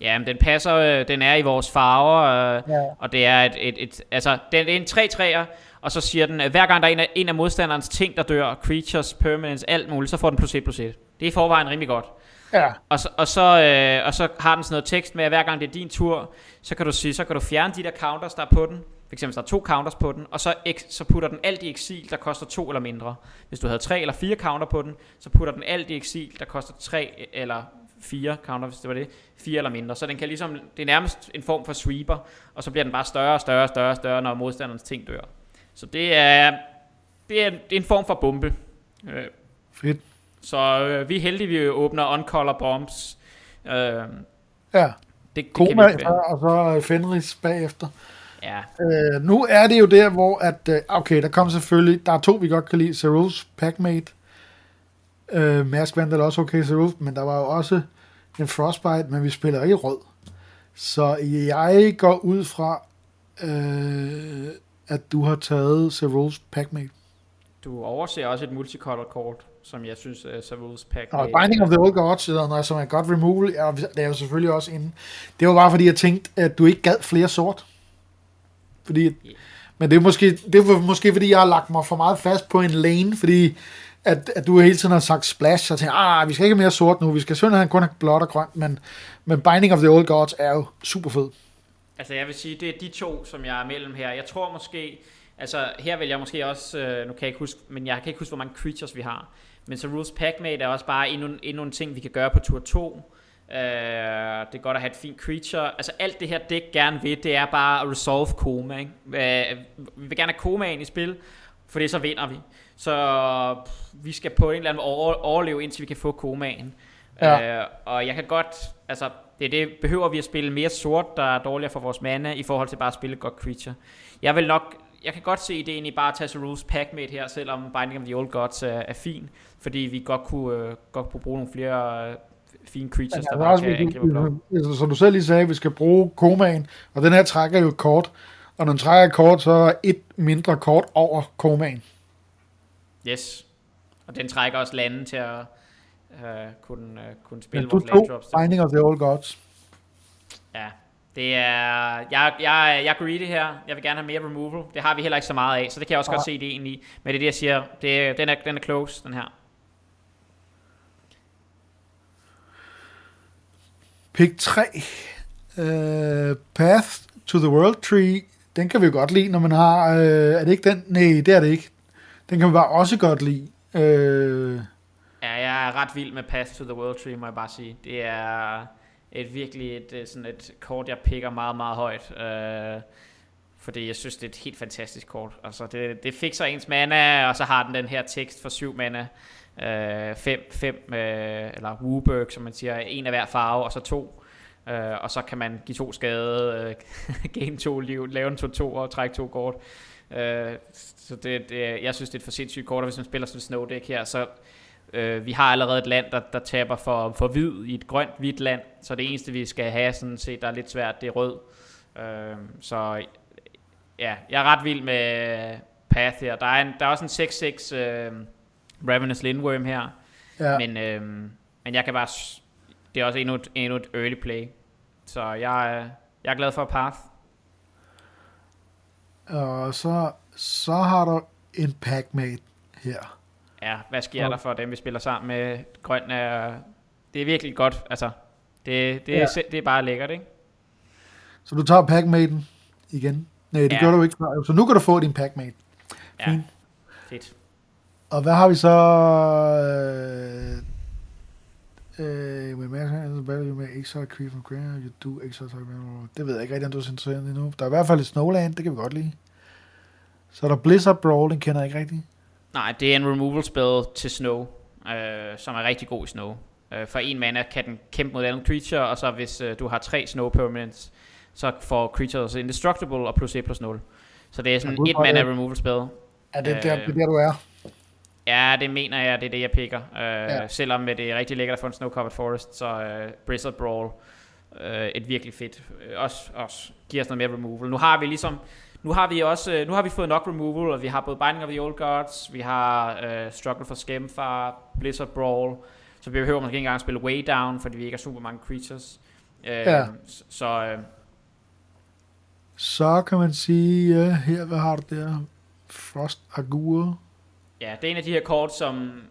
Ja, men den passer, øh, den er i vores farver, øh, ja. og det er et, et, et altså, den er en 3 3'er, og så siger den, hver gang der er en af, en af modstanderens ting, der dør, creatures, permanents, alt muligt, så får den plus 1 plus 1. Det er i forvejen rimelig godt. Ja. Og så, og, så, øh, og så har den sådan noget tekst med, at hver gang det er din tur, så kan du sige, så kan du fjerne de der counters, der er på den. For eksempel, hvis der er to counters på den, og så, så putter den alt i eksil, der koster to eller mindre. Hvis du havde tre eller fire counter på den, så putter den alt i eksil, der koster tre eller fire counter, hvis det var det, fire eller mindre. Så den kan ligesom, det er nærmest en form for sweeper, og så bliver den bare større og større og større og større, når modstanderens ting dør. Så det er, det er, det er en form for bombe. Øh, Fedt. Så øh, vi er heldige, vi åbner on-color bombs. Øh, ja. det Koma, kan vi og så Fenris bagefter. Ja, Øh, nu er det jo der, hvor at, øh, okay, der kom selvfølgelig, der er to, vi godt kan lide, Cerul's Packmate, øh, Mask Vandal er også okay, Cerul, men der var jo også en Frostbite, men vi spiller ikke rød. Så jeg går ud fra, øh, at du har taget Cerul's Packmate. du overser også et multicolor kort, som jeg synes er Savul's Pack. Og Binding of the Old Gods, eller som er godt removal, er, det er jo selvfølgelig også inde. Det var bare fordi, jeg tænkte, at du ikke gad flere sort. Fordi, men det er måske, det var måske fordi, jeg har lagt mig for meget fast på en lane, fordi at, at du hele tiden har sagt splash, og tænkte, ah, vi skal ikke have mere sort nu, vi skal simpelthen kun have blåt og grønt, men, men Binding of the Old Gods er jo super fed. Altså jeg vil sige, det er de to, som jeg er mellem her. Jeg tror måske, altså her vil jeg måske også, øh, nu kan jeg ikke huske, men jeg kan ikke huske, hvor mange creatures vi har. Men så Rules Packmate er også bare endnu, endnu en ting, vi kan gøre på tur 2. Uh, det er godt at have et fint creature. Altså alt det her dæk gerne vil, det er bare at resolve koma. Ikke? Uh, vi vil gerne have koma ind i spil, for det så vinder vi. Så pff, vi skal på en eller anden måde over, overleve, indtil vi kan få komaen. Ja. Uh, og jeg kan godt, altså det, er det behøver vi at spille mere sort, der er dårligere for vores mana, i forhold til bare at spille godt creature. Jeg vil nok, jeg kan godt se ideen i bare at tage Rules Packmate her, selvom Binding of the Old Gods er, er fin, fordi vi godt kunne, uh, godt kunne bruge nogle flere uh, fine creatures, der Ja, bare også, kan angribe du, altså, som du selv lige sagde, vi skal bruge komaen, og den her trækker jo kort, og når den trækker kort, så er et mindre kort over komaen. Yes. Og den trækker også lande til at uh, kunne, uh, kunne spille du vores land drops. Binding of the Old Gods. Ja, det er... Jeg, jeg, jeg er greedy her. Jeg vil gerne have mere removal. Det har vi heller ikke så meget af, så det kan jeg også Nej. godt se det egentlig. Men det er det, jeg siger. Det, den, er, den er close, den her. Pick 3. Uh, Path to the World Tree. Den kan vi jo godt lide, når man har... Uh, er det ikke den? Nej, det er det ikke. Den kan vi bare også godt lide. Uh, Ja, jeg er ret vild med Path to the World Tree, må jeg bare sige. Det er et virkelig et, øh, sådan et kort, jeg picker meget, meget højt. Øh, fordi jeg synes, det er et helt fantastisk kort. Altså, det, det fikser ens mana, og så har den den her tekst for syv mana. 5, øh, fem, øh, eller Wooburg, som man siger, en af hver farve, og så to. Øh, og så kan man give to skade, øh, gain to liv, lave en 2-2 og trække to kort. Øh, så det, det, jeg synes, det er et for sindssygt kort, og hvis man spiller sådan et snowdeck her, så øh, vi har allerede et land, der, der taber for, for hvid i et grønt hvidt land, så det eneste, vi skal have, sådan set, der er lidt svært, det er rød. Øh, så ja, jeg er ret vild med Path her. Der er, en, der er også en 6-6 øh, Ravenous Lindworm her, ja. men, øh, men jeg kan bare, det er også endnu et, endnu et early play. Så jeg, er- jeg er glad for Path. Og så, så har du en Packmate her. Ja, hvad sker Ja. der for dem, vi spiller sammen med? Grøn er, det er virkelig godt, altså, det, det, Ja. er, det er bare lækkert, ikke? Så du tager Packmaten igen. Nej, det Ja. gør du ikke. Så nu kan du få din Packmate. Ja, Fint. fedt. Og hvad har vi så? Øh, øh, med Master Battle med Exile Creep from Granite, you do Target. Det ved jeg ikke rigtig, om du er så interesseret i nu. Der er i hvert fald et Snowland, det kan vi godt lide. Så er der Blizzard Brawl, den kender jeg ikke rigtig. Nej, det er en removal spell til Snow, øh, som er rigtig god i Snow. Øh, for en mana kan den kæmpe mod et andet creature, og så hvis øh, du har tre Snow permanents, så får creatures indestructible og plus 1 plus 0. Så det er sådan et mana det- removal spell. Er det, Øh, der, det er der, du er? Ja, det mener jeg, det er det, jeg picker. Øh, Ja. ja. Selvom det er rigtig lækkert at få en Snow Covered Forest, så øh, Blizzard Brawl, øh, et virkelig fedt. Øh, også, også giver os noget mere removal. Nu har vi ligesom, nu har vi også, øh, nu har vi fået nok removal, og vi har både Binding of the Old Gods, vi har øh, Struggle for Skemfar, Blizzard Brawl, så vi behøver måske ikke engang spille Way Down, fordi vi ikke har super mange creatures. Øh, Ja. Så øh, Så kan man sige, ja, her, hvad har du der? Frost Agur. Ja, det er en af de her kort, som,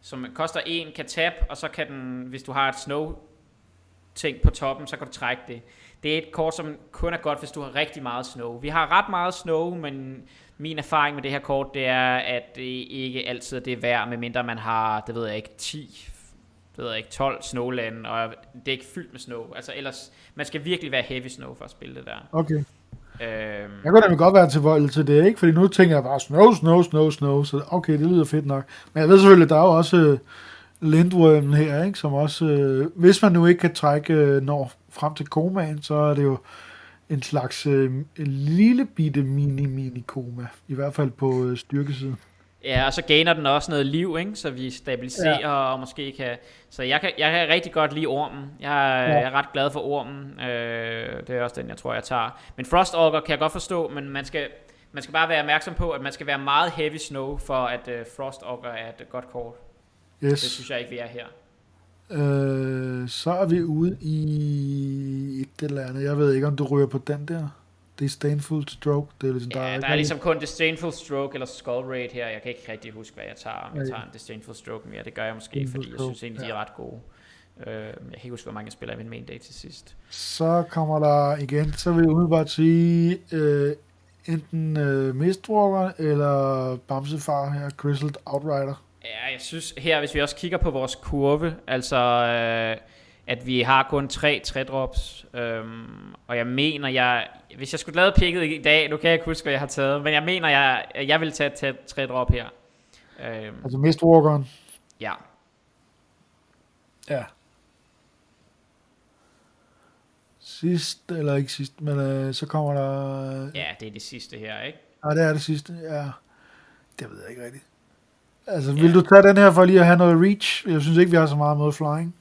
som koster en, kan tabe, og så kan den, hvis du har et snow ting på toppen, så kan du trække det. Det er et kort, som kun er godt, hvis du har rigtig meget snow. Vi har ret meget snow, men min erfaring med det her kort, det er, at det ikke altid er det værd, medmindre man har, det ved jeg ikke, 10, det ved jeg ikke, 12 snowland, og det er ikke fyldt med snow. Altså ellers, man skal virkelig være heavy snow for at spille det der. Okay. Øhm, Jeg kunne nemlig godt være tilbøjelig til det, ikke? Fordi nu tænker jeg bare snow, snow, snow, snow. Så okay, det lyder fedt nok. Men jeg ved selvfølgelig, der er jo også øh, Lindwormen her, ikke? Som også, øh, hvis man nu ikke kan trække, øh, når frem til komaen, så er det jo en slags øh, en lille bitte mini-mini-koma. I hvert fald på øh, styrkesiden. Ja, og så gainer den også noget liv, ikke? så vi stabiliserer ja. og måske kan... Så jeg kan, jeg kan rigtig godt lide ormen. Jeg, ja. jeg er ret glad for ormen. Øh, det er også den, jeg tror, jeg tager. Men Frost Auger kan jeg godt forstå, men man skal, man skal bare være opmærksom på, at man skal være meget heavy snow, for at uh, Frost Auger er et godt kort. Yes. Det synes jeg ikke, vi er her. Øh, så er vi ude i et eller andet. Jeg ved ikke, om du ryger på den der. Disdainful Stroke. Det er ligesom, ja, der, er, der er ligesom kun Disdainful Stroke eller Skull Raid her. Jeg kan ikke rigtig huske, hvad jeg tager. Om jeg tager en Disdainful Stroke mere. Det gør jeg måske, fordi jeg synes egentlig, de er ret gode. Uh, jeg kan ikke huske, hvor mange jeg spiller i min main day til sidst. Så kommer der igen, så vil jeg umiddelbart sige, uh, enten uh, Mistwalker eller Bamsefar her, Grizzled Outrider. Ja, jeg synes her, hvis vi også kigger på vores kurve, altså øh, at vi har kun tre tre drops, øhm, og jeg mener, jeg, hvis jeg skulle lave picket i dag, nu kan jeg ikke huske, hvad jeg har taget, men jeg mener, jeg, jeg vil tage, tage tre drop her. Øhm, altså Mistwalkeren? Ja. Ja. Sidst, eller ikke sidst, men øh, så kommer der... Ja, det er det sidste her, ikke? Ja, det er det sidste, ja. Det ved jeg ikke rigtigt. Altså, ja. vil du tage den her for lige at have noget reach? Jeg synes ikke, vi har så meget med flying.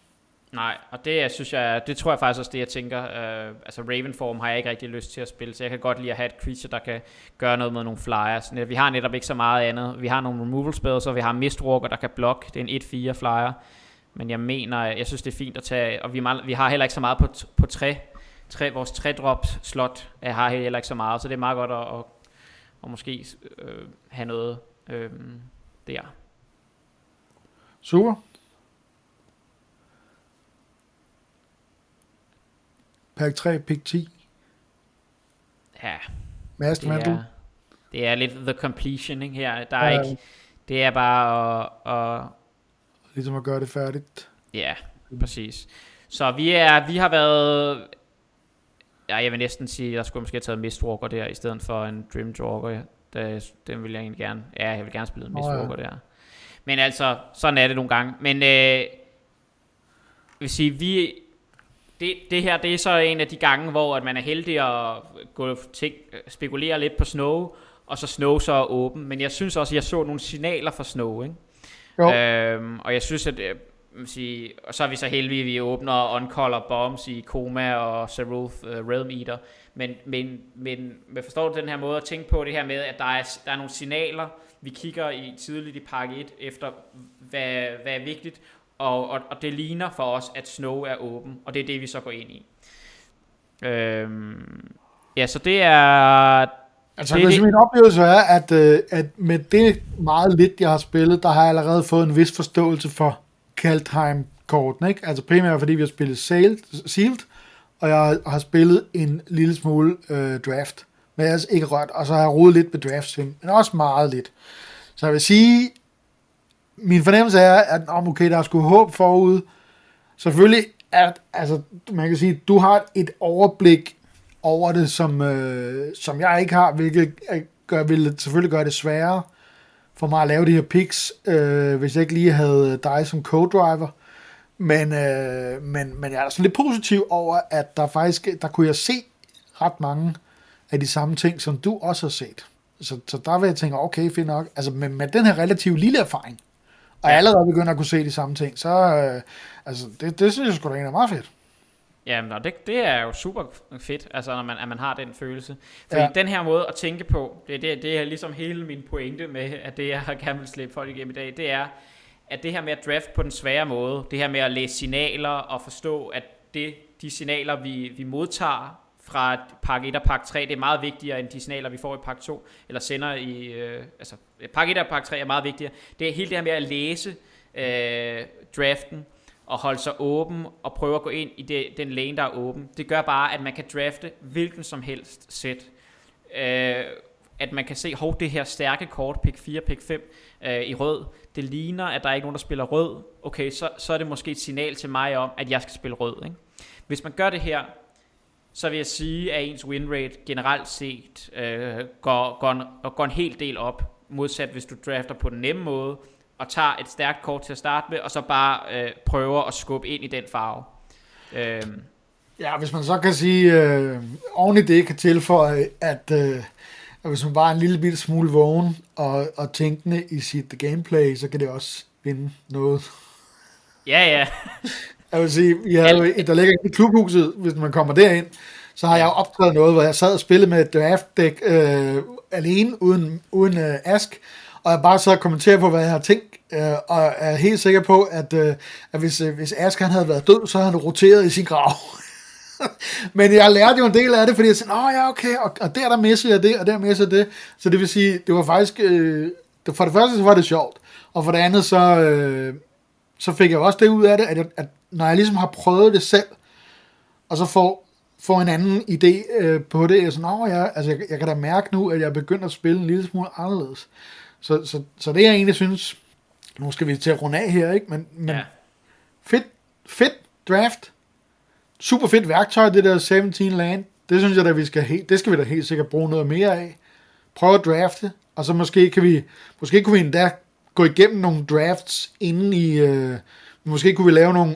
Nej, og det synes jeg, det tror jeg faktisk også det, jeg tænker. Uh, altså Ravenform har jeg ikke rigtig lyst til at spille, så jeg kan godt lide at have et creature, der kan gøre noget med nogle flyers. Vi har netop ikke så meget andet. Vi har nogle removal spells, og vi har Mistwalker, der kan block. Det er en 1-4 flyer. Men jeg mener, jeg synes det er fint at tage, og vi, vi har heller ikke så meget på, på tre, tre, vores 3 drops slot jeg har heller ikke så meget, så det er meget godt at, at, at måske øh, have noget øh, der. Super. Pack 3, pick 10. Ja. Master det er, det er lidt the completion ikke, her. Der er ja. ikke, det er bare at, at... Ligesom at gøre det færdigt. Ja, præcis. Så vi, er, vi har været... Ja, jeg vil næsten sige, jeg skulle måske have taget Mistwalker der, i stedet for en Dream Walker. Det, den vil jeg egentlig gerne... Ja, jeg vil gerne spille Mistwalker oh, ja. der. Men altså, sådan er det nogle gange. Men øh, jeg vil sige, vi, det, det her det er så en af de gange, hvor at man er heldig at gå til, spekulere lidt på Snow, og så Snow så er åben. Men jeg synes også, at jeg så nogle signaler fra Snow. Ikke? Jo. Øhm, og jeg synes, at øh, sige, og så er vi så heldige, vi åbner Uncolor Bombs i Koma og Saruth uh, Realm Eater. Men, men, men, men forstår du den her måde at tænke på det her med, at der er, der er nogle signaler, vi kigger i tidligt i pakke 1 efter, hvad, hvad er vigtigt, og, og, og det ligner for os, at Snow er åben, og det er det, vi så går ind i. Øhm, ja, så det er... Altså, det, det, min oplevelse er, at, øh, at med det meget lidt, jeg har spillet, der har jeg allerede fået en vis forståelse for Kaldheim-korten, ikke? Altså primært fordi vi har spillet Sealed, sealed og jeg har spillet en lille smule øh, draft, men jeg har ikke rørt, og så har jeg rodet lidt med draft men også meget lidt. Så jeg vil sige, min fornemmelse er, at om okay, der er sgu håb forud. Selvfølgelig, at, altså, man kan sige, du har et overblik over det, som, øh, som jeg ikke har, hvilket øh, gør, vil selvfølgelig gøre det sværere for mig at lave de her picks, øh, hvis jeg ikke lige havde dig som co-driver. Men, øh, men, men jeg er sådan lidt positiv over, at der faktisk, der kunne jeg se ret mange af de samme ting, som du også har set. Så, så der vil jeg tænke, okay, fint nok. Altså med, med den her relativt lille erfaring, og ja. allerede begynder at kunne se de samme ting, så øh, altså, det, det synes jeg sgu da egentlig er meget fedt. Jamen, det, det er jo super fedt, altså, når man, at man har den følelse. Fordi ja. den her måde at tænke på, det, det, det er ligesom hele min pointe med, at det jeg gerne vil slippe folk igennem i dag, det er, at det her med at draft på den svære måde, det her med at læse signaler og forstå, at det, de signaler, vi, vi modtager fra pakke 1 og pakke 3, det er meget vigtigere end de signaler, vi får i pakke 2, eller sender i, øh, altså pakke 1 og pakke 3 er meget vigtigere. Det er hele det her med at læse øh, draften, og holde sig åben, og prøve at gå ind i det, den lane, der er åben. Det gør bare, at man kan drafte hvilken som helst sæt. Øh, at man kan se, hov, det her stærke kort, pick 4, pick 5 øh, i rød, det ligner, at der er ikke nogen, der spiller rød. Okay, så, så er det måske et signal til mig om, at jeg skal spille rød. Ikke? Hvis man gør det her, så vil jeg sige, at ens win rate generelt set øh, går, går, en, går en hel del op, modsat hvis du drafter på den nemme måde, og tager et stærkt kort til at starte med, og så bare øh, prøver at skubbe ind i den farve. Øh, Ja, hvis man så kan sige, øh, oven i det kan tilføje, at, øh, at hvis man bare er en lille bitte smule vågen og, og tænkende i sit gameplay, så kan det også vinde noget. Ja, ja. Jeg vil sige, vi har jo, der ligger i klubhuset, hvis man kommer derind, så har jeg jo optaget noget, hvor jeg sad og spillede med et draft deck øh, alene, uden, uden øh, ask, og jeg bare så kommentere kommenterer på, hvad jeg har tænkt, øh, og er helt sikker på, at, øh, at hvis, øh, hvis Ask han havde været død, så havde han roteret i sin grav. Men jeg lærte jo en del af det, fordi jeg sagde, åh ja, okay, og, og der der missede jeg det, og der missede jeg det. Så det vil sige, det var faktisk, øh, for det første så var det sjovt, og for det andet så, øh, så fik jeg også det ud af det, at, jeg, at når jeg ligesom har prøvet det selv, og så får, får en anden idé øh, på det, jeg sådan, åh ja, altså jeg, jeg kan da mærke nu, at jeg begynder at spille en lille smule anderledes. Så, så, så det jeg egentlig synes, nu skal vi til at runde af her, ikke? Men, men ja. fedt, fedt draft, super fedt værktøj, det der 17 land. Det synes jeg da, vi skal, helt, det skal vi da helt sikkert bruge noget mere af. Prøv at drafte, og så måske kan vi, måske kunne vi endda gå igennem nogle drafts inden i, øh, måske kunne vi lave nogle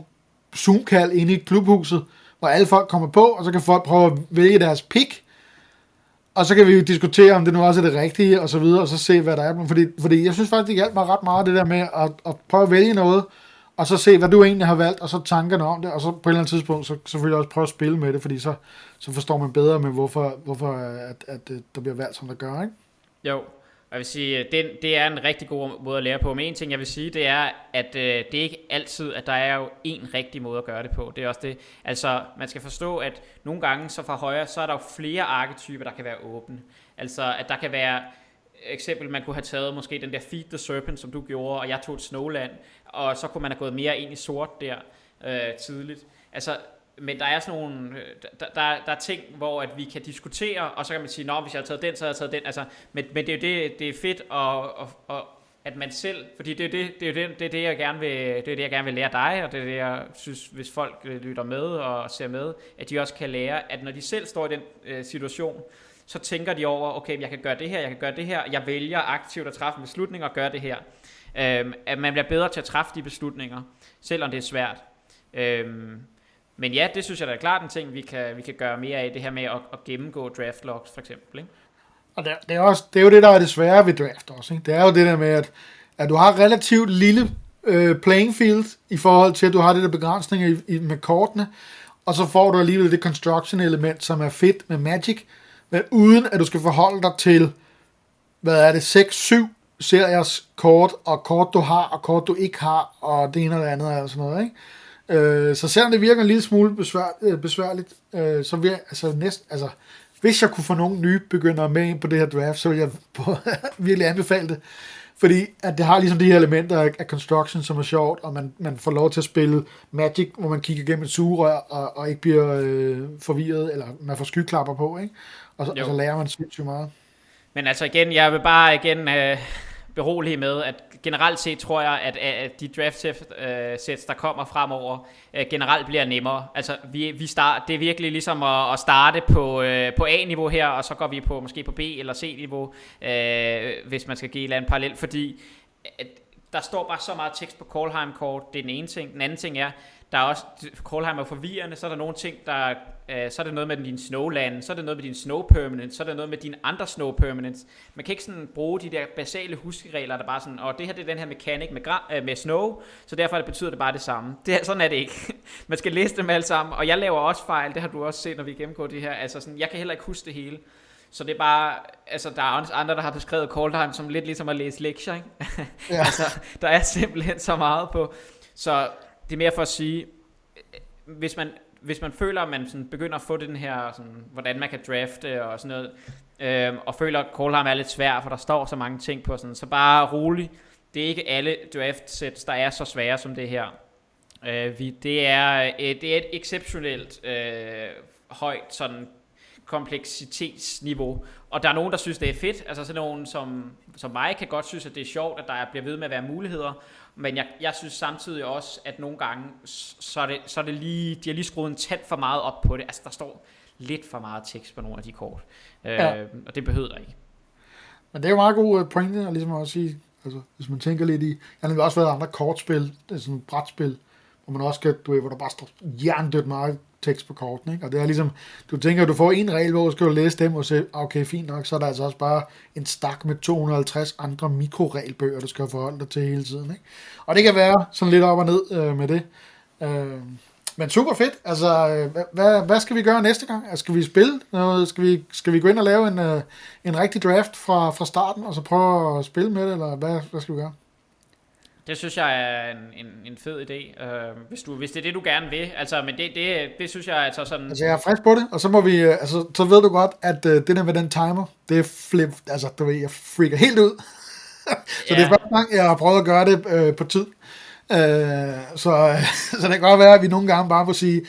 Zoom-kald inde i klubhuset, hvor alle folk kommer på, og så kan folk prøve at vælge deres pick, og så kan vi jo diskutere, om det nu også er det rigtige, og så videre, og så se, hvad der er. Fordi, fordi jeg synes faktisk, det hjalp mig ret meget, det der med at, at prøve at vælge noget, og så se, hvad du egentlig har valgt, og så tankerne om det, og så på et eller andet tidspunkt, så selvfølgelig også prøve at spille med det, fordi så, så forstår man bedre med, hvorfor, hvorfor at, at, at der bliver valgt, som der gør, ikke? Jo, jeg vil sige, øh, det, det er en rigtig god måde at lære på. Men en ting, jeg vil sige, det er, at øh, det er ikke altid, at der er jo en rigtig måde at gøre det på. Det er også det. Altså, man skal forstå, at nogle gange så fra højre, så er der jo flere arketyper, der kan være åbne. Altså, at der kan være eksempel, man kunne have taget måske den der Feed the Serpent, som du gjorde, og jeg tog et Snowland, og så kunne man have gået mere ind i sort der øh, tidligt. Altså, men der er sådan nogle, øh, der, der, der er ting, hvor at vi kan diskutere, og så kan man sige, nå, hvis jeg har taget den, så har jeg taget den. Altså, men, men det er jo det, det er fedt, og, og, og at man selv, fordi det er det, det, er det, det, er det, jeg gerne vil, det er det, jeg gerne vil lære dig, og det er det, jeg synes, hvis folk øh, lytter med og ser med, at de også kan lære, at når de selv står i den øh, situation, så tænker de over, okay, jeg kan gøre det her, jeg kan gøre det her, jeg vælger aktivt at træffe en beslutning og gøre det her. Øhm, at man bliver bedre til at træffe de beslutninger, selvom det er svært. Øhm, men ja, det synes jeg da er klart en ting, vi kan, vi kan gøre mere af, det her med at, at gennemgå draft logs for eksempel. Ikke? Og det, det, er også, det er jo det, der er det svære ved draft også. Ikke? Det er jo det der med, at, at du har relativt lille øh, playing field i forhold til, at du har det der begrænsninger i, i, med kortene, og så får du alligevel det construction element, som er fedt med Magic, men uden at du skal forholde dig til, hvad er det, 6-7 seriers kort, og kort du har, og kort du ikke har, og det ene og det andet, og sådan noget, ikke? Øh, så selvom det virker en lille smule besvær, øh, besværligt, øh, så vil jeg, altså næsten, altså, hvis jeg kunne få nogle nye begyndere med ind på det her draft, så vil jeg virkelig anbefale det. Fordi at det har ligesom de her elementer af, af construction, som er sjovt, og man, man får lov til at spille Magic, hvor man kigger gennem et sugerør, og, og ikke bliver øh, forvirret, eller man får skyklapper på, ikke? Og, så, og så lærer man sindssygt meget. Men altså igen, jeg vil bare igen øh, berolige med, at generelt set tror jeg, at, at de draft øh, sets, der kommer fremover, øh, generelt bliver nemmere. Altså, vi, vi start, det er virkelig ligesom at, at starte på, øh, på A-niveau her, og så går vi på måske på B- eller C-niveau, øh, hvis man skal give et eller andet parallel, fordi at der står bare så meget tekst på Callheim-kort, det er den ene ting. Den anden ting er, der er også, Callheim er forvirrende, så er der nogle ting, der, øh, så er det noget med din snowland, så er det noget med din snow permanent, så er det noget med dine andre snow permanents. Man kan ikke sådan bruge de der basale huskeregler, der bare sådan, og det her det er den her mekanik med, øh, med snow, så derfor det betyder det bare det samme. Det, sådan er det ikke. Man skal læse dem alle sammen, og jeg laver også fejl, det har du også set, når vi gennemgår det her. Altså sådan, jeg kan heller ikke huske det hele. Så det er bare, altså der er andre, der har beskrevet Coldheim som lidt ligesom at læse lektier, ikke? Ja. altså, der er simpelthen så meget på. Så det er mere for at sige, hvis man, hvis man føler, at man sådan begynder at få den her, sådan, hvordan man kan drafte og sådan noget, øh, og føler, at Kohlheim er lidt svær, for der står så mange ting på, sådan, så bare rolig. Det er ikke alle draft sets, der er så svære som det her. Øh, vi, det, er, øh, det er et exceptionelt øh, højt sådan kompleksitetsniveau. Og der er nogen, der synes, det er fedt. Altså sådan nogen som, som mig kan godt synes, at det er sjovt, at der bliver ved med at være muligheder. Men jeg, jeg synes samtidig også, at nogle gange, så er, det, så er det lige, de har lige skruet en tand for meget op på det. Altså der står lidt for meget tekst på nogle af de kort. Ja. Øh, og det behøver der ikke. Men det er jo meget god øh, pointe, at ligesom at sige, altså, hvis man tænker lidt i, jeg har også været andre kortspil, det er sådan et brætspil, hvor man også skal, du ved, hvor der bare står jerndødt meget tekst på korten, ikke? Og det er ligesom, du tænker, at du får en regel, hvor du skal læse dem, og se, okay, fint nok, så er der altså også bare en stak med 250 andre mikroregelbøger, du skal forholde dig til hele tiden, ikke? Og det kan være sådan lidt op og ned øh, med det. Øh, men super fedt. Altså, øh, hvad, hvad, hvad skal vi gøre næste gang? Altså, skal vi spille noget? Skal vi, skal vi gå ind og lave en, øh, en rigtig draft fra, fra starten, og så prøve at spille med det, eller hvad, hvad skal vi gøre? Det synes jeg er en, en, en fed idé, uh, hvis, du, hvis det er det, du gerne vil. Altså, men det, det, det synes jeg altså sådan... Altså, jeg er frisk på det, og så må vi... Altså, så ved du godt, at uh, det der med den timer, det er flip... Altså, du ved, jeg freaker helt ud. så ja. det er første gang, jeg har prøvet at gøre det uh, på tid. Uh, så, så det kan godt være, at vi nogle gange bare må sige,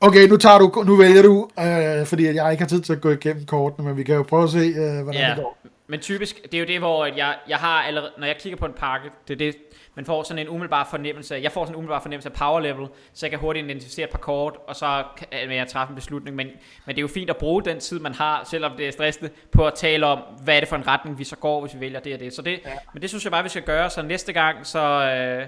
okay, nu, tager du, nu vælger du, uh, fordi jeg ikke har tid til at gå igennem kortene, men vi kan jo prøve at se, uh, hvordan ja. det går. Men typisk, det er jo det, hvor jeg, jeg har allerede, når jeg kigger på en pakke, det er det, man får sådan en umiddelbar fornemmelse, jeg får sådan en umiddelbar fornemmelse af power level, så jeg kan hurtigt identificere et par kort, og så kan jeg træffe en beslutning, men, men det er jo fint at bruge den tid, man har, selvom det er stressende, på at tale om, hvad er det for en retning, vi så går, hvis vi vælger det og det. Så det, ja. Men det synes jeg bare, vi skal gøre, så næste gang, så, øh,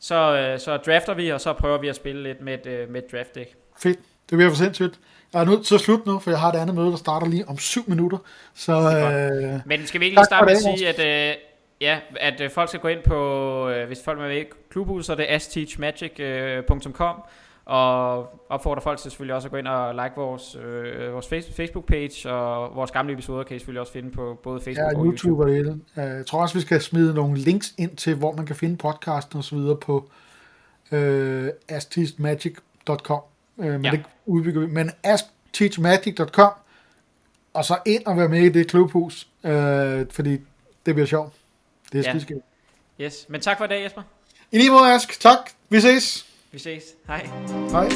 så, øh, så drafter vi, og så prøver vi at spille lidt med et, øh, med et draft deck. Fedt. Det bliver for sindssygt. Jeg er nødt til at slutte nu, for jeg har et andet møde, der starter lige om syv minutter. Så, øh, Men skal vi ikke lige starte med at sige, at, øh, ja, at øh, folk skal gå ind på, øh, hvis folk er med i klubhuset, så er det asteachmagic.com, øh, og opfordrer folk til selvfølgelig også at gå ind og like vores, øh, vores Facebook-page, og vores gamle episoder kan I selvfølgelig også finde på både Facebook ja, og YouTube. Og det. Jeg tror også, vi skal smide nogle links ind til, hvor man kan finde podcasten og så videre på øh, asteachmagic.com. Øh, men ja. det udbygger vi. Men askteachmagic.com og så ind og være med i det klubhus, øh, fordi det bliver sjovt. Det er ja. skidskægt. Yes, men tak for i dag, Jesper. I lige måde, Ask. Tak. Vi ses. Vi ses. Hej. Hej.